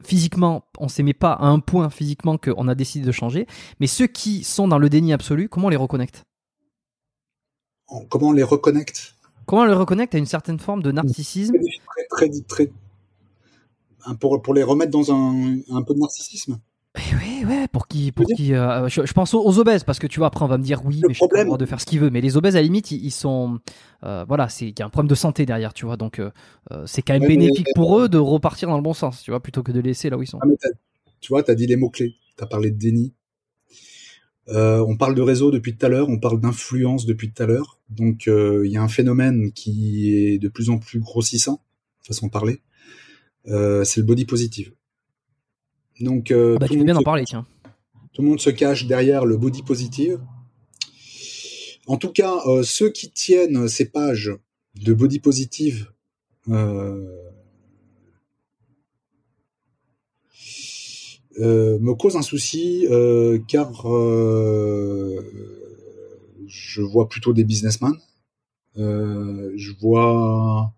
physiquement, on s'aimait pas à un point physiquement qu'on a décidé de changer. Mais ceux qui sont dans le déni absolu, comment on les reconnecte Comment on les reconnecte Comment on les reconnecte à une certaine forme de narcissisme très, très, très, pour, pour les remettre dans un, un peu de narcissisme ouais, pour qui, pour qui, euh, je, pense aux, obèses parce que tu vois après on va me dire oui, mais chacun a le droit de faire ce qu'il veut. Mais les obèses à la limite, ils, sont, euh, voilà, c'est il y a un problème de santé derrière, tu vois. Donc euh, c'est quand même bénéfique pour eux de repartir dans le bon sens, tu vois, plutôt que de laisser là où ils sont. Ah, tu vois, tu as dit les mots clés. Tu as parlé de déni. on parle de réseau depuis tout à l'heure, on parle d'influence depuis tout à l'heure. Donc il y a un phénomène qui est de plus en plus grossissant, façon de parler. c'est le body positive. Donc, euh, bah, tu bien en parler, tiens. Tout le monde se cache derrière le body positive. En tout cas, euh, ceux qui tiennent ces pages de body positive euh, me causent un souci car je vois plutôt des businessmen. je vois,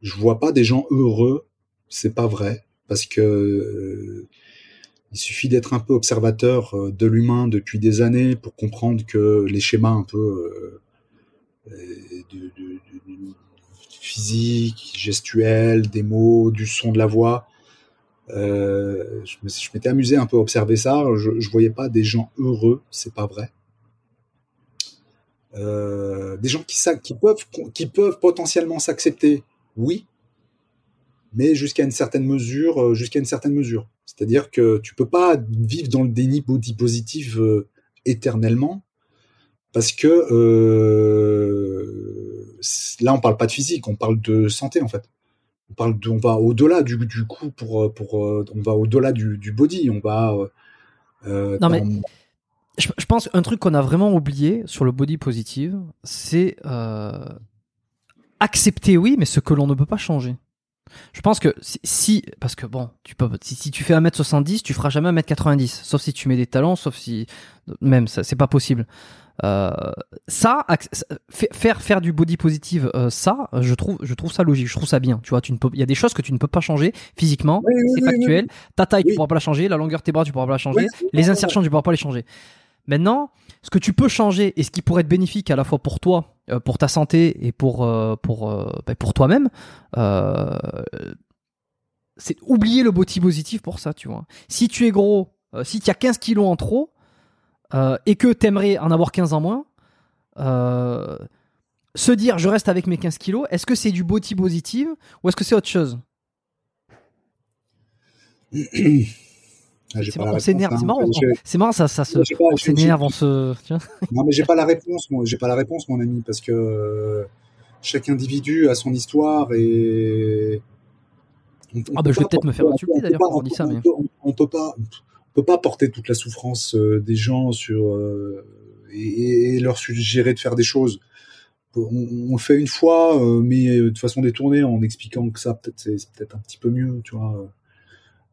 je vois pas des gens heureux. C'est pas vrai parce que euh, suffit d'être un peu observateur euh, de l'humain depuis des années pour comprendre que les schémas un peu euh, de, gestuels, des mots, du son de la voix, je m'étais amusé un peu à observer ça. Je, je voyais pas des gens heureux, c'est pas vrai. des gens qui, peuvent, qui peuvent potentiellement s'accepter, oui, mais jusqu'à une certaine mesure, euh, jusqu'à une certaine mesure. C'est-à-dire que tu peux pas vivre dans le déni body positif euh, éternellement, parce que euh, là on parle pas de physique, on parle de santé en fait. On parle de, on va au-delà du, du coup pour pour on va au-delà du, du body, on va. non mais je, je, pense un truc qu'on a vraiment oublié sur le body positive, c'est accepter oui, mais ce que l'on ne peut pas changer. Je pense que si, parce que bon, tu peux, si, tu fais 1m70, tu feras jamais 1m90, sauf si tu mets des talons, sauf si, même, ça, c'est pas possible. Euh, ça, faire faire du body positive, euh, ça, je trouve, je trouve ça logique, je trouve ça bien. Tu vois, tu ne peux, il y a des choses que tu ne peux pas changer physiquement, c'est factuel. Ta taille, tu pourras pas la changer, la longueur de tes bras, tu pourras pas la changer, les insertions, tu pourras pas les changer. Maintenant, ce que tu peux changer et ce qui pourrait être bénéfique à la fois pour toi, euh, pour ta santé et pour, euh, pour, euh, bah, pour toi-même, c'est oublier le body positif pour ça, tu vois. Si tu es gros, si tu as 15 kilos en trop et que tu aimerais en avoir 15 en moins, se dire je reste avec mes 15 kilos, est-ce que c'est du body positive ou est-ce que c'est autre chose? Ah, on s'énerve, c'est marrant, c'est marrant, ça, ça se, on s'énerve, on se. non, mais j'ai pas la réponse, moi, j'ai pas la réponse, mon ami, parce que euh, chaque individu a son histoire et. ah bah je vais peut-être me faire insulter d'ailleurs quand on dit ça, mais. On, peut pas, on peut pas porter toute la souffrance euh, des gens sur euh, et, leur suggérer de faire des choses. On, on le fait une fois, mais de façon détournée, en expliquant que ça peut-être c'est peut-être un petit peu mieux, tu vois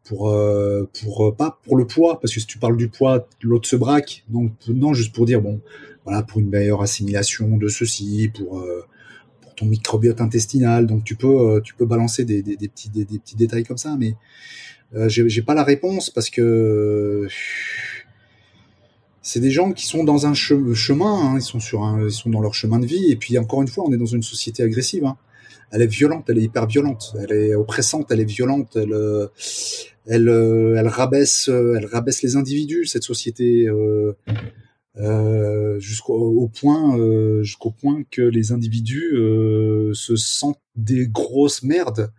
pour euh, pour euh, pas pour le poids parce que si tu parles du poids l'autre se braque donc non juste pour dire bon voilà pour une meilleure assimilation de ceci pour euh, pour ton microbiote intestinal donc tu peux tu peux balancer des, des, petits des, petits détails comme ça mais j'ai pas la réponse parce que c'est des gens qui sont dans un chemin, hein, ils sont sur un, ils sont dans leur chemin de vie. Et puis encore une fois, on est dans une société agressive. Hein. Elle est violente, elle est hyper violente, elle est oppressante, elle est violente, elle, elle, euh, elle rabaisse, euh, elle rabaisse les individus, cette société, euh, jusqu'au point, euh, jusqu'au point que les individus se sentent des grosses merdes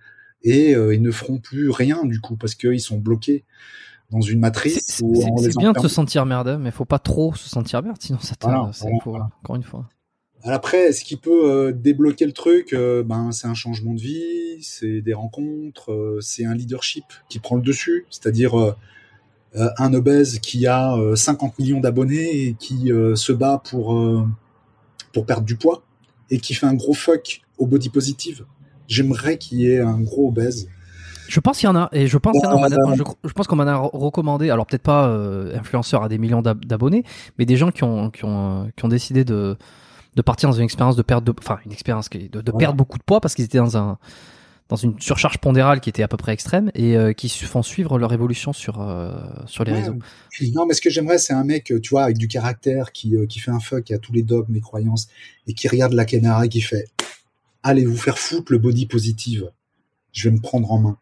et ils ne feront plus rien du coup parce qu'ils sont bloqués dans une matrice. C'est bien de se sentir merde, mais faut pas trop se sentir merde, sinon ça voilà, encore une fois. Après, ce qui peut euh, débloquer le truc, euh, ben c'est un changement de vie, c'est des rencontres, euh, c'est un leadership qui prend le dessus, c'est-à-dire un obèse qui a 50 millions d'abonnés et qui se bat pour pour perdre du poids et qui fait un gros fuck au body positive. J'aimerais qu'il y ait un gros obèse. Je pense qu'il y en a, et je pense qu'il y en a. Je, je, pense qu'on m'en a recommandé. Alors peut-être pas influenceur à des millions d'abonnés, mais des gens qui ont qui ont qui ont décidé de de partir dans une expérience de perte de, enfin une expérience de, de perdre beaucoup de poids parce qu'ils étaient dans un dans une surcharge pondérale qui était à peu près extrême et euh, qui se font suivre leur évolution sur euh, sur les réseaux. Non, mais ce que j'aimerais, c'est un mec, tu vois, avec du caractère, qui euh, qui fait un fuck à tous les dogmes, les croyances, et qui regarde la caméra et qui fait, allez vous faire foutre le body positive, je vais me prendre en main.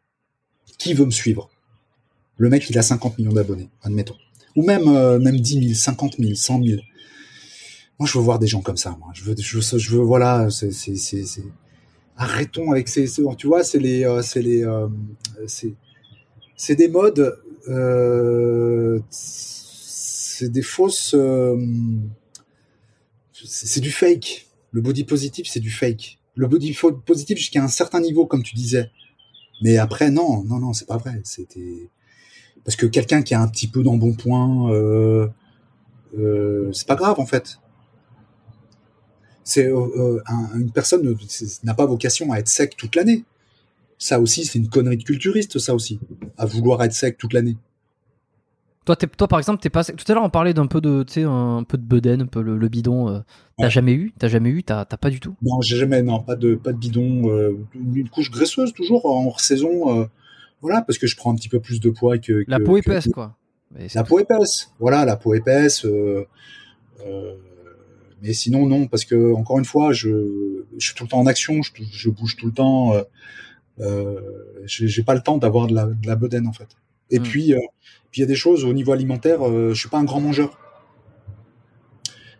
Qui veut me suivre? Le mec, il a 50 millions d'abonnés, admettons, ou même même 10 000, 50 000, 100 000 moi, je veux voir des gens comme ça. Moi, je veux, je veux, je veux voilà, c'est, arrêtons avec ces, tu vois, c'est les, euh, c'est les, euh, c'est, c'est des modes, euh, c'est des fausses, c'est du fake. Le body positif, c'est du fake. Le body positif jusqu'à un certain niveau, comme tu disais. Mais après, non, non, non, c'est pas vrai. C'était parce que quelqu'un qui a un petit peu d'embonpoint, euh, euh, c'est pas grave en fait c'est euh, euh, une personne n'a pas vocation à être sec toute l'année. Ça aussi, c'est une connerie de culturiste, ça aussi, à vouloir être sec toute l'année. Toi, toi, par exemple, t'es pas sec. Tout à l'heure, on parlait d'un peu de, un peu de bedaine, un peu le, bidon. Euh, t'as jamais eu? T'as jamais eu? T'as pas du tout? Non, j'ai jamais, non, pas de, pas de bidon. une couche graisseuse toujours en saison. voilà, parce que je prends un petit peu plus de poids que. La peau épaisse, quoi. la peau épaisse. Voilà, la peau épaisse. Mais sinon non parce que encore une fois je, je suis tout le temps en action je, je bouge tout le temps euh, euh, j'ai pas le temps d'avoir de la, de la bedaine en fait et puis euh, puis il y a des choses au niveau alimentaire euh, je suis pas un grand mangeur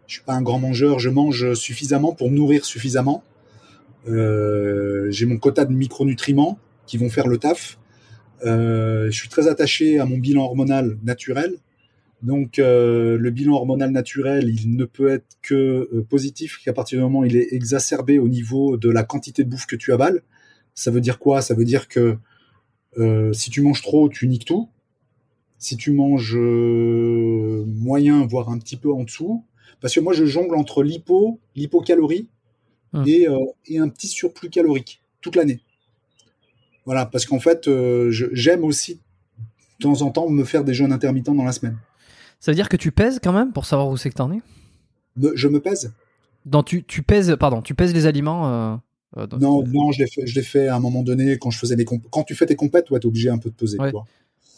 Je suis pas un grand mangeur. Je mange suffisamment pour nourrir suffisamment. J'ai mon quota de micronutriments qui vont faire le taf. Je suis très attaché à mon bilan hormonal naturel. Donc euh, le bilan hormonal naturel, il ne peut être que euh, positif qu'à partir du moment où il est exacerbé au niveau de la quantité de bouffe que tu avales. Ça veut dire quoi? Ça veut dire que euh, si tu manges trop, tu niques tout. Si tu manges moyen, voire un petit peu en dessous, parce que moi je jongle entre l'hypo, l'hypocalorie Hum. et, et un petit surplus calorique toute l'année. Voilà, parce qu'en fait, j'aime aussi de temps en temps me faire des jeûnes intermittents dans la semaine. Ça veut dire que tu pèses quand même pour savoir où c'est que t'en es? Je me pèse? Dans tu, tu pèses, pardon, tu pèses les aliments. euh, euh, Non, non, je l'ai fait, je fait à un moment donné quand je faisais mes comp- quand tu fais tes compètes, ouais, t'es obligé un peu de peser. Ouais.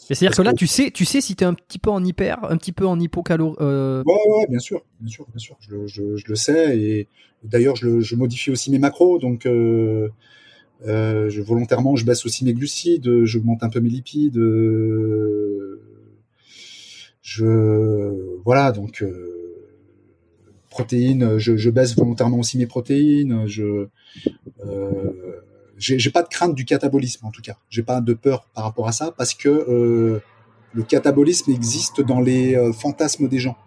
Et c'est-à-dire que là, tu sais, tu sais si t'es un petit peu en hyper, un petit peu en hypocalo. Euh... Ouais, ouais, bien sûr, bien sûr, bien sûr. Je, le- je, je le sais et d'ailleurs je, je modifie aussi mes macros, donc euh, volontairement je baisse aussi mes glucides, j'augmente un peu mes lipides. Je voilà donc euh, protéines, je, je baisse volontairement aussi mes protéines. Je euh, j'ai pas de crainte du catabolisme en tout cas. J'ai pas de peur par rapport à ça parce que euh, le catabolisme existe dans les euh, fantasmes des gens.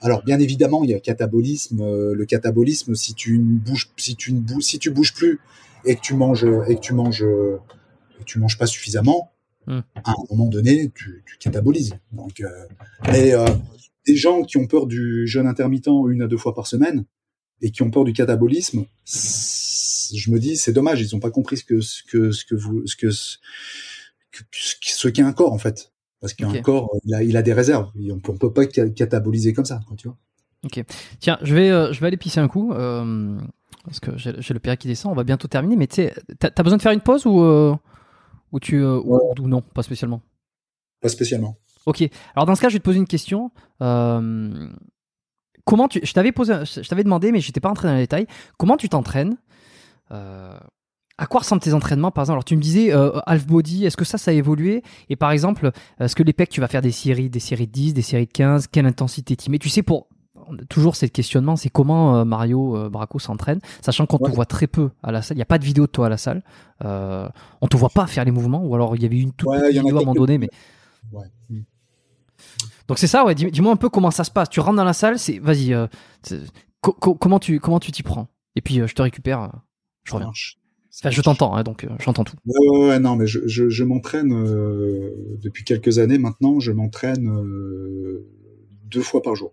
Alors bien évidemment, il y a catabolisme. euh, le catabolisme, si tu ne bouges, si tu ne si tu bouges plus et que tu manges et que tu manges et que tu manges pas suffisamment, Hmm. à un moment donné, tu, tu catabolises. Donc, euh, mais euh, des gens qui ont peur du jeûne intermittent une à deux fois par semaine et qui ont peur du catabolisme, je me dis c'est dommage, ils ont pas compris ce que ce que ce que vous ce que ce, que- ce qu'est un corps en fait. Parce qu'un Ok. corps, il a, il a des réserves. Et On on peut pas ca- cataboliser comme ça, quoi, tu vois. Tiens, je vais, euh, je vais aller pisser un coup. euh, parce que j'ai j'ai le père qui descend, on va bientôt terminer. Mais tu sais, t'as as besoin de faire une pause ou, euh, ou tu. euh, ou- ou non, pas spécialement. Pas spécialement. Ok. Alors dans ce cas, je vais te poser une question. Euh, comment tu Je t'avais posé, je t'avais demandé, mais j'étais pas rentré dans les détails. Comment tu t'entraînes Euh, À quoi ressemblent tes entraînements, par exemple? Alors tu me disais half body. Est-ce que ça, ça a évolué? Et par exemple, est-ce que les pecs, tu vas faire des séries, des séries de 10, des séries de 15 Quelle intensité tu mets? Tu sais pour toujours ce questionnement, c'est comment euh, Mario euh, Braco s'entraîne, sachant qu'on te voit très peu à la salle. Il n'y a pas de vidéo de toi à la salle. Euh, on te voit pas faire les mouvements, ou alors il y avait une toute Ouais, vidéo à un moment donné, mais Ouais. Donc c'est ça, ouais. Dis- Dis-moi un peu comment ça se passe. Tu rentres dans la salle, c'est vas-y. euh, c'est- co- co- comment tu comment tu t'y prends? Et puis euh, je te récupère. je reviens. Enfin, je t'entends, hein, donc j'entends tout. Ouais, ouais, ouais, non, mais je, je, je m'entraîne depuis quelques années maintenant. Je m'entraîne deux fois par jour.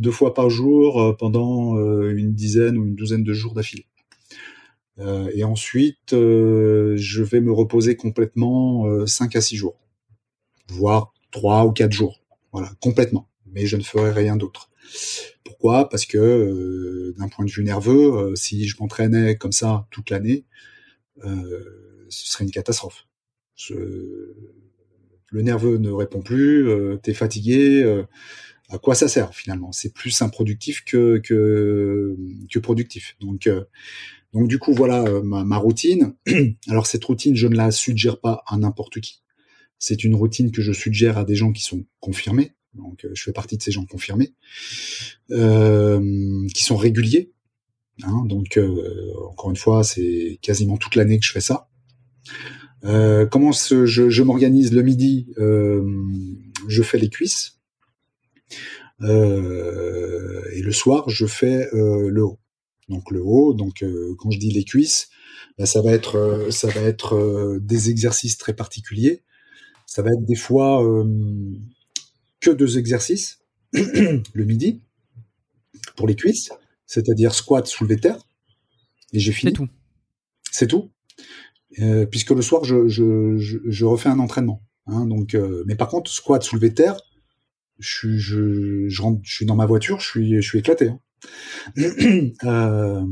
Deux fois par jour euh, pendant euh, une dizaine ou une douzaine de jours d'affilée. Euh, et ensuite, je vais me reposer complètement cinq à six jours, voire trois ou quatre jours. Voilà, complètement. Mais je ne ferai rien d'autre. Pourquoi? Parce que d'un point de vue nerveux, si je m'entraînais comme ça toute l'année, ce serait une catastrophe. Le nerveux ne répond plus, t'es fatigué. À quoi ça sert finalement? C'est plus improductif que que, que productif. Donc euh, donc du coup voilà euh, ma, ma routine. Alors cette routine, je ne la suggère pas à n'importe qui. C'est une routine que je suggère à des gens qui sont confirmés. Donc euh, je fais partie de ces gens confirmés, euh, qui sont réguliers. Hein, donc encore une fois, c'est quasiment toute l'année que je fais ça. Comment je, je m'organise le midi Je fais les cuisses. Euh, et le soir, je fais euh, le haut. Donc le haut, donc euh, quand je dis les cuisses, ben, ça va être ça va être des exercices très particuliers. Ça va être des fois que deux exercices le midi pour les cuisses, c'est-à-dire squat, soulevé terre. Et j'ai fini. C'est tout. C'est tout. Puisque le soir, je, je, je, je refais un entraînement. Hein, donc, mais par contre, squat, soulevé terre, je, suis- dans ma voiture, je suis, éclaté. hein. Euh,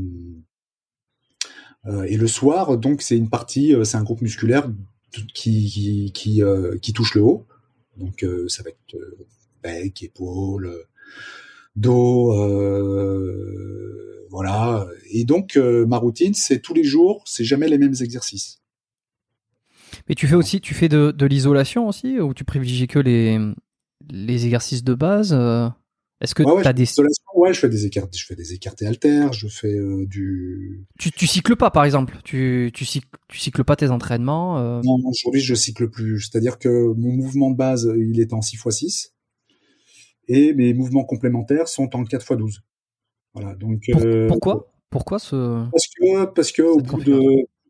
euh, et le soir, donc, c'est une partie, euh, c'est un groupe musculaire qui, touche le haut. Donc, ça va être bec, épaule, dos, voilà. Et donc, ma routine, c'est tous les jours, c'est jamais les mêmes exercices. Mais tu fais aussi, tu fais de, de l'isolation aussi, ou tu privilégies que les les exercices de base euh, Est-ce que Ouais, ouais, t'as je des, ouais, je fais des écartés, je fais des écartés haltères, je fais euh, du. tu, tu cycles pas par exemple, tu, tu cycles, tu cycles pas tes entraînements. euh, Non, aujourd'hui, je cycle plus. C'est-à-dire que mon mouvement de base, il est en 6 x 6 et mes mouvements complémentaires sont en 4 x 12. Voilà. Donc. pour- euh, pourquoi, pourquoi ce Parce que parce que au bout de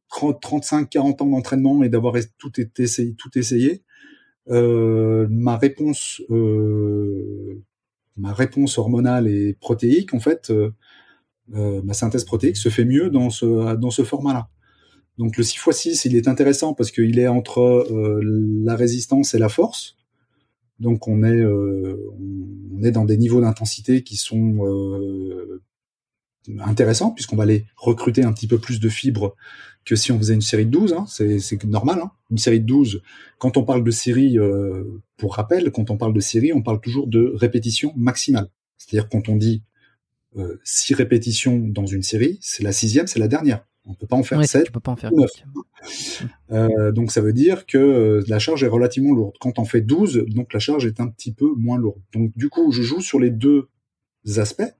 30, 35, 40 ans d'entraînement et d'avoir tout été essayé, tout essayé, ma réponse, euh, ma réponse hormonale et protéique, en fait, euh, euh, ma synthèse protéique se fait mieux dans ce dans ce format-là. Donc le 6 x 6, il est intéressant parce qu'il est entre euh, la résistance et la force. Donc on est euh, on est dans des niveaux d'intensité qui sont intéressants puisqu'on va aller recruter un petit peu plus de fibres que si on faisait une série de 12. Hein. C'est c'est normal. Hein. Une série de 12, quand on parle de série, euh, pour rappel, quand on parle de série, on parle toujours de répétition maximale. C'est-à-dire quand on dit euh, six répétitions dans une série, c'est la sixième, c'est la dernière. On peut pas en faire Ouais, sept tu peux pas en faire. ou euh, donc ça veut dire que euh, la charge est relativement lourde. Quand on fait 12, donc la charge est un petit peu moins lourde. Donc du coup, je joue sur les deux aspects.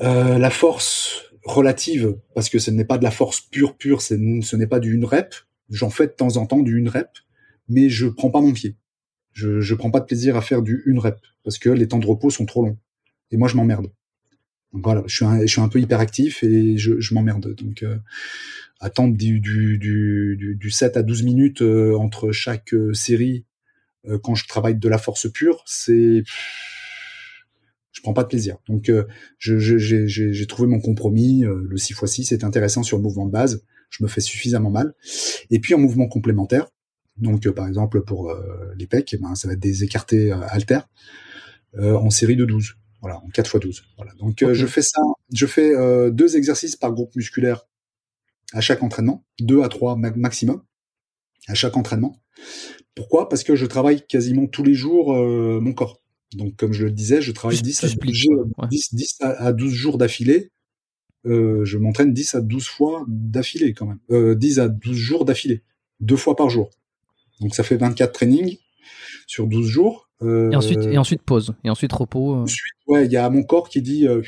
Euh, la force relative, parce que ce n'est pas de la force pure pure, ce n'est pas du une rep. J'en fais de temps en temps du une rep, mais je prends pas mon pied. Je, je prends pas de plaisir à faire du une rep parce que les temps de repos sont trop longs. Et moi, je m'emmerde. Donc voilà, je suis un, je suis un peu hyperactif et je, je m'emmerde. Donc euh, attendre du, du, du, du, du 7 à 12 minutes euh, entre chaque euh, série euh, quand je travaille de la force pure, c'est je prends pas de plaisir. Donc euh, je- je- j'ai trouvé mon compromis. euh, le 6 x 6 est intéressant sur le mouvement de base. Je me fais suffisamment mal. Et puis en mouvement complémentaire, donc euh, par exemple pour euh, les pecs, eh ben, ça va être des écartés euh, haltères euh, en série de 12. Voilà, en 4 x 12. Voilà. Donc euh, je fais ça, je fais euh, deux exercices par groupe musculaire à chaque entraînement, deux à trois ma- maximum à chaque entraînement. Pourquoi? Parce que je travaille quasiment tous les jours euh, mon corps. Donc comme je le disais, je travaille Tu- 10 tu à, splits, 12 jours, ouais. 10, 10 à, à 12 jours d'affilée. Euh, je m'entraîne 10 à 12 fois d'affilée quand même. Euh, 10 à 12 jours d'affilée. Deux fois par jour. Donc ça fait 24 trainings sur 12 jours. Euh, Et ensuite, et ensuite pause, et ensuite repos. euh. Ensuite, ouais, il y a mon corps qui dit euh,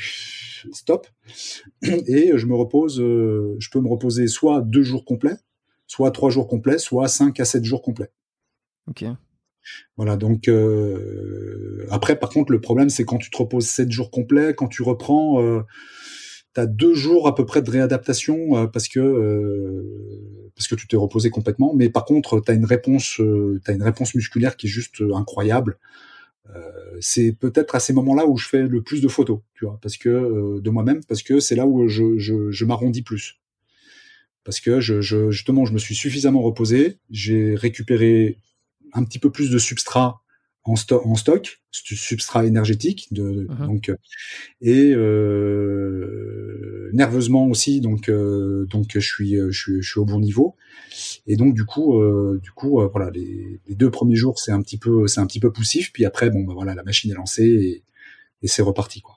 stop et je me repose. euh, je peux me reposer soit deux jours complets, soit trois jours complets, soit cinq à sept jours complets. Ok. Voilà. Donc euh, après, par contre, le problème c'est quand tu te reposes sept jours complets, quand tu reprends, euh, t'as deux jours à peu près de réadaptation euh, parce que euh, parce que tu t'es reposé complètement. Mais par contre, t'as une réponse, une réponse musculaire qui est juste incroyable. C'est peut-être à ces moments-là où je fais le plus de photos, tu vois, parce que de moi-même, parce que c'est là où je, je, m'arrondis plus. Parce que je, justement, je me suis suffisamment reposé, j'ai récupéré un petit peu plus de substrat en, sto- en stock, substrat énergétique, de, Mhm. donc euh, et euh, nerveusement aussi, donc euh, donc je suis je suis je suis au bon niveau. Et donc du coup, euh, du coup, voilà, les, les deux premiers jours c'est un petit peu, c'est un petit peu poussif, puis après, bon, bah, voilà, la machine est lancée et, et c'est reparti quoi.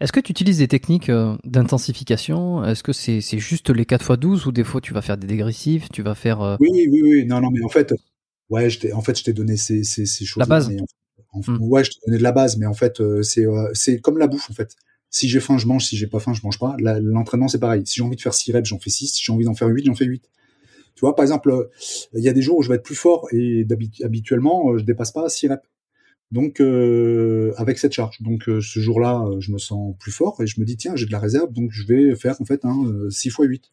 Est-ce que tu utilises des techniques d'intensification? Est-ce que c'est juste les 4x12 ou des fois tu vas faire des dégressifs, tu vas faire Oui, oui, oui, non, non, mais en fait, ouais, je t'ai, en fait, je t'ai donné ces, ces, ces choses. base. en, Hmm. Ouais, je t'ai donné de la base, mais en fait, euh, c'est, euh, c'est comme la bouffe en fait. Si j'ai faim, je mange. Si j'ai pas faim, je mange pas. La- L'entraînement, c'est pareil. Si j'ai envie de faire 6 reps, j'en fais 6. Si j'ai envie d'en faire 8, j'en fais 8. Tu vois, par exemple, euh, il y a des jours où je vais être plus fort et habituellement, je dépasse pas 6 reps. Donc, euh, avec cette charge. Donc, euh, ce jour-là, je me sens plus fort et je me dis, tiens, j'ai de la réserve, donc je vais faire en fait un euh, 6 x 8.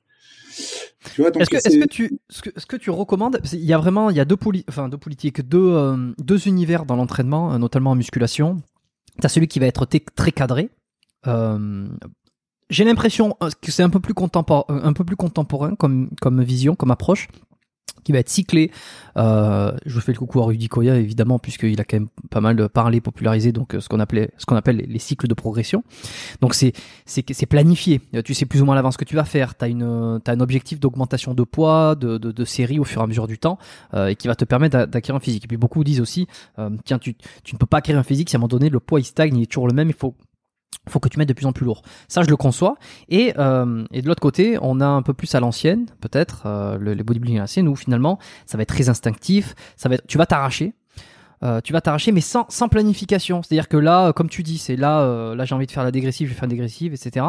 Est-ce que, c'est- est-ce que tu, ce que, ce que tu recommandes, parce qu'il y a vraiment, il y a deux, poli- enfin, deux politiques, deux, euh, deux univers dans l'entraînement, euh, notamment en musculation. T'as celui qui va être très cadré. Euh, j'ai l'impression que c'est un peu plus contemporain, un peu plus contemporain comme, comme vision, comme approche, qui va être cyclé. Euh, je fais le coucou à Rudy Koya évidemment puisqu'il a quand même pas mal parlé, popularisé donc euh, ce qu'on appelait, ce qu'on appelle les, les cycles de progression. Donc c'est c'est c'est planifié. Euh, Tu sais plus ou moins à l'avance ce que tu vas faire. T'as une t'as un objectif d'augmentation de poids, de, de, de série au fur et à mesure du temps, euh, et qui va te permettre d'a- d'acquérir un physique. Et puis beaucoup disent aussi, euh, tiens tu tu ne peux pas acquérir un physique si à un moment donné le poids il stagne, il est toujours le même. Il faut faut que tu mettes de plus en plus lourd. Ça, je le conçois. Et, euh, et de l'autre côté, on a un peu plus à l'ancienne, peut-être, euh, le, les bodybuilding à l'ancienne, où finalement, ça va être très instinctif, ça va être, tu vas t'arracher. euh, tu vas t'arracher, mais sans, sans planification. C'est-à-dire que là, euh, comme tu dis, c'est là, euh, là j'ai envie de faire la dégressive, je vais faire une dégressive, etc.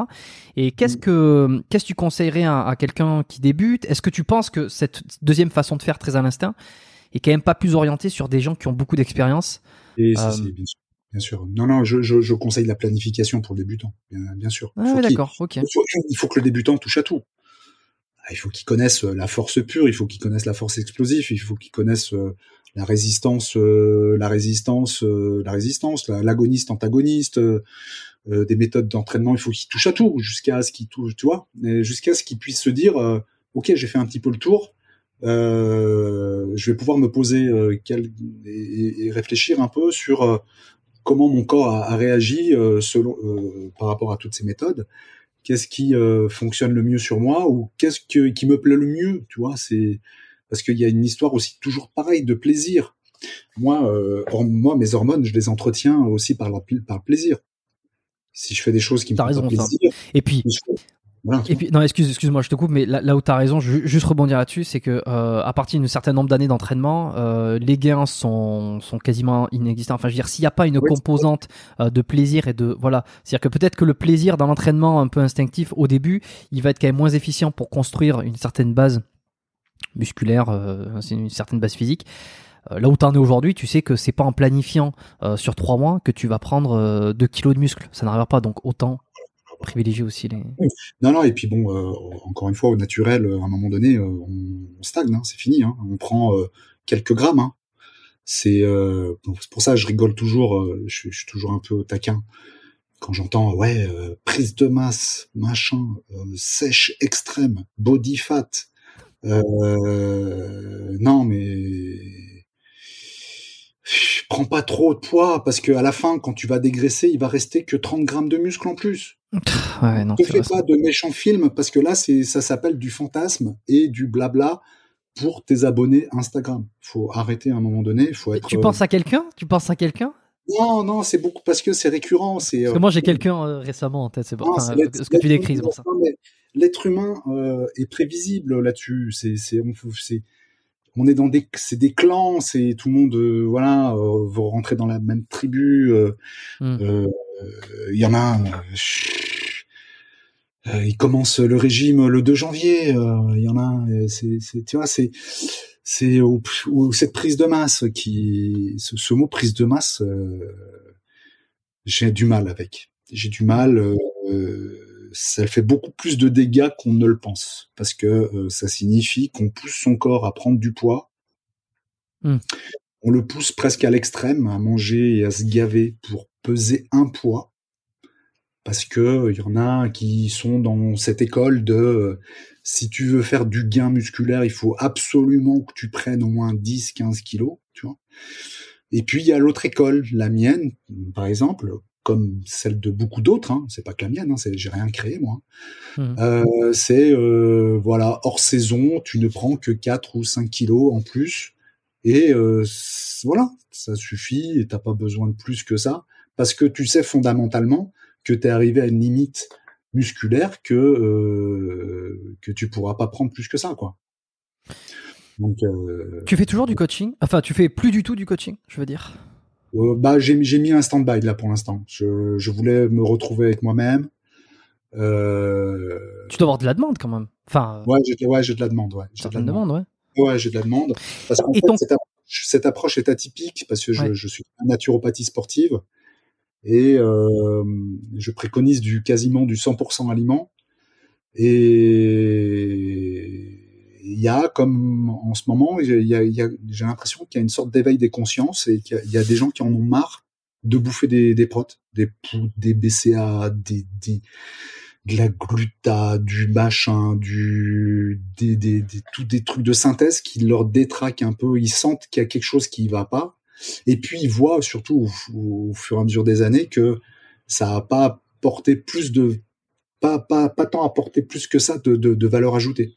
Et qu'est-ce Mm. que qu'est-ce que tu conseillerais à, à quelqu'un qui débute? Est-ce que tu penses que cette deuxième façon de faire très à l'instinct est quand même pas plus orientée sur des gens qui ont beaucoup d'expérience? Et Euh, c'est, c'est bien sûr. Bien sûr. Non, non, je, je, je conseille la planification pour le débutant, bien, bien sûr. Ah d'accord, ok. il faut, que le débutant touche à tout. Ah, Il faut qu'il connaisse euh, la force pure, il faut qu'il connaisse la force explosive, il faut qu'il connaisse euh, la résistance, euh, la résistance, la résistance, la- l'agoniste, antagoniste, des méthodes d'entraînement. Il faut qu'il touche à tout jusqu'à ce qu'il touche, tu vois, jusqu'à ce qu'il puisse se dire, ok, j'ai fait un petit peu le tour. euh, je vais pouvoir me poser euh, quel- et, et réfléchir un peu sur comment mon corps a, a réagi euh, selon euh, par rapport à toutes ces méthodes qu'est-ce qui euh, fonctionne le mieux sur moi ou qu'est-ce que, qui me plaît le mieux, tu vois, c'est parce qu'il y a une histoire aussi toujours pareille de plaisir. Moi, euh, or- moi, mes hormones, je les entretiens aussi par, la, par le plaisir. Si je fais des choses qui me font plaisir, Et puis, je- voilà, Et puis non, excuse, excuse-moi, je te coupe, mais là, là où tu as raison, je veux juste rebondir là-dessus, c'est que euh, à partir d'un certain nombre d'années d'entraînement, euh, les gains sont, sont quasiment inexistants. Enfin, je veux dire, s'il n'y a pas une Oui, composante euh, de plaisir et de voilà, c'est-à-dire que peut-être que le plaisir dans l'entraînement un peu instinctif au début, il va être quand même moins efficient pour construire une certaine base musculaire, euh, c'est une certaine base physique. Euh, Là où tu en es aujourd'hui, tu sais que c'est pas en planifiant euh, sur trois mois que tu vas prendre 2 kilos de muscle. Ça n'arrivera pas, donc autant privilégier aussi les. Non, non, et puis bon, euh, encore une fois, au naturel, euh, à un moment donné, euh, on, stagne, hein, c'est fini. Hein, on prend quelques grammes. Hein. C'est pour ça que je rigole toujours. je, suis- toujours un peu taquin quand j'entends ouais prise de masse, machin, sèche extrême, body fat. Non, mais prends pas trop de poids parce que à la fin, quand tu vas dégraisser, il va rester que 30 grammes de muscle en plus Ouais, non, ne fais pas de méchants films parce que là, c'est ça s'appelle du fantasme et du blabla pour tes abonnés Instagram. Faut arrêter à un moment donné. Faut être. Tu penses à quelqu'un? Tu penses à quelqu'un? Non, non, c'est beaucoup parce que c'est récurrent. C'est. Parce euh, que moi j'ai quelqu'un euh, récemment en tête, c'est bon. Enfin, ce que tu décris, c'est pour ça. L'être humain euh, est prévisible là-dessus. C'est, c'est, on, est dans des, c'est des clans. C'est tout le monde, euh, voilà, euh, veut rentrer dans la même tribu. euh, Hmm. euh, Il y en a un. il commence le régime le 2 janvier. euh, Il y en a un. C'est, tu vois, c'est, c'est ou, ou cette prise de masse qui, ce, ce mot prise de masse, euh, j'ai du mal avec. J'ai du mal. euh, ça fait beaucoup plus de dégâts qu'on ne le pense parce que euh, ça signifie qu'on pousse son corps à prendre du poids. Hmm. On le pousse presque à l'extrême, à manger et à se gaver pour peser un poids parce que il y en a qui sont dans cette école de euh, si tu veux faire du gain musculaire, il faut absolument que tu prennes au moins 10, 15 kilos, tu vois. Et puis il y a l'autre école, la mienne, par exemple, comme celle de beaucoup d'autres, hein, c'est pas que la mienne, hein, j'ai rien créé moi. Mhm. Euh, c'est euh, voilà hors saison, tu ne prends que 4 ou 5 kilos en plus, et euh, voilà, ça suffit, et t'as pas besoin de plus que ça, parce que tu sais fondamentalement que tu es arrivé à une limite musculaire que que tu pourras pas prendre plus que ça, quoi. Donc, Tu fais toujours du coaching? Enfin, tu fais plus du tout du coaching, je veux dire? Euh, bah j'ai j'ai mis un stand-by là pour l'instant. Je, je voulais me retrouver avec moi-même. Euh, Tu dois avoir de la demande quand même. Enfin, ouais, j'ai ouais, j'ai de la demande, ouais. J'ai de la demandes, ouais. Ouais, j'ai de la demande. Parce qu'en fait, ton- cette, approche, cette approche est atypique parce que je, Ouais. je suis en naturopathie sportive et euh, je préconise du quasiment du 100% aliment. Et il y a, comme en ce moment, j'ai l'impression qu'il y a une sorte d'éveil des consciences et qu'il y a, des gens qui en ont marre de bouffer des, des protes, des des BCA, des, des, de la gluta, du machin, du des, des, des tous des trucs de synthèse qui leur détraquent un peu. Ils sentent qu'il y a quelque chose qui va pas, et puis ils voient surtout au, au fur et à mesure des années que ça a pas apporté plus de pas pas pas tant apporté plus que ça de de, de valeur ajoutée.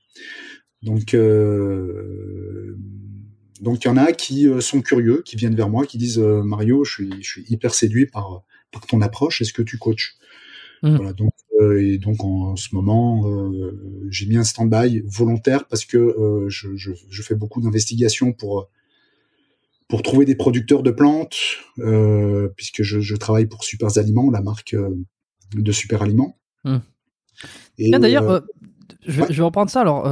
Donc euh, donc il y en a qui euh, sont curieux, qui viennent vers moi, qui disent euh, Mario, je suis je suis hyper séduit par par ton approche. Est-ce que tu coaches? Mhm. Voilà, donc euh, et donc en, ce moment, euh, j'ai mis un stand-by volontaire parce que je, je, je fais beaucoup d'investigations pour pour trouver des producteurs de plantes, puisque je, je, travaille pour Super Aliments, la marque de Super Aliments. Hum. Et d'ailleurs, euh, je, je, vais reprendre ça. Alors,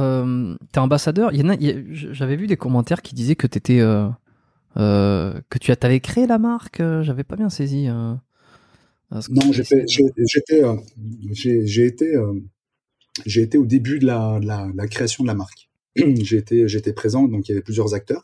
t'es ambassadeur. Il y en a, j'avais vu des commentaires qui disaient que t'étais, que tu avais créé la marque. J'avais pas bien saisi. non, j'étais, j'étais, j'ai été, j'ai été au début de la, la, la création de la marque. été, j'étais présent, donc il y avait plusieurs acteurs.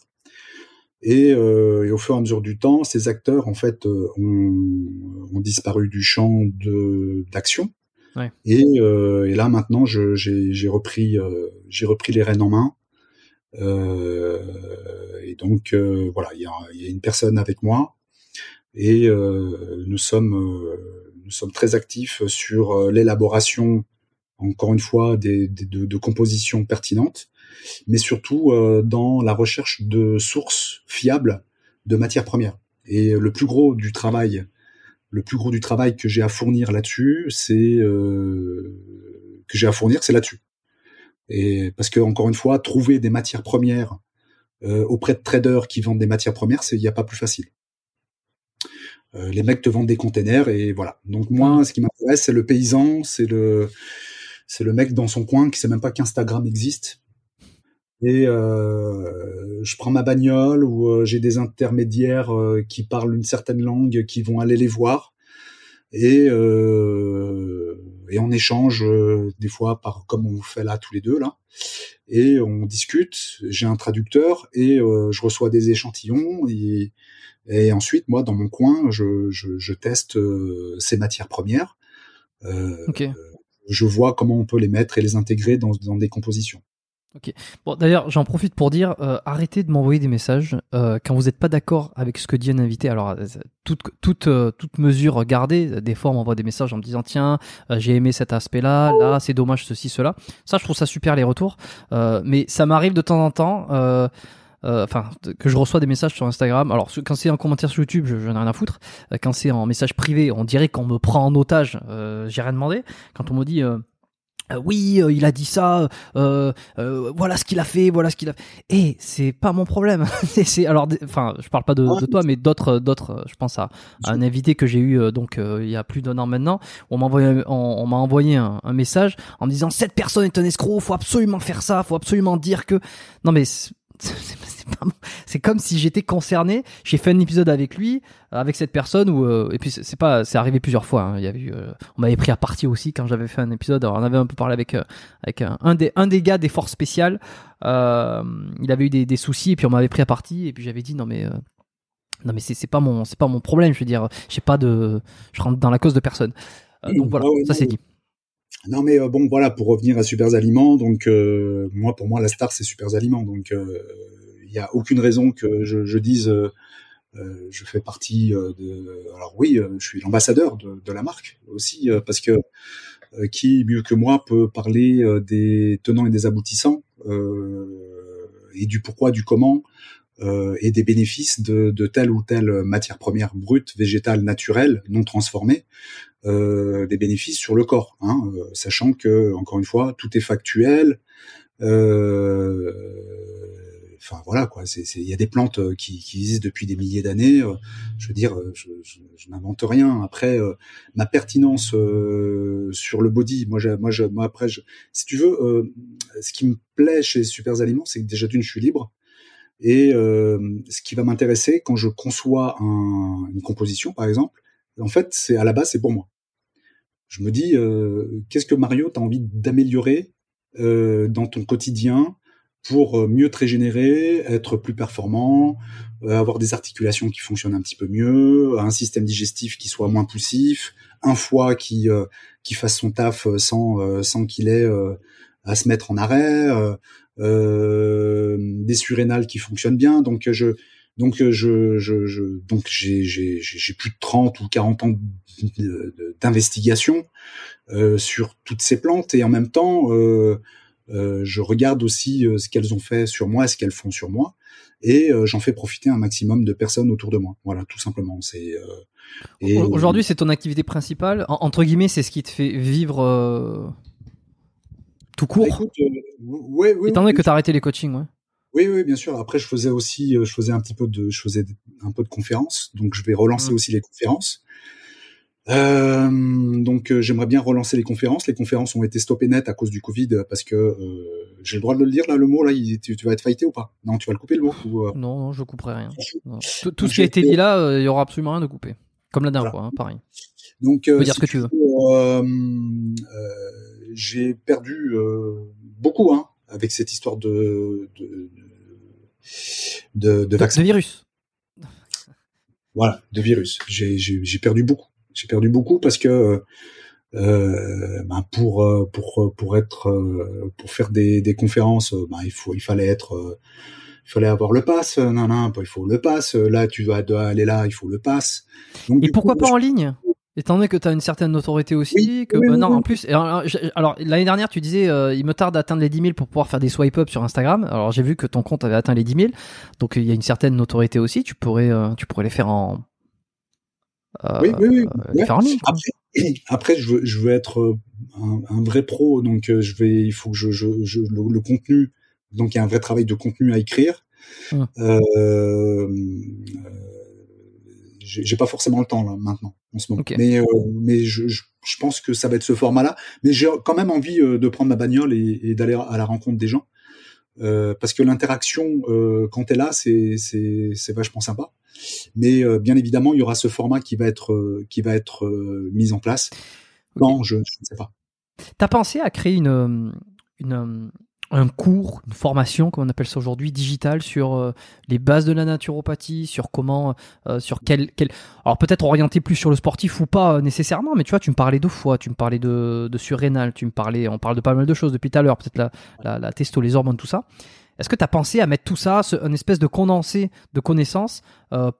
Et, euh, et, au fur et à mesure du temps, ces acteurs en fait euh, ont, ont disparu du champ de d'action. Euh, et, là maintenant, j'ai repris euh, j'ai repris les rênes en main. Euh, et donc voilà, il y a, une personne avec moi et nous sommes nous sommes très actifs sur l'élaboration encore une fois de, compositions pertinentes mais surtout dans la recherche de sources fiables de matières premières. Et le plus gros du travail, le plus gros du travail que j'ai à fournir là-dessus, c'est euh, que j'ai à fournir, c'est là-dessus. Et parce que encore une fois, trouver des matières premières euh, auprès de traders qui vendent des matières premières, c'est il n'y a pas plus facile. Euh, les mecs te vendent des containers et voilà. Donc moi, ce qui m'intéresse, c'est le paysan, c'est le c'est le mec dans son coin qui sait même pas qu'Instagram existe et euh, je prends ma bagnole ou euh, j'ai des intermédiaires euh, qui parlent une certaine langue qui vont aller les voir. Et euh, et on échange des fois par comme on fait là tous les deux là. Et on discute. J'ai un traducteur et je reçois des échantillons. Et, et ensuite moi dans mon coin je, je, je teste ces matières premières. Okay. je vois comment on peut les mettre et les intégrer dans, dans des compositions Ok. Bon, d'ailleurs, j'en profite pour dire, euh, arrêtez de m'envoyer des messages euh, quand vous n'êtes pas d'accord avec ce que dit un invité. Alors, euh, toute, toute, euh, toute mesure gardée, des fois, on m'envoie des messages en me disant, tiens, euh, j'ai aimé cet aspect-là, là, c'est dommage ceci, cela. Ça, je trouve ça super les retours. mais ça m'arrive de temps en temps. Enfin, que je reçois des messages sur Instagram. Alors, quand c'est en commentaire sur YouTube, je, n'en ai rien à foutre. quand c'est en message privé, on dirait qu'on me prend en otage. j'ai rien demandé. Quand on me dit, euh, oui, euh, il a dit ça. Euh, voilà ce qu'il a fait. Voilà ce qu'il a. Fait. Et c'est pas mon problème. c'est alors, enfin, je parle pas de, de toi, mais d'autres, d'autres. Je pense à, un invité que j'ai eu donc il y a plus d'un an maintenant. On m'a envoyé, on, m'a envoyé un, un, message en me disant cette personne est un escroc. Faut absolument faire ça. Faut absolument dire que. Non mais c'est comme si j'étais concerné. J'ai fait un épisode avec lui, euh, avec cette personne où euh, et puis c'est pas, c'est arrivé plusieurs fois. Hein. Il y a eu, euh, on m'avait pris à partie aussi quand j'avais fait un épisode. Alors on avait un peu parlé avec avec un, des un des gars des forces spéciales. il avait eu des, des, soucis et puis on m'avait pris à partie et puis j'avais dit non mais non mais c'est pas mon c'est pas mon problème. Je veux dire, j'ai pas de, je rentre dans la cause de personne. donc voilà, ça c'est dit. Non mais bon voilà pour revenir à Super Aliments donc moi pour moi la star c'est Super Aliments donc il n'y a aucune raison que je, je dise euh, euh je fais partie euh, de. Alors oui, euh, je suis l'ambassadeur de, de, la marque aussi parce que qui mieux que moi peut parler des tenants et des aboutissants et du pourquoi, du comment et des bénéfices de, de, telle ou telle matière première brute, végétale, naturelle, non transformée, des bénéfices sur le corps, hein, sachant que encore une fois tout est factuel. Euh, enfin voilà quoi. Il y a des plantes euh, qui, qui existent depuis des milliers d'années. Euh, je veux dire, euh, je, je, je n'invente rien. Après, ma pertinence sur le body, moi, moi, moi après, je, si tu veux, ce qui me plaît chez Super Aliments, c'est que déjà d'une, je suis libre. Et ce qui va m'intéresser quand je conçois un, une composition, par exemple, en fait, c'est à la base, c'est pour moi. Je me dis, qu'est-ce que Mario, t'as envie d'améliorer dans ton quotidien pour euh, mieux te régénérer, être plus performant, euh, avoir des articulations qui fonctionnent un petit peu mieux, un système digestif qui soit moins poussif, un foie qui euh, qui fasse son taf sans sans qu'il ait à se mettre en arrêt, des surrénales qui fonctionnent bien. Donc je donc je, je, je donc j'ai j'ai j'ai plus de 30 ou 40 ans d'investigation euh, sur toutes ces plantes et en même temps euh, euh, je regarde aussi euh, ce qu'elles ont fait sur moi, ce qu'elles font sur moi, et euh, j'en fais profiter un maximum de personnes autour de moi. Voilà, tout simplement. C'est aujourd'hui c'est ton activité principale. entre guillemets, c'est ce qui te fait vivre tout court. Bah, écoute, ouais, Étant donné que tu as arrêté les coachings, ouais. Oui, oui, bien sûr. Après, je faisais aussi, euh, je faisais un petit peu de, je faisais un peu de conférences, donc je vais relancer Mm. aussi les conférences. Euh, donc, euh, j'aimerais bien relancer les conférences. Les conférences ont été stoppées net à cause du Covid parce que euh, j'ai le droit de le dire là, le mot là, il- tu, tu vas être fighté ou pas? Non, tu vas le couper le mot ou, euh, Non, non, je couperai rien. Non. Tout, ce qui a été dit là, euh, il y aura absolument rien de coupé. Comme la dernière Voilà. fois, hein, pareil. Donc, euh, peux dire si ce que tu veux. euh, euh, j'ai perdu euh, beaucoup hein, avec cette histoire de de, de, de vaccin. de virus. Voilà, de virus. J'ai j'ai j'ai perdu beaucoup. J'ai perdu beaucoup parce que euh, ben pour euh, pour pour être euh, pour faire des des conférences, ben il faut il fallait être il fallait avoir le pass, non non, il faut le pass. Là tu dois, dois aller là, il faut le pass. Donc Et pourquoi coup, pas en ligne? Étant donné que tu as une certaine notoriété aussi, Oui, que oui, bah, oui, non, oui. en plus, alors, l'année dernière, tu disais, euh, il me tarde d'atteindre les 10 000 pour pouvoir faire des swipe up sur Instagram. Alors j'ai vu que ton compte avait atteint les 10 000, donc il y a une certaine notoriété aussi. Tu pourrais, euh, tu pourrais les faire en, euh, Oui, oui, oui. les Ouais. faire en ligne. quoi. Après, après, je veux, je veux être un, un vrai pro, donc je vais, il faut que je, je, je le, le contenu, donc il y a un vrai travail de contenu à écrire. Hum. J'ai pas forcément le temps là maintenant en ce moment, mais euh, mais je, je, je pense que ça va être ce format-là. Mais j'ai quand même envie euh, de prendre ma bagnole et, et d'aller à la rencontre des gens. Euh, parce que l'interaction euh, quand t'es là c'est vachement sympa. Mais euh, bien évidemment il y aura ce format qui va être euh, qui va être euh, mis en place. Non je, je ne sais pas. T'as pensé à créer une, une, un cours, une formation, comme on appelle ça aujourd'hui, digitale sur euh, les bases de la naturopathie, sur comment, euh, sur quel, quel, alors peut-être orienté plus sur le sportif ou pas euh, nécessairement, mais tu vois, tu me parlais de foie, tu me parlais de, de surrénal, tu me parlais, on parle de pas mal de choses depuis tout à l'heure, peut-être la, la, la testo, les hormones, tout ça. Est-ce que tu as pensé à mettre tout ça, ce- un espèce de condensé de connaissances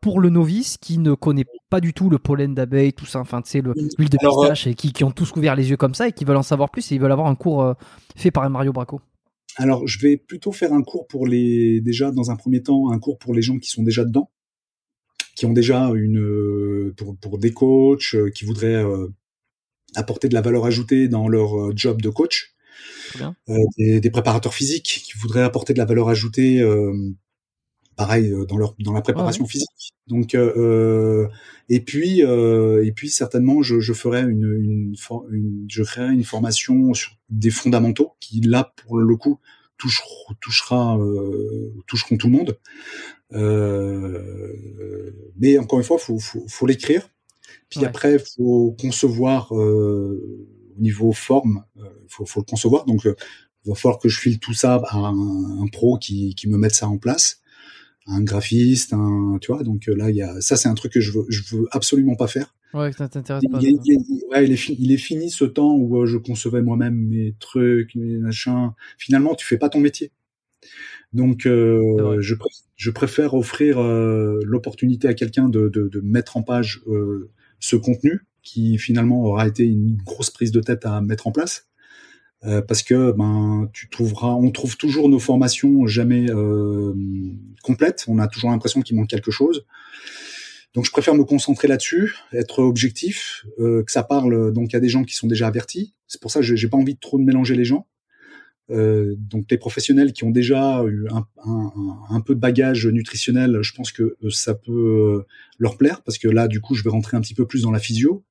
pour le novice qui ne connaît pas du tout le pollen d'abeille, tout ça, enfin, tu sais, le- l'huile de pistache, et qui, qui ont tous couvert les yeux comme ça et qui veulent en savoir plus et ils veulent avoir un cours fait par un Mario Braco. Alors je vais plutôt faire un cours pour les déjà dans un premier temps un cours pour les gens qui sont déjà dedans qui ont déjà une euh, pour, pour des coachs euh, qui voudraient euh, apporter de la valeur ajoutée dans leur job de coach. Euh, des, des préparateurs physiques qui voudraient apporter de la valeur ajoutée euh, pareil euh, dans leur dans la préparation physique. Donc euh, euh, et puis euh, et puis certainement je, je ferai une, une, une je créerai une formation sur des fondamentaux qui là pour le coup touchera touchera euh, toucheront tout le monde. Euh, mais encore une fois faut faut, faut l'écrire. Puis Ouais. après faut concevoir euh, au niveau forme euh, faut faut le concevoir. Donc euh, il va falloir que je file tout ça à un, un pro qui, qui me mette ça en place un graphiste un tu vois donc euh, là il y a ça c'est un truc que je veux je veux absolument pas faire Ouais, que ça t'intéresse il, pas. il ouais, il est fi- il est fini ce temps où euh, je concevais moi-même mes trucs mes machins finalement tu fais pas ton métier donc euh, vrai. je, pr- je préfère offrir euh, l'opportunité à quelqu'un de, de, de mettre en page euh, ce contenu qui finalement aura été une grosse prise de tête à mettre en place Euh, parce que ben tu trouveras on trouve toujours nos formations jamais euh, complètes. On a toujours l'impression qu'il manque quelque chose. Donc je préfère me concentrer là-dessus être objectif euh, que ça parle donc à des gens qui sont déjà avertis. C'est pour ça que j'ai pas envie de trop de mélanger les gens. Euh, donc les professionnels qui ont déjà eu un, un, un- un peu de bagage nutritionnel, je pense que euh, ça peut leur plaire. Parce que là, du coup, je vais rentrer un petit peu plus dans la physio.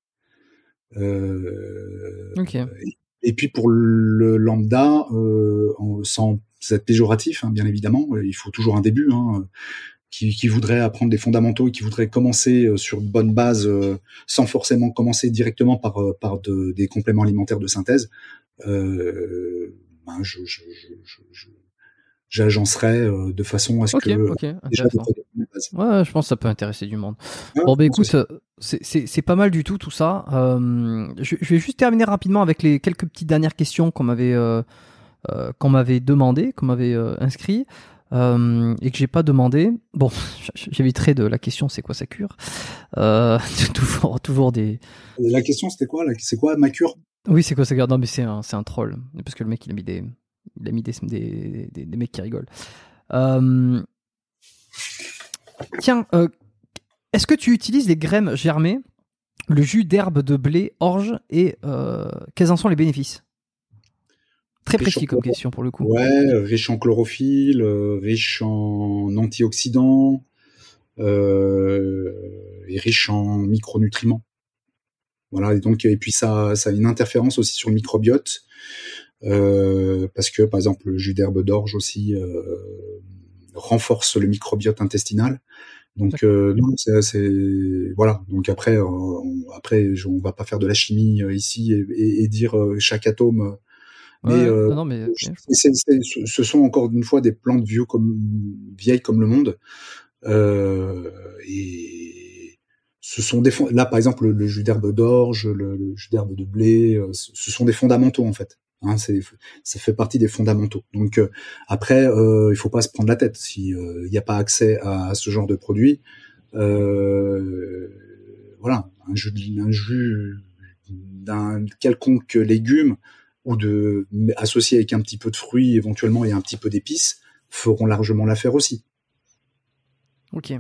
Euh, Ok. et puis pour le lambda, euh, sans être péjoratif, hein, bien évidemment, euh, il faut toujours un début. Hein, qui, qui voudrait apprendre des fondamentaux et qui voudrait commencer euh, sur de bonnes bases, euh, sans forcément commencer directement par euh, par de- des compléments alimentaires de synthèse, euh, ben je, je, je, je- j'agencerai euh, de façon à ce que déjà bases. Ouais, je pense que ça peut intéresser du monde. Bon, bah écoute, euh, c'est- c'est c'est pas mal du tout tout ça. Euh, je, je vais juste terminer rapidement avec les quelques petites dernières questions qu'on m'avait euh, euh, qu'on m'avait demandé, qu'on m'avait euh, inscrit euh, et que j'ai pas demandé. Bon, j'éviterai de la question c'est quoi sa cure? Euh, toujours, toujours des. La question c'était quoi? C'est quoi ma cure? Oui, c'est quoi sa cure? Non, mais c'est un, c'est un troll parce que le mec il a mis des, il a mis des, des, des, des mecs qui rigolent. Euh, Tiens, euh, est-ce que tu utilises les graines germées, le jus d'herbe de blé, orge et euh, quels en sont les bénéfices? Très Riche précis comme question pour le coup. Ouais, riche en chlorophylle, riche en antioxydants, et riche en micronutriments. Voilà, et donc et puis ça, ça a une interférence aussi sur le microbiote, parce que par exemple le jus d'herbe d'orge aussi euh, renforce le microbiote intestinal. Donc euh, non, c'est, voilà. Donc après, euh, on, après, on va pas faire de la chimie euh, ici et, et- et dire euh, chaque atome. euh, Mais, Ouais, euh, non, non, mais ce ce sont encore une fois des plantes vieux comme vieilles comme le monde. Euh, et ce sont des là par exemple le, le jus d'herbe d'orge, le, le jus d'herbe de blé, euh, ce sont des fondamentaux en fait. Hein, ça fait partie des fondamentaux. Donc euh, après euh, il faut pas se prendre la tête si il n'y a pas accès à, ce genre de produit. Euh, voilà, un jus, d'un quelconque légume ou de associé avec un petit peu de fruits éventuellement et un petit peu d'épices feront largement l'affaire aussi. Ok.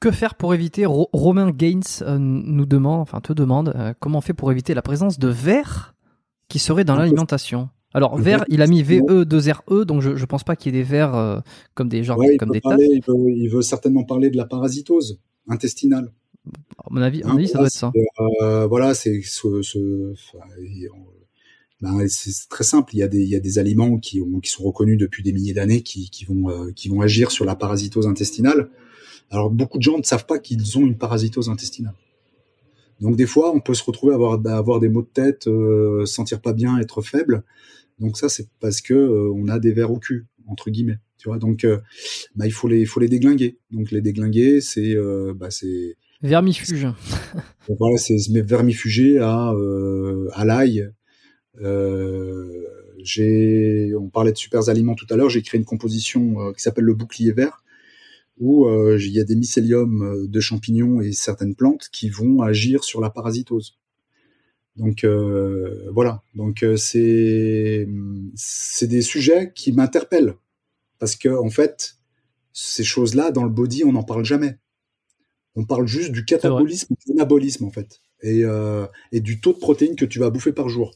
Que faire pour éviter? Ro- Romain Gaines euh, nous demande, enfin te demande, euh, comment on fait pour éviter la présence de verre qui serait dans l'alimentation. Alors verre, il a mis effectivement. VE2RE, donc je, je pense pas qu'il y ait des verres euh, comme des Ouais, comme des parler, il, veut, il veut certainement parler de la parasitose intestinale. À mon avis, à mon Hein, avis, ça voilà, doit être ça. euh, voilà, c'est ce, ce- enfin, il- on- ben, c'est très simple. Il y a des, il y a des aliments qui, ont, qui sont reconnus depuis des milliers d'années qui, qui vont, euh, qui vont agir sur la parasitose intestinale. Alors beaucoup de gens ne savent pas qu'ils ont une parasitose intestinale. Donc des fois, on peut se retrouver à avoir, à avoir des maux de tête, euh, sentir pas bien, être faible. Donc ça, c'est parce que euh, on a des vers au cul entre guillemets. Tu vois, donc euh, bah, il faut les, il faut les déglinguer. Donc les déglinguer, c'est, euh, bah, c'est Vermifuge. donc voilà, c'est vermifugé à à, à l'ail. Euh, j'ai, on parlait de super aliments tout à l'heure. J'ai créé une composition euh, qui s'appelle le bouclier vert, où euh, il y a des mycéliums euh, de champignons et certaines plantes qui vont agir sur la parasitose. Donc euh, voilà. Donc euh, c'est c'est des sujets qui m'interpellent parce que en fait ces choses-là dans le body on n'en parle jamais. On parle juste du catabolisme, du anabolisme en fait, et, euh, et du taux de protéines que tu vas bouffer par jour.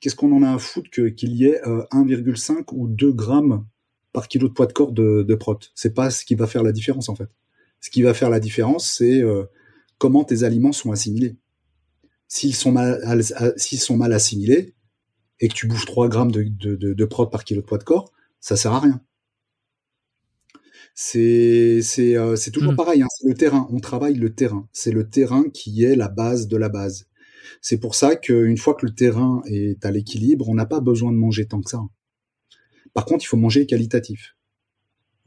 Qu'est-ce qu'on en a à foutre qu'il y ait euh, 1,5 ou 2 grammes par kilo de poids de corps de, de prot C'est pas ce qui va faire la différence en fait. Ce qui va faire la différence, c'est euh, comment tes aliments sont assimilés. S'ils sont mal, al- s'ils sont mal assimilés et que tu bouffes 3 grammes de, de, de, de prot par kilo de poids de corps, ça sert à rien. C'est c'est euh, c'est toujours Mm. pareil. Hein, c'est le terrain. On travaille le terrain. C'est le terrain qui est la base de la base. C'est pour ça qu'une fois que le terrain est à l'équilibre, on n'a pas besoin de manger tant que ça. Par contre, il faut manger qualitatif.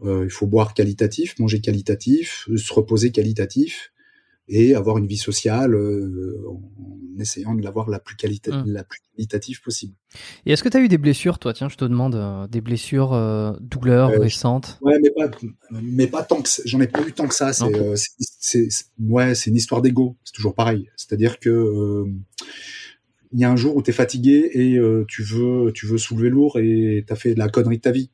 Euh, il faut boire qualitatif, manger qualitatif, se reposer qualitatif et avoir une vie sociale euh, en essayant de l'avoir la plus qualita- Mm. la plus qualitative possible. Et est-ce que tu as eu des blessures, toi? Tiens, je te demande euh, des blessures, euh, douleurs récentes? Ouais, mais pas, mais pas tant que ça. j'en ai pas eu tant que ça. C'est, ouais, c'est une histoire d'ego. C'est toujours pareil. C'est-à-dire que il y a un jour où tu es fatigué et euh, tu veux, tu veux soulever lourd et t'as fait la connerie de ta vie.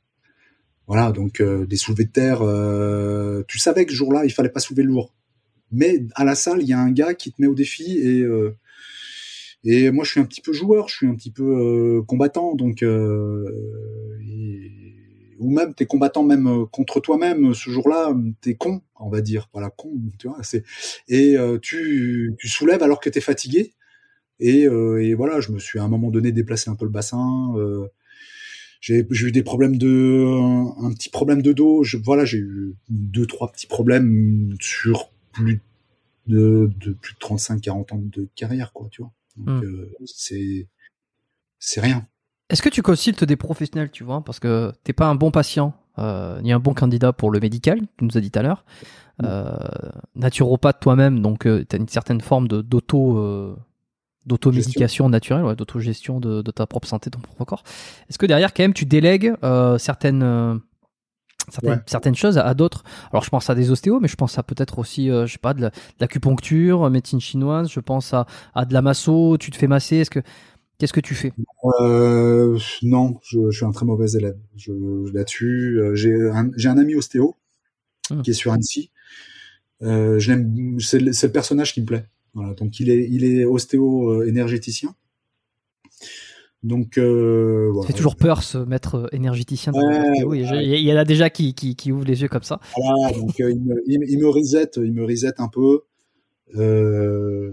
Voilà, donc euh, des soulevés de terre. euh, tu savais que ce jour-là, il fallait pas soulever lourd. Mais à la salle, il y a un gars qui te met au défi et et moi, je suis un petit peu joueur, je suis un petit peu combattant, donc ou même t'es combattant même contre toi-même ce jour-là, t'es con, on va dire, voilà con, tu vois. C'est et tu tu soulèves alors que t'es fatigué et, euh, et voilà, je me suis à un moment donné déplacé un peu le bassin. euh, j'ai eu des problèmes de un, un petit problème de dos. Je, voilà, j'ai eu deux trois petits problèmes sur plus de, de plus de 35-40 ans de carrière, quoi, tu vois. Donc Mm. euh, c'est c'est rien. Est-ce que tu consultes des professionnels, tu vois Parce que t'es pas un bon patient, euh, ni un bon candidat pour le médical, tu nous as dit tout à l'heure. Euh, naturopathe toi-même, donc tu as une certaine forme d'auto euh, d'automédication naturelle, ouais, d'autogestion de, de ta propre santé, de ton propre corps. Est-ce que derrière, quand même, tu délègues euh, certaines euh, certaines, Ouais. certaines choses à, à d'autres? Alors, je pense à des ostéos, mais je pense à peut-être aussi, euh, je sais pas, de la- de l'acupuncture, médecine chinoise. Je pense à, à de la masso. Tu te fais masser. Est-ce que qu'est-ce que tu fais? Euh, non, je, je suis un très mauvais élève. Je, là-dessus, j'ai un, j'ai un ami ostéo Mm. qui est sur Annecy. Je l'aime, c'est le personnage qui me plaît. Voilà, donc il est, il est ostéo euh. Donc, euh, voilà. C'est toujours peur ce maître énergéticien. dans Ouais. Il y a- ouais. il y en a déjà qui, qui, qui ouvrent les yeux comme ça. Voilà, donc euh, il, me, il, me- reset, il me reset un peu. Euh,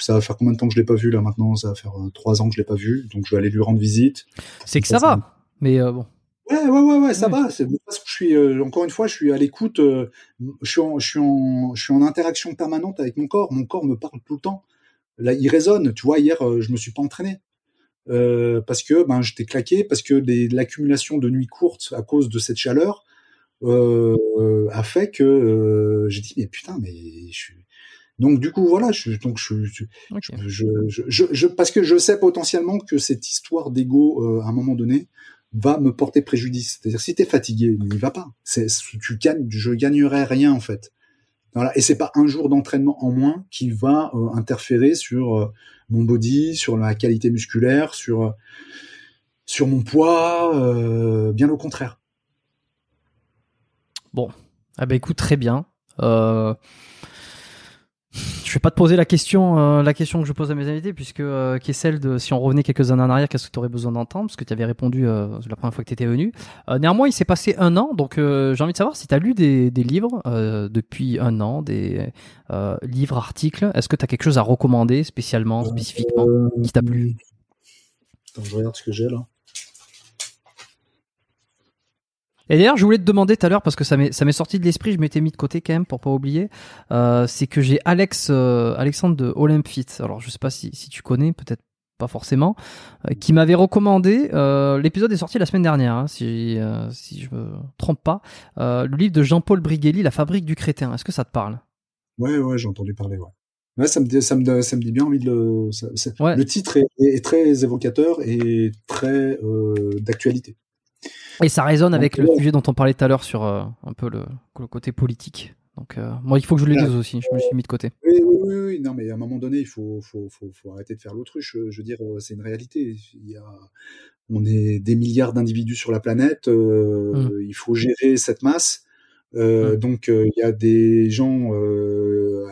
ça va faire combien de temps que je l'ai pas vu là maintenant? Ça va faire euh, trois ans que je l'ai pas vu, donc je vais aller lui rendre visite. C'est que ça Ça, va. Mais euh, bon. Ouais, ouais, ouais, ouais, ça Ouais. va. C'est toute façon, je suis euh, encore une fois, je suis à l'écoute. euh, je suis en, je suis en, je suis en interaction permanente avec mon corps. Mon corps me parle tout le temps. Là, il résonne. Tu vois, hier, euh, je me suis pas entraîné. Euh, parce que ben j'étais claqué parce que l'accumulation de nuits courtes à cause de cette chaleur euh, a fait que euh, j'ai dit mais putain mais je suis donc du coup voilà je suis donc je, je, Ok. je, je, je, je- parce que je sais potentiellement que cette histoire d'ego euh, à un moment donné va me porter préjudice. C'est-à-dire si t'es fatigué n'y va pas. C'est tu gagnes je gagnerai rien en fait. Voilà. Et c'est pas un jour d'entraînement en moins qui va euh, interférer sur euh, mon body sur la qualité musculaire sur euh, sur mon poids bien au contraire. Ah bah écoute, très bien. Je vais pas te poser la question, euh, la question que je pose à mes invités, puisque euh, qui est celle de si on revenait quelques années en arrière, qu'est-ce que tu aurais besoin d'entendre? Parce que tu avais répondu euh, la première fois que tu étais venu. Néanmoins, il s'est passé un an, donc j'ai envie de savoir si tu as lu des, livres depuis un an, des livres, articles. Est-ce que tu as quelque chose à recommander spécialement, spécifiquement, qui t'a plu? Attends, je regarde ce que j'ai là Et d'ailleurs, je voulais te demander tout à l'heure, parce que ça m'est, ça m'est sorti de l'esprit, je m'étais mis de côté quand même pour pas oublier, euh, c'est que j'ai Alex, euh, Alexandre de Olympfit, alors je sais pas si, si tu connais, peut-être pas forcément, euh, qui m'avait recommandé, l'épisode est sorti la semaine dernière, hein, si, si je me trompe pas, le livre de Jean-Paul Brighelli, La fabrique du crétin. Est-ce que ça te parle? Ouais, ouais, j'ai entendu parler, ouais. Ouais, ça me, dit- ça me, ça me dit bien envie de le. ça- c'est- Ouais. Le titre est, est très évocateur et très d'actualité. Et ça résonne avec le sujet dont on parlait tout à l'heure sur euh, un peu le, le côté politique. Donc, euh, moi, il faut que je le lise aussi, je me suis mis de côté. Oui, oui, oui, oui, non, mais à un moment donné, il faut, faut, faut, faut arrêter de faire l'autruche. Je veux dire, euh, c'est une réalité. Il y a, on est des milliards d'individus sur la planète. euh, Il faut gérer cette masse. Euh, Mm. Donc, euh, il y a des gens euh,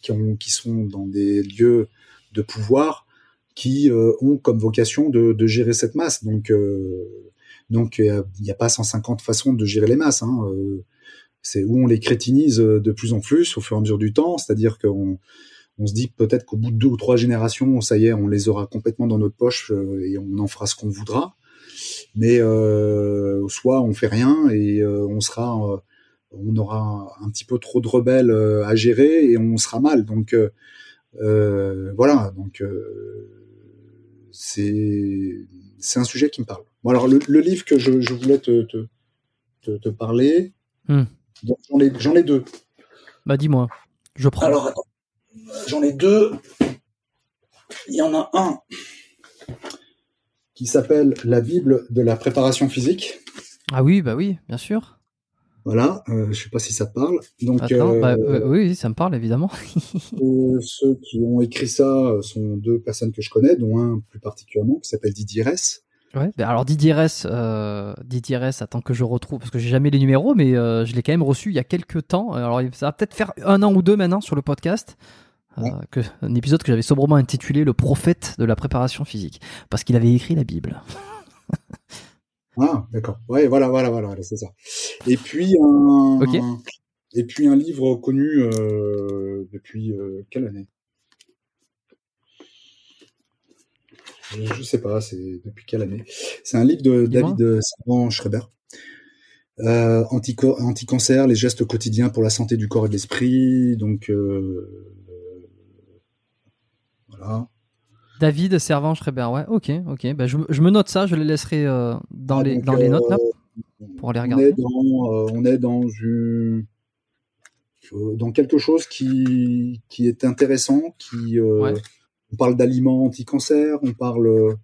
qui, ont, qui sont dans des lieux de pouvoir qui euh, ont comme vocation de, de gérer cette masse. Donc, euh, donc il n'y a pas 150 façons de gérer les masses. Hein. Euh, c'est où on les crétinise de plus en plus au fur et à mesure du temps. C'est-à-dire qu'on on se dit peut-être qu'au bout de deux ou trois générations, ça y est, on les aura complètement dans notre poche et on en fera ce qu'on voudra. Mais euh, soit on fait rien et on sera, on aura un petit peu trop de rebelles à gérer et on sera mal. Donc voilà. Donc c'est c'est un sujet qui me parle. Bon alors le, le livre que je, je voulais te, te, te, te parler, Hmm. j'en ai j'en ai deux. Bah, dis-moi, je prends. Alors, j'en ai deux. Il y en a un qui s'appelle La Bible de la préparation physique. Ah oui, bah oui, bien sûr. Voilà, euh, je sais pas si ça te parle. Donc, Attends, euh, bah, euh, oui, oui, ça me parle évidemment. euh, ceux qui ont écrit ça sont deux personnes que je connais, dont un plus particulièrement qui s'appelle Didier Ress. Ouais. bah alors Didier Ress, euh, Didier Ress, attends que je retrouve parce que j'ai jamais les numéros, mais euh, je l'ai quand même reçu il y a quelques temps. Alors ça va peut-être faire un an ou deux maintenant sur le podcast. euh, Ouais. que, un épisode que j'avais sobrement intitulé Le prophète de la préparation physique, parce qu'il avait écrit la Bible. Ah, d'accord. Ouais, voilà, voilà, voilà, voilà, c'est ça. Et puis un, et puis un livre connu euh, depuis euh, quelle année? Je, je sais pas, c'est depuis quelle année? C'est un livre de. David euh, Servan Schreiber. Euh, anti-cancer, les gestes quotidiens pour la santé du corps et de l'esprit. Donc euh, voilà. David Servan Schreiber, ouais, ok, ok. Bah, je, me- je me note ça, je les laisserai euh, dans, Ah, les, donc, dans les notes là. pour aller on regarder. est dans, euh, on est dans une, euh, dans quelque chose qui, qui est intéressant, qui, euh, Ouais. on parle d'aliments anti-cancer, on parle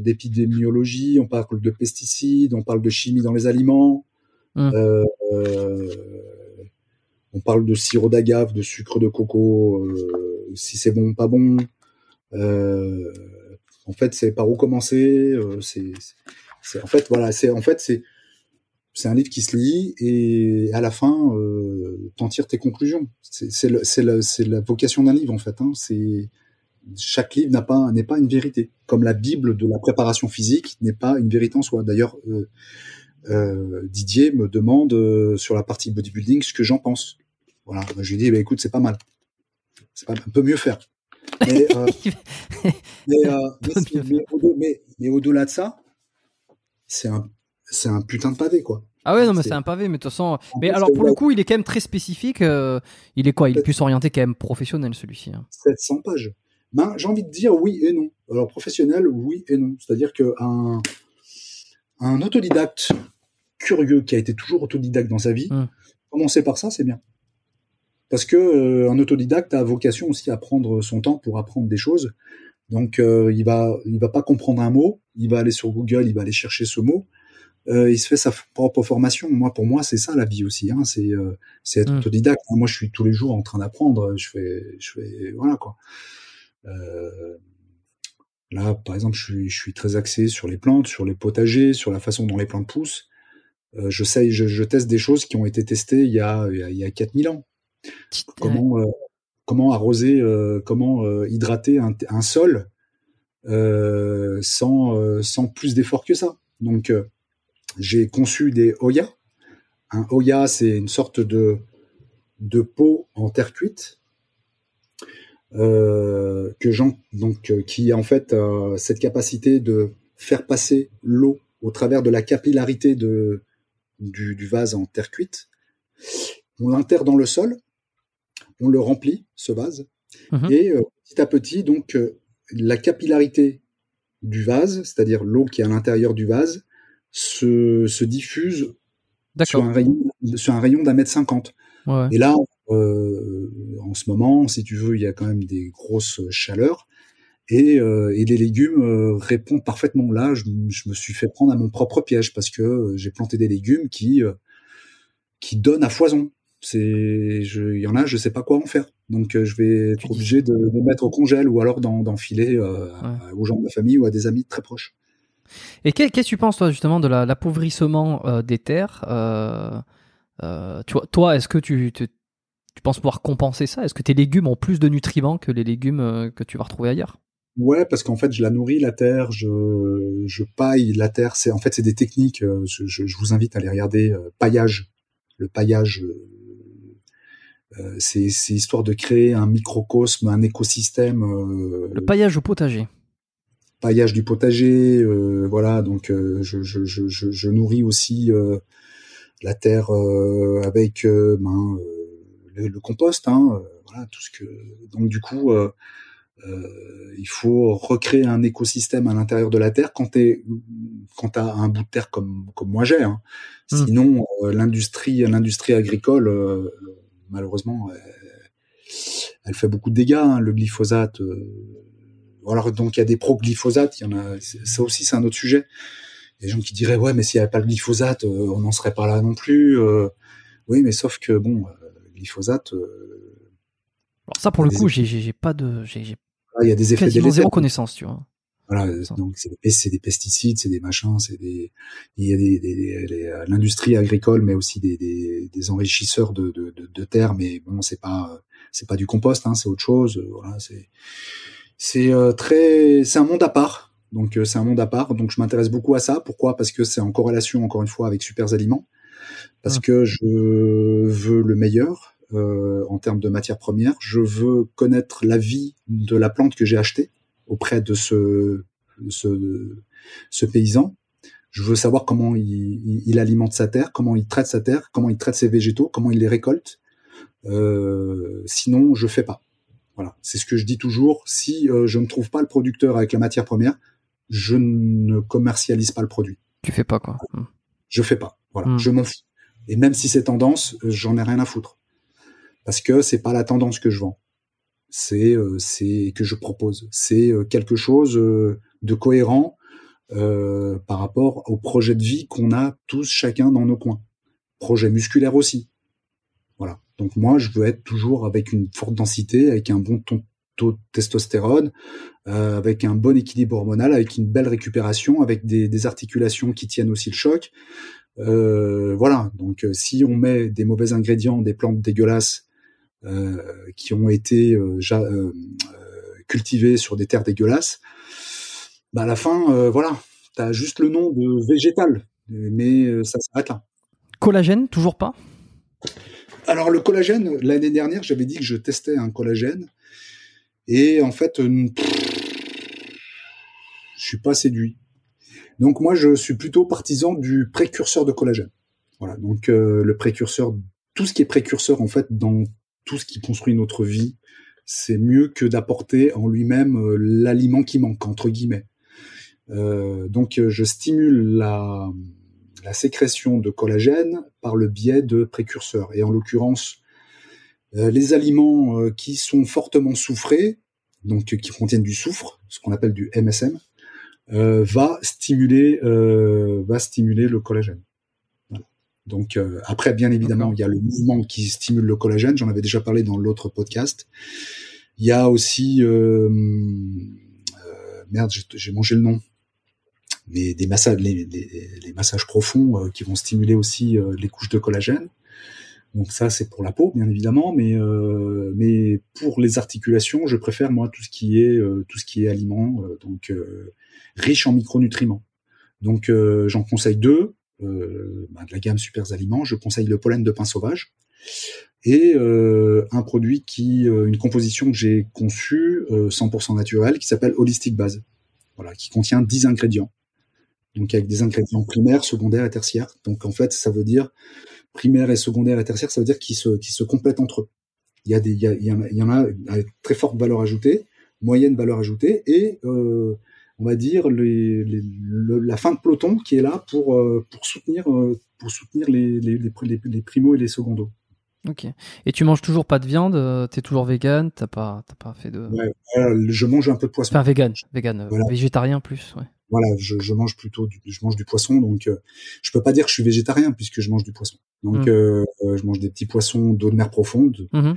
d'épidémiologie, on parle de pesticides, on parle de chimie dans les aliments, Hum. on parle de sirop d'agave, de sucre de coco, si c'est bon ou pas bon. Euh, en fait, c'est par où commencer. euh, c'est, en fait voilà, c'est en fait c'est c'est un livre qui se lit et à la fin euh, t'en tires tes conclusions. C'est, la vocation d'un livre en fait. Hein, c'est chaque livre n'a pas n'est pas une vérité, comme la Bible de la préparation physique n'est pas une vérité en soi. D'ailleurs, euh, euh, Didier me demande sur la partie bodybuilding ce que j'en pense. Voilà, je lui dis, bah, écoute, c'est pas mal, c'est on peut mieux faire. Mais, mais, mais, mais, au- mais- mais au-delà de ça, c'est un c'est un putain de pavé quoi. Ah ouais, non, mais C'est- un pavé, mais de toute façon. Mais alors, pour le coup, il est quand même très spécifique. euh, il est quoi Il est plus orienté quand même professionnel, celui-ci. hein. 700 pages. Ben, j'ai envie de dire oui et non. Alors professionnel, oui et non. C'est-à-dire que un, autodidacte curieux qui a été toujours autodidacte dans sa vie, Mm. commencer par ça, c'est bien. Parce que euh, un autodidacte a vocation aussi à prendre son temps pour apprendre des choses. Donc euh, il va il va pas comprendre un mot, il va aller sur Google, il va aller chercher ce mot. Euh, il se fait sa propre formation. Moi, pour moi, c'est ça la vie aussi. Hein. C'est c'est être Mm. autodidacte. Moi, je suis tous les jours en train d'apprendre. Je fais je fais voilà quoi. Là, par exemple, je suis, je suis très axé sur les plantes, sur les potagers, sur la façon dont les plantes poussent. Je, sais, je, je teste des choses qui ont été testées il y a, il y a, il y a 4000 ans. Comment, euh, comment arroser, euh, comment euh, hydrater un, sol euh, sans, euh, plus d'effort que ça. Donc, euh, j'ai conçu des Oya. Un Oya, c'est une sorte de, pot en terre cuite euh, euh, qui a en fait euh, cette capacité de faire passer l'eau au travers de la capillarité du, du vase en terre cuite. On l'enterre dans le sol, on le remplit ce vase Mhm. et euh, petit à petit donc euh, la capillarité du vase, c'est-à-dire l'eau qui est à l'intérieur du vase, se, se diffuse sur un rayon sur un rayon d'un mètre cinquante. Ouais. Et là, euh, en ce moment, si tu veux, il y a quand même des grosses chaleurs. Et, euh, et les légumes euh, répondent parfaitement. Là, je, je me suis fait prendre à mon propre piège parce que j'ai planté des légumes qui qui donnent à foison. C'est, il y en a, je sais pas quoi en faire. Donc, euh, je vais être obligé de, de mettre au congèle ou alors d'en, filer euh, aux gens de la famille ou à des amis très proches. Et qu'est- qu'est-ce que tu penses, toi, justement, de la- l'appauvrissement euh, des terres euh, tu vois, Toi, est-ce que tu, tu, tu penses pouvoir compenser ça? Est-ce que tes légumes ont plus de nutriments que les légumes que tu vas retrouver ailleurs? Ouais, parce qu'en fait, je la nourris la terre, je, je paille la terre. C'est en fait, c'est des techniques. Je, je, je vous invite à aller regarder paillage. Le paillage, euh, c'est c'est histoire de créer un microcosme, un écosystème. euh, Le paillage au potager. paillage du potager, euh, voilà. Donc, euh, je, je, je, je, nourris aussi euh, la terre euh, avec ben, euh, le, le compost, hein, voilà, tout ce que. Donc, du coup, euh, euh, il faut recréer un écosystème à l'intérieur de la terre quand t'es quand t'as un bout de terre comme comme moi j'ai. Hein. Mm. Sinon, euh, l'industrie l'industrie agricole, euh, malheureusement, elle, elle fait beaucoup de dégâts. hein, le glyphosate. euh, alors donc il y a des pro-glyphosate, il y en a. Ça aussi, c'est un autre sujet. Il y a des gens qui diraient ouais, mais s'il n'y avait pas le glyphosate, euh, on n'en serait pas là non plus. euh. oui, mais sauf que bon, euh, le glyphosate, euh, Alors ça, pour le coup, j'ai- pas de, j'ai j'ai il y a des effets délétères. zéro connaissance, tu vois. Voilà, Ça. donc c'est des, pesticides, c'est des machins, c'est des, il y a des, des- des- euh, l'industrie agricole, mais aussi des, des, des enrichisseurs de, de, de, de terre, mais bon, c'est pas, c'est pas du compost, hein, c'est autre chose. euh, Voilà, c'est, c'est euh, très, c'est un monde à part. Donc euh, c'est un monde à part. Donc je m'intéresse beaucoup à ça. Pourquoi? Parce que c'est en corrélation encore une fois avec Super Aliments, parce Mm. que je veux le meilleur euh, en termes de matières premières. Je veux connaître la vie de la plante que j'ai achetée auprès de ce, ce, ce paysan. Je veux savoir comment il, il- il alimente sa terre, comment il traite sa terre, comment il traite ses végétaux, comment il les récolte. Euh, sinon, je fais pas. Voilà, c'est ce que je dis toujours. Si euh, je ne trouve pas le producteur avec la matière première, je ne commercialise pas le produit. Tu fais pas quoi. Hmm. Je fais pas. Voilà, Mm. je m'en fous. Et même si c'est tendance, j'en ai rien à foutre. Parce que c'est pas la tendance que je vends. C'est euh, c'est que je propose. C'est euh, quelque chose euh, de cohérent par rapport au projet de vie qu'on a tous chacun dans nos coins. Projet musculaire aussi. Voilà. Donc moi, je veux être toujours avec une forte densité, avec un bon taux de testostérone, euh, avec un bon équilibre hormonal, avec une belle récupération, avec des, des articulations qui tiennent aussi le choc. Euh, voilà. Donc, si on met des mauvais ingrédients, des plantes dégueulasses qui ont été euh, ja- euh, euh, cultivé sur des terres dégueulasses, bah à la fin, voilà, tu as juste le nom de végétal, mais ça s'arrête là. Collagène, toujours pas? Alors le collagène, l'année dernière, j'avais dit que je testais un collagène, et en fait, je suis pas séduit. Donc moi, je suis plutôt partisan du précurseur de collagène. Voilà, donc le précurseur, tout ce qui est précurseur en fait dans tout ce qui construit notre vie, c'est mieux que d'apporter en lui-même euh, l'aliment qui manque entre guillemets. Euh, donc euh, je stimule la, sécrétion de collagène par le biais de précurseurs. Et en l'occurrence, les aliments qui sont fortement soufrés, donc qui contiennent du soufre, ce qu'on appelle du MSM, va stimuler va stimuler le collagène. Donc euh, après, bien évidemment, il y a le mouvement qui stimule le collagène. J'en avais déjà parlé dans l'autre podcast. Il y a aussi euh, euh merde, j'ai mangé le nom. Mais des massages, les, les, massages profonds euh, qui vont stimuler aussi les couches de collagène. Donc ça, c'est pour la peau, bien évidemment, mais mais pour les articulations, je préfère moi tout ce qui est tout ce qui est aliment, donc riche en micronutriments. Donc j'en conseille deux euh, bah, de la gamme Super Aliments, je conseille le pollen de pain sauvage et euh, un produit qui, euh, une composition que j'ai conçue 100% naturelle qui s'appelle Holistic Base, voilà, qui contient 10 ingrédients. Donc avec des ingrédients primaires, secondaires et tertiaires. Donc en fait, ça veut dire primaire et secondaire et tertiaire, ça veut dire qu'ils se, complètent entre eux. Il y a des, il y, en a, y très forte valeur ajoutée, moyenne valeur ajoutée et on va dire, les, la fin de peloton qui est là pour, euh, pour soutenir, euh, pour soutenir les, les, les, primos et les secondos. Ok. Et tu manges toujours pas de viande euh, Tu es toujours vegan T'as pas, pas fait de. Ouais, je mange un peu de poisson. Enfin, vegan, vegan, végétarien plus. Ouais. Voilà, je, je, mange plutôt du, je mange du poisson, donc je peux pas dire que je suis végétarien puisque je mange du poisson. Donc mmh. je mange des petits poissons d'eau de mer profonde, mmh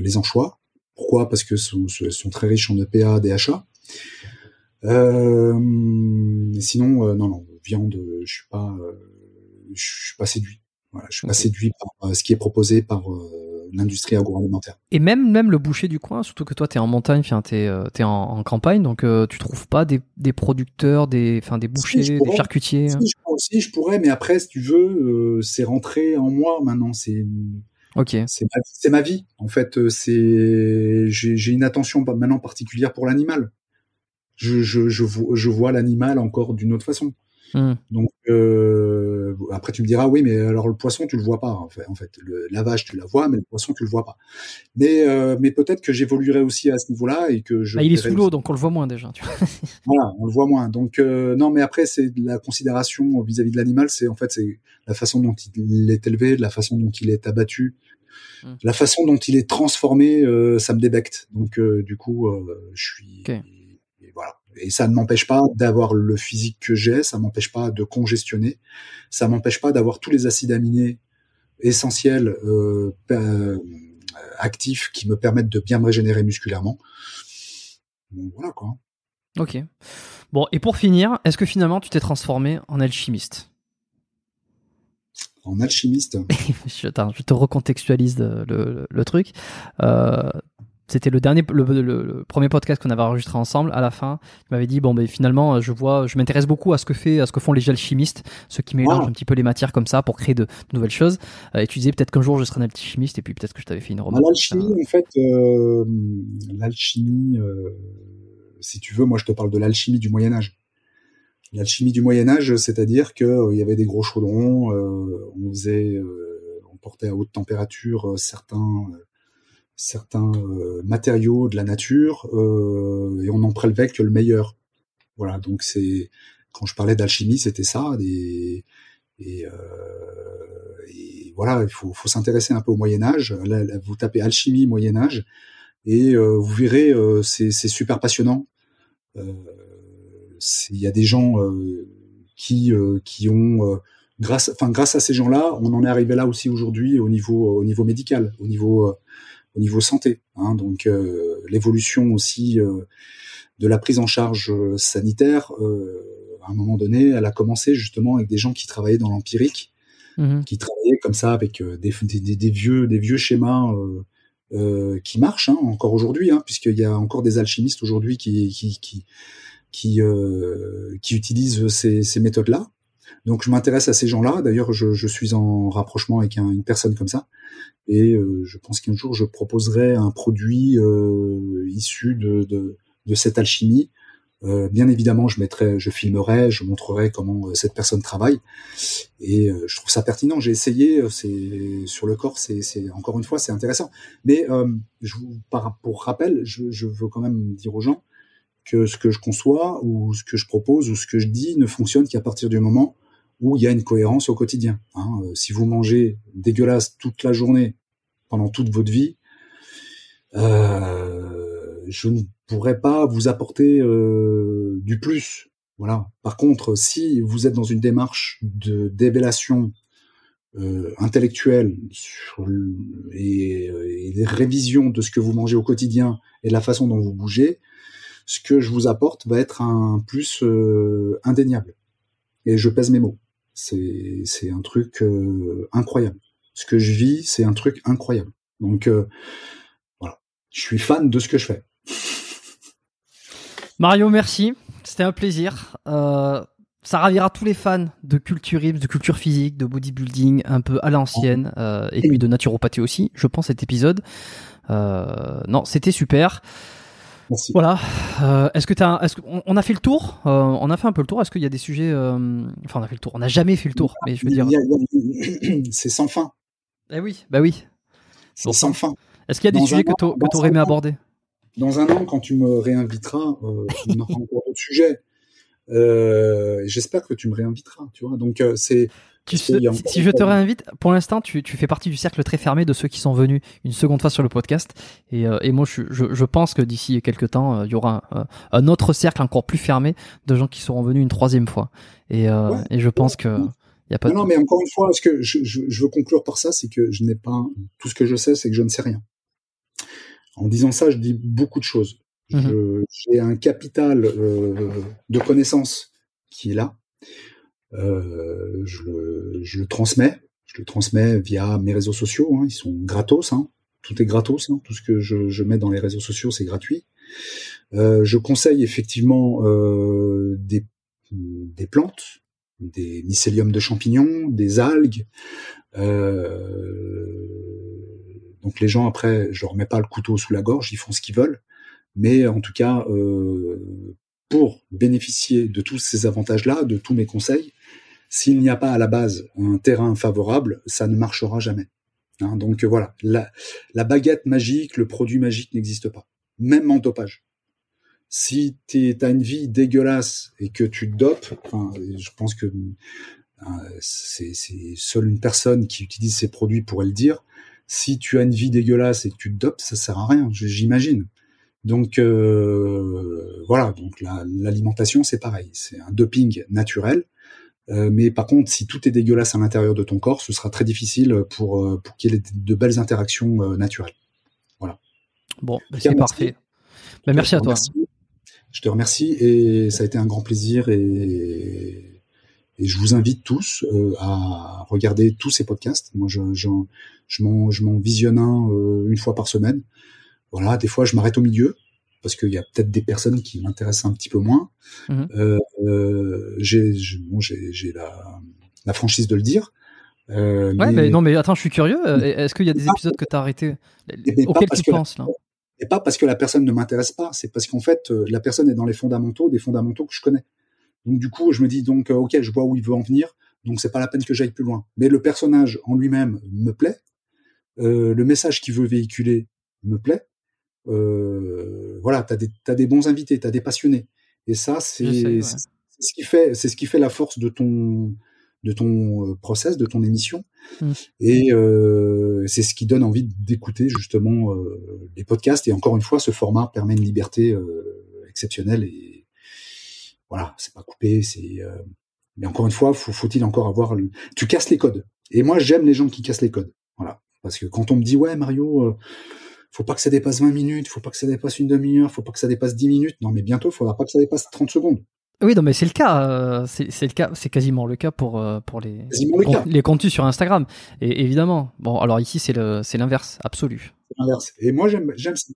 les anchois. Pourquoi? Parce que sont, sont très riches en EPA, DHA. Euh, sinon, euh, non, non, viande, je suis pas, euh, je suis pas séduit. Voilà, je suis pas séduit par ce qui est proposé par l'industrie agroalimentaire. Et même même le boucher du coin, surtout que toi tu es en montagne, tu es, en, en, campagne, donc tu trouves pas des, des producteurs, des enfin des bouchers, des charcutiers. Si, je, aussi, je pourrais, mais après si tu veux, c'est rentré en moi maintenant, c'est Ok. C'est ma, ma, vie. En fait, c'est j'ai une attention maintenant particulière pour l'animal je, je, je, je vois l'animal encore d'une autre façon. Hmm. Donc euh, après tu me diras oui mais alors le poisson tu le vois pas en fait, en fait le, la vache tu la vois mais le poisson tu le vois pas. Mais euh, mais peut-être que j'évoluerai aussi à ce niveau-là et que je. Ah, il est sous l'eau donc on le voit moins déjà. Tu vois. voilà on le voit moins donc euh, non mais après c'est la considération vis-à-vis de l'animal c'est en fait c'est la façon dont il est élevé la façon dont il est abattu hmm. la façon dont il est transformé ça me débecte donc du coup je suis et ça ne m'empêche pas d'avoir le physique que j'ai, ça m'empêche pas de congestionner, ça m'empêche pas d'avoir tous les acides aminés essentiels euh, euh, actifs qui me permettent de bien me régénérer musculairement. voilà quoi. Ok. Bon, et pour finir, est-ce que finalement tu t'es transformé en alchimiste? En alchimiste? je, je, te recontextualise le, le, truc. Euh, c'était le dernier, le, premier podcast qu'on avait enregistré ensemble. À la fin, tu m'avais dit bon, ben finalement, je vois, je m'intéresse beaucoup à ce que fait, à ce que font les alchimistes, ceux qui mélangent un petit peu les matières comme ça pour créer de, nouvelles choses. Euh, et tu disais peut-être qu'un jour je serai un alchimiste, et puis peut-être que je t'avais fait une remarque. L'alchimie, en fait, euh, l'alchimie, euh, si tu veux, moi je te parle de l'alchimie du Moyen Âge. L'alchimie du Moyen Âge, c'est-à-dire que il y avait des gros chaudrons, on faisait, on portait à haute température certains certains euh, matériaux de la nature euh, et on en prélevait que le meilleur. Voilà, donc c'est quand je parlais d'alchimie, c'était ça. Et, euh, et, voilà, il faut, faut s'intéresser un peu au Moyen Âge. Là, vous tapez alchimie Moyen Âge et vous verrez, c'est super passionnant. Il y a des gens qui qui ont grâce, enfin grâce à ces gens-là, on en est arrivé là aussi aujourd'hui au niveau au niveau médical, au niveau au niveau santé. Hein, donc euh, l'évolution aussi euh, de la prise en charge euh, sanitaire, à un moment donné, elle a commencé justement avec des gens qui travaillaient dans l'empirique, mmh qui travaillaient comme ça avec des, des, des, vieux des vieux schémas qui marche hein, encore aujourd'hui, hein, puisqu'il y a encore des alchimistes aujourd'hui qui qui qui qui, qui utilisent ces, ces méthodes-là. Donc je m'intéresse à ces gens-là. D'ailleurs, je, suis en rapprochement avec une personne comme ça, et je pense qu'un jour je proposerai un produit issu de, cette alchimie euh, bien évidemment, je mettrai, je filmerai, je montrerai comment euh, cette personne travaille, et euh, je trouve ça pertinent. J'ai essayé, c'est sur le corps, c'est encore une fois, c'est intéressant. Mais pour rappel, je, veux quand même dire aux gens que ce que je conçois ou ce que je propose ou ce que je dis ne fonctionne qu'à partir du moment où il y a une cohérence au quotidien. Hein. Si vous mangez dégueulasse toute la journée pendant toute votre vie, euh, je ne pourrait pas vous apporter euh, du plus. Voilà. Par contre, si vous êtes dans une démarche de dévélation euh, intellectuelle sur et, et des révisions de ce que vous mangez au quotidien et de la façon dont vous bougez, ce que je vous apporte va être un plus euh, indéniable. Et je pèse mes mots. C'est c'est un truc euh, incroyable. Ce que je vis, c'est un truc incroyable. Donc euh, voilà, je suis fan de ce que je fais. Mario, merci. C'était un plaisir. Ça ravira tous les fans de culturisme, de culture physique, de bodybuilding, un peu à l'ancienne, euh, et puis de naturopathie aussi, je pense, cet épisode. Non, c'était super. Merci. Voilà. est-ce que as, est-ce qu'on on a fait le tour On a fait un peu le tour. Est-ce qu'il y a des sujets Enfin, on a fait le tour. On n'a jamais fait le tour, mais je veux dire. C'est sans fin. Eh oui, bah oui. C'est sans fin. Est-ce qu'il y a des sujets que tu aurais aimé aborder? dans un an, quand tu me réinviteras, euh, on aura encore d'autres sujets. Euh, J'espère que tu me réinviteras, tu vois. Donc euh, c'est. Tu sais, si je te réinvite, pour l'instant, tu, tu, fais partie du cercle très fermé de ceux qui sont venus une seconde fois sur le podcast. Et, euh, et moi, je, je, je, pense que d'ici quelques temps, euh, il y aura un, un, autre cercle encore plus fermé de gens qui seront venus une troisième fois. Et, ouais, et je pense que. Y a pas non, non, mais encore une fois, ce que je, je, veux conclure par ça, c'est que je n'ai pas tout ce que je sais, c'est que je ne sais rien. En disant ça, je dis beaucoup de choses. Mhm. J'ai un capital euh, de connaissances qui est là. Euh, je, le, je, le, transmets. Je le transmets via mes réseaux sociaux. Hein. Ils sont gratos. Hein. Tout est gratos. Hein. Tout ce que je, je, mets dans les réseaux sociaux, c'est gratuit. Euh, je conseille effectivement euh, des, des plantes, des mycéliums de champignons, des algues. Euh, donc les gens après, je leur mets pas le couteau sous la gorge, ils font ce qu'ils veulent. Mais en tout cas, euh, pour bénéficier de tous ces avantages-là, de tous mes conseils, s'il n'y a pas à la base un terrain favorable, ça ne marchera jamais. Hein, donc voilà, la, la, baguette magique, le produit magique n'existe pas, même en dopage. Si tu as une vie dégueulasse et que tu te dopes, je pense que euh, c'est seule une personne qui utilise ces produits pourrait le dire, si tu as une vie dégueulasse et que tu te dopes, ça sert à rien, j'imagine. Donc euh, voilà, donc l'alimentation c'est pareil, c'est un doping naturel. Euh, mais par contre, si tout est dégueulasse à l'intérieur de ton corps, ce sera très difficile pour euh, pour qu'il y ait de belles interactions euh, naturelles. Voilà. Bon, bah, c'est parfait. Bah, merci à toi. Je te remercie et ça a été un grand plaisir et et je vous invite tous euh, à regarder tous ces podcasts. Moi, je, je, je m'en visionne un euh, une fois par semaine. Voilà, des fois, je m'arrête au milieu parce qu'il y a peut-être des personnes qui m'intéressent un petit peu moins. Mhm. Euh, euh, j'ai bon, la, la franchise de le dire. Euh, ouais, mais... non, mais attends, je suis curieux. Est-ce qu'il y a des épisodes que tu as arrêtés auxquels tu penses là? Et pas parce que la personne ne m'intéresse pas, c'est parce qu'en fait, la personne est dans les fondamentaux, des fondamentaux que je connais. Donc du coup, je me dis donc ok, je vois où il veut en venir, donc c'est pas la peine que j'aille plus loin. Mais le personnage en lui-même me plaît, euh, le message qu'il veut véhiculer me plaît. Euh, voilà, t'as des t'as des bons invités, t'as des passionnés, et ça c'est ce qui fait c'est ce qui fait la force de ton de ton euh, process, de ton émission, mmh. et euh, c'est ce qui donne envie d'écouter justement euh, les podcasts. Et encore une fois, ce format permet une liberté exceptionnelle et voilà, c'est pas coupé, c'est. Euh, mais encore une fois, faut, faut-il encore avoir. Le... Tu casses les codes. Et moi, j'aime les gens qui cassent les codes. Voilà, parce que quand on me dit ouais, Mario, euh, faut pas que ça dépasse 20 minutes, faut pas que ça dépasse une demi-heure, faut pas que ça dépasse 10 minutes. Non, mais bientôt, il faudra pas que ça dépasse 30 secondes. Oui, non, mais c'est le cas. euh, c'est le cas. C'est quasiment le cas pour euh, pour les Quasiment le pour cas. les contenus sur Instagram. Et évidemment. Bon, alors ici c'est le c'est l'inverse absolu. C'est l'inverse. Et moi, j'aime, j'aime ça.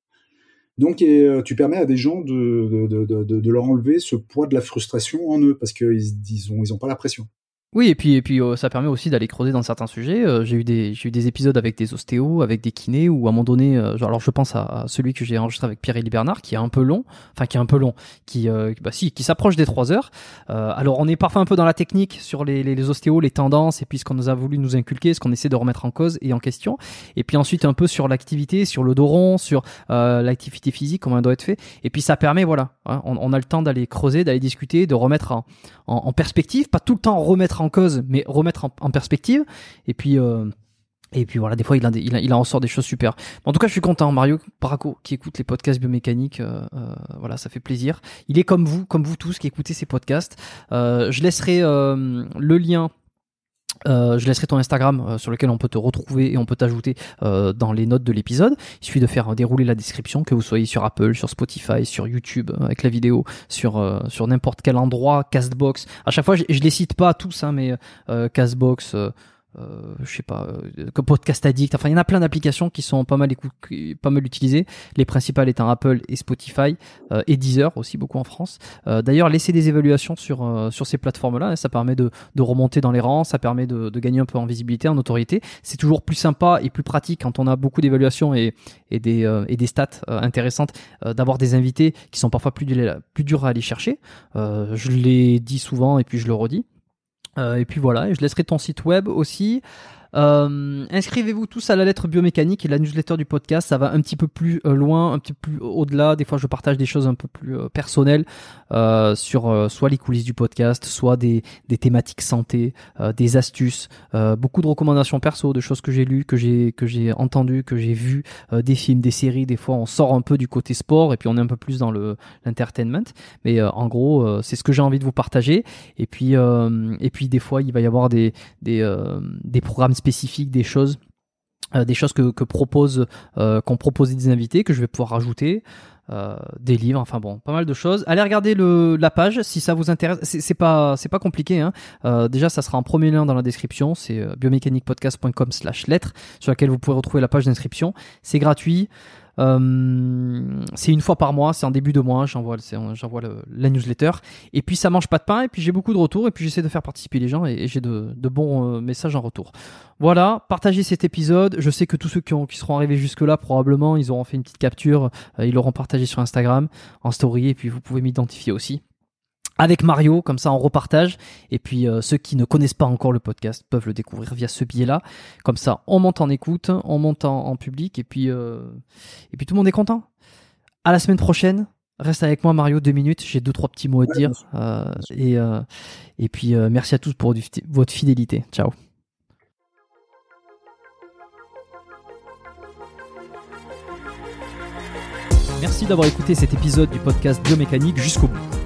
Donc, et, euh, tu permets à des gens de, de, de, de, de leur enlever ce poids de la frustration en eux parce qu'ils ils ont, ils ont pas la pression. Oui, et puis, et puis euh, ça permet aussi d'aller creuser dans certains sujets. Euh, j'ai eu des, j'ai eu des épisodes avec des ostéos, avec des kinés, où à un moment donné, euh, genre, alors je pense à, celui que j'ai enregistré avec Pierre-Élie Bernard, qui est un peu long, enfin qui est un peu long, qui, bah si, qui s'approche des trois heures. Alors on est parfois un peu dans la technique sur les, les, ostéos, les tendances, et puis ce qu'on nous a voulu nous inculquer, ce qu'on essaie de remettre en cause et en question. Et puis ensuite un peu sur l'activité, sur le dos rond, sur l'activité physique, comment elle doit être fait. Et puis ça permet, voilà, hein, on, a le temps d'aller creuser, d'aller discuter, de remettre en, en perspective, pas tout le temps remettre en cause, mais remettre en, perspective. Et puis, euh, et puis voilà, des fois il, a en sort des choses super. En tout cas, je suis content, Mario Paraco, qui écoute les podcasts biomécaniques. euh, euh, voilà, ça fait plaisir. Il est comme vous, comme vous tous qui écoutez ces podcasts. Euh, je laisserai le lien. Euh, je laisserai ton Instagram euh, sur lequel on peut te retrouver et on peut t'ajouter euh, dans les notes de l'épisode. Il suffit de faire dérouler la description, que vous soyez sur Apple, sur Spotify, sur YouTube avec la vidéo, sur sur n'importe quel endroit, Castbox. À chaque fois, je, je les cite pas tous, hein, mais Castbox, euh, je sais pas, euh, que Podcast Addict. Enfin, il y en a plein d'applications qui sont pas mal pas mal utilisées. Les principales étant Apple et Spotify euh, et Deezer aussi beaucoup en France. Euh, D'ailleurs, laissez des évaluations sur sur ces plateformes-là. ça permet de de remonter dans les rangs, ça permet de, de gagner un peu en visibilité, en notoriété. C'est toujours plus sympa et plus pratique quand on a beaucoup d'évaluations et et des et des stats intéressantes d'avoir des invités qui sont parfois plus plus durs à aller chercher. Je l'ai dit souvent et puis je le redis. Euh, et puis voilà, je laisserai ton site web aussi. Euh, inscrivez-vous tous à la lettre biomécanique et la newsletter du podcast. Ça va un petit peu plus euh, loin, un petit peu plus au-delà. Des fois, je partage des choses un peu plus euh, personnelles sur soit les coulisses du podcast, soit des, des thématiques santé, des astuces, beaucoup de recommandations perso, de choses que j'ai lues, que j'ai que j'ai entendues, que j'ai vues, des films, des séries. Des fois, on sort un peu du côté sport et puis on est un peu plus dans le l'entertainment. Mais en gros, c'est ce que j'ai envie de vous partager. Et puis et puis des fois, il va y avoir des des des programmes spécifiques, des choses euh, des choses que, que propose euh, qu'ont proposé des invités que je vais pouvoir rajouter euh, des livres enfin bon pas mal de choses. Allez regarder le la page si ça vous intéresse. C'est pas c'est pas compliqué hein. Euh, déjà ça sera en premier lien dans la description. C'est biomécaniquepodcast.com slash lettres sur laquelle vous pouvez retrouver la page d'inscription. C'est gratuit euh, c'est une fois par mois, c'est en début de mois, j'envoie, la newsletter. Et puis ça mange pas de pain, et puis j'ai beaucoup de retours, et puis j'essaie de faire participer les gens, et, j'ai de, bons euh, messages en retour. Voilà, partagez cet épisode. Je sais que tous ceux qui seront arrivés jusque-là, probablement, ils auront fait une petite capture, euh, ils l'auront partagé sur Instagram, en story, et puis vous pouvez m'identifier aussi. Avec Mario, comme ça on repartage. Et puis euh, ceux qui ne connaissent pas encore le podcast peuvent le découvrir via ce biais-là. Comme ça, on monte en écoute, on monte en, en public, et puis, euh, et puis tout le monde est content. À la semaine prochaine. Reste avec moi Mario deux minutes. J'ai deux trois petits mots à te dire. Euh, et et puis merci à tous pour du- votre fidélité. Ciao. Merci d'avoir écouté cet épisode du podcast Biomécanique jusqu'au bout.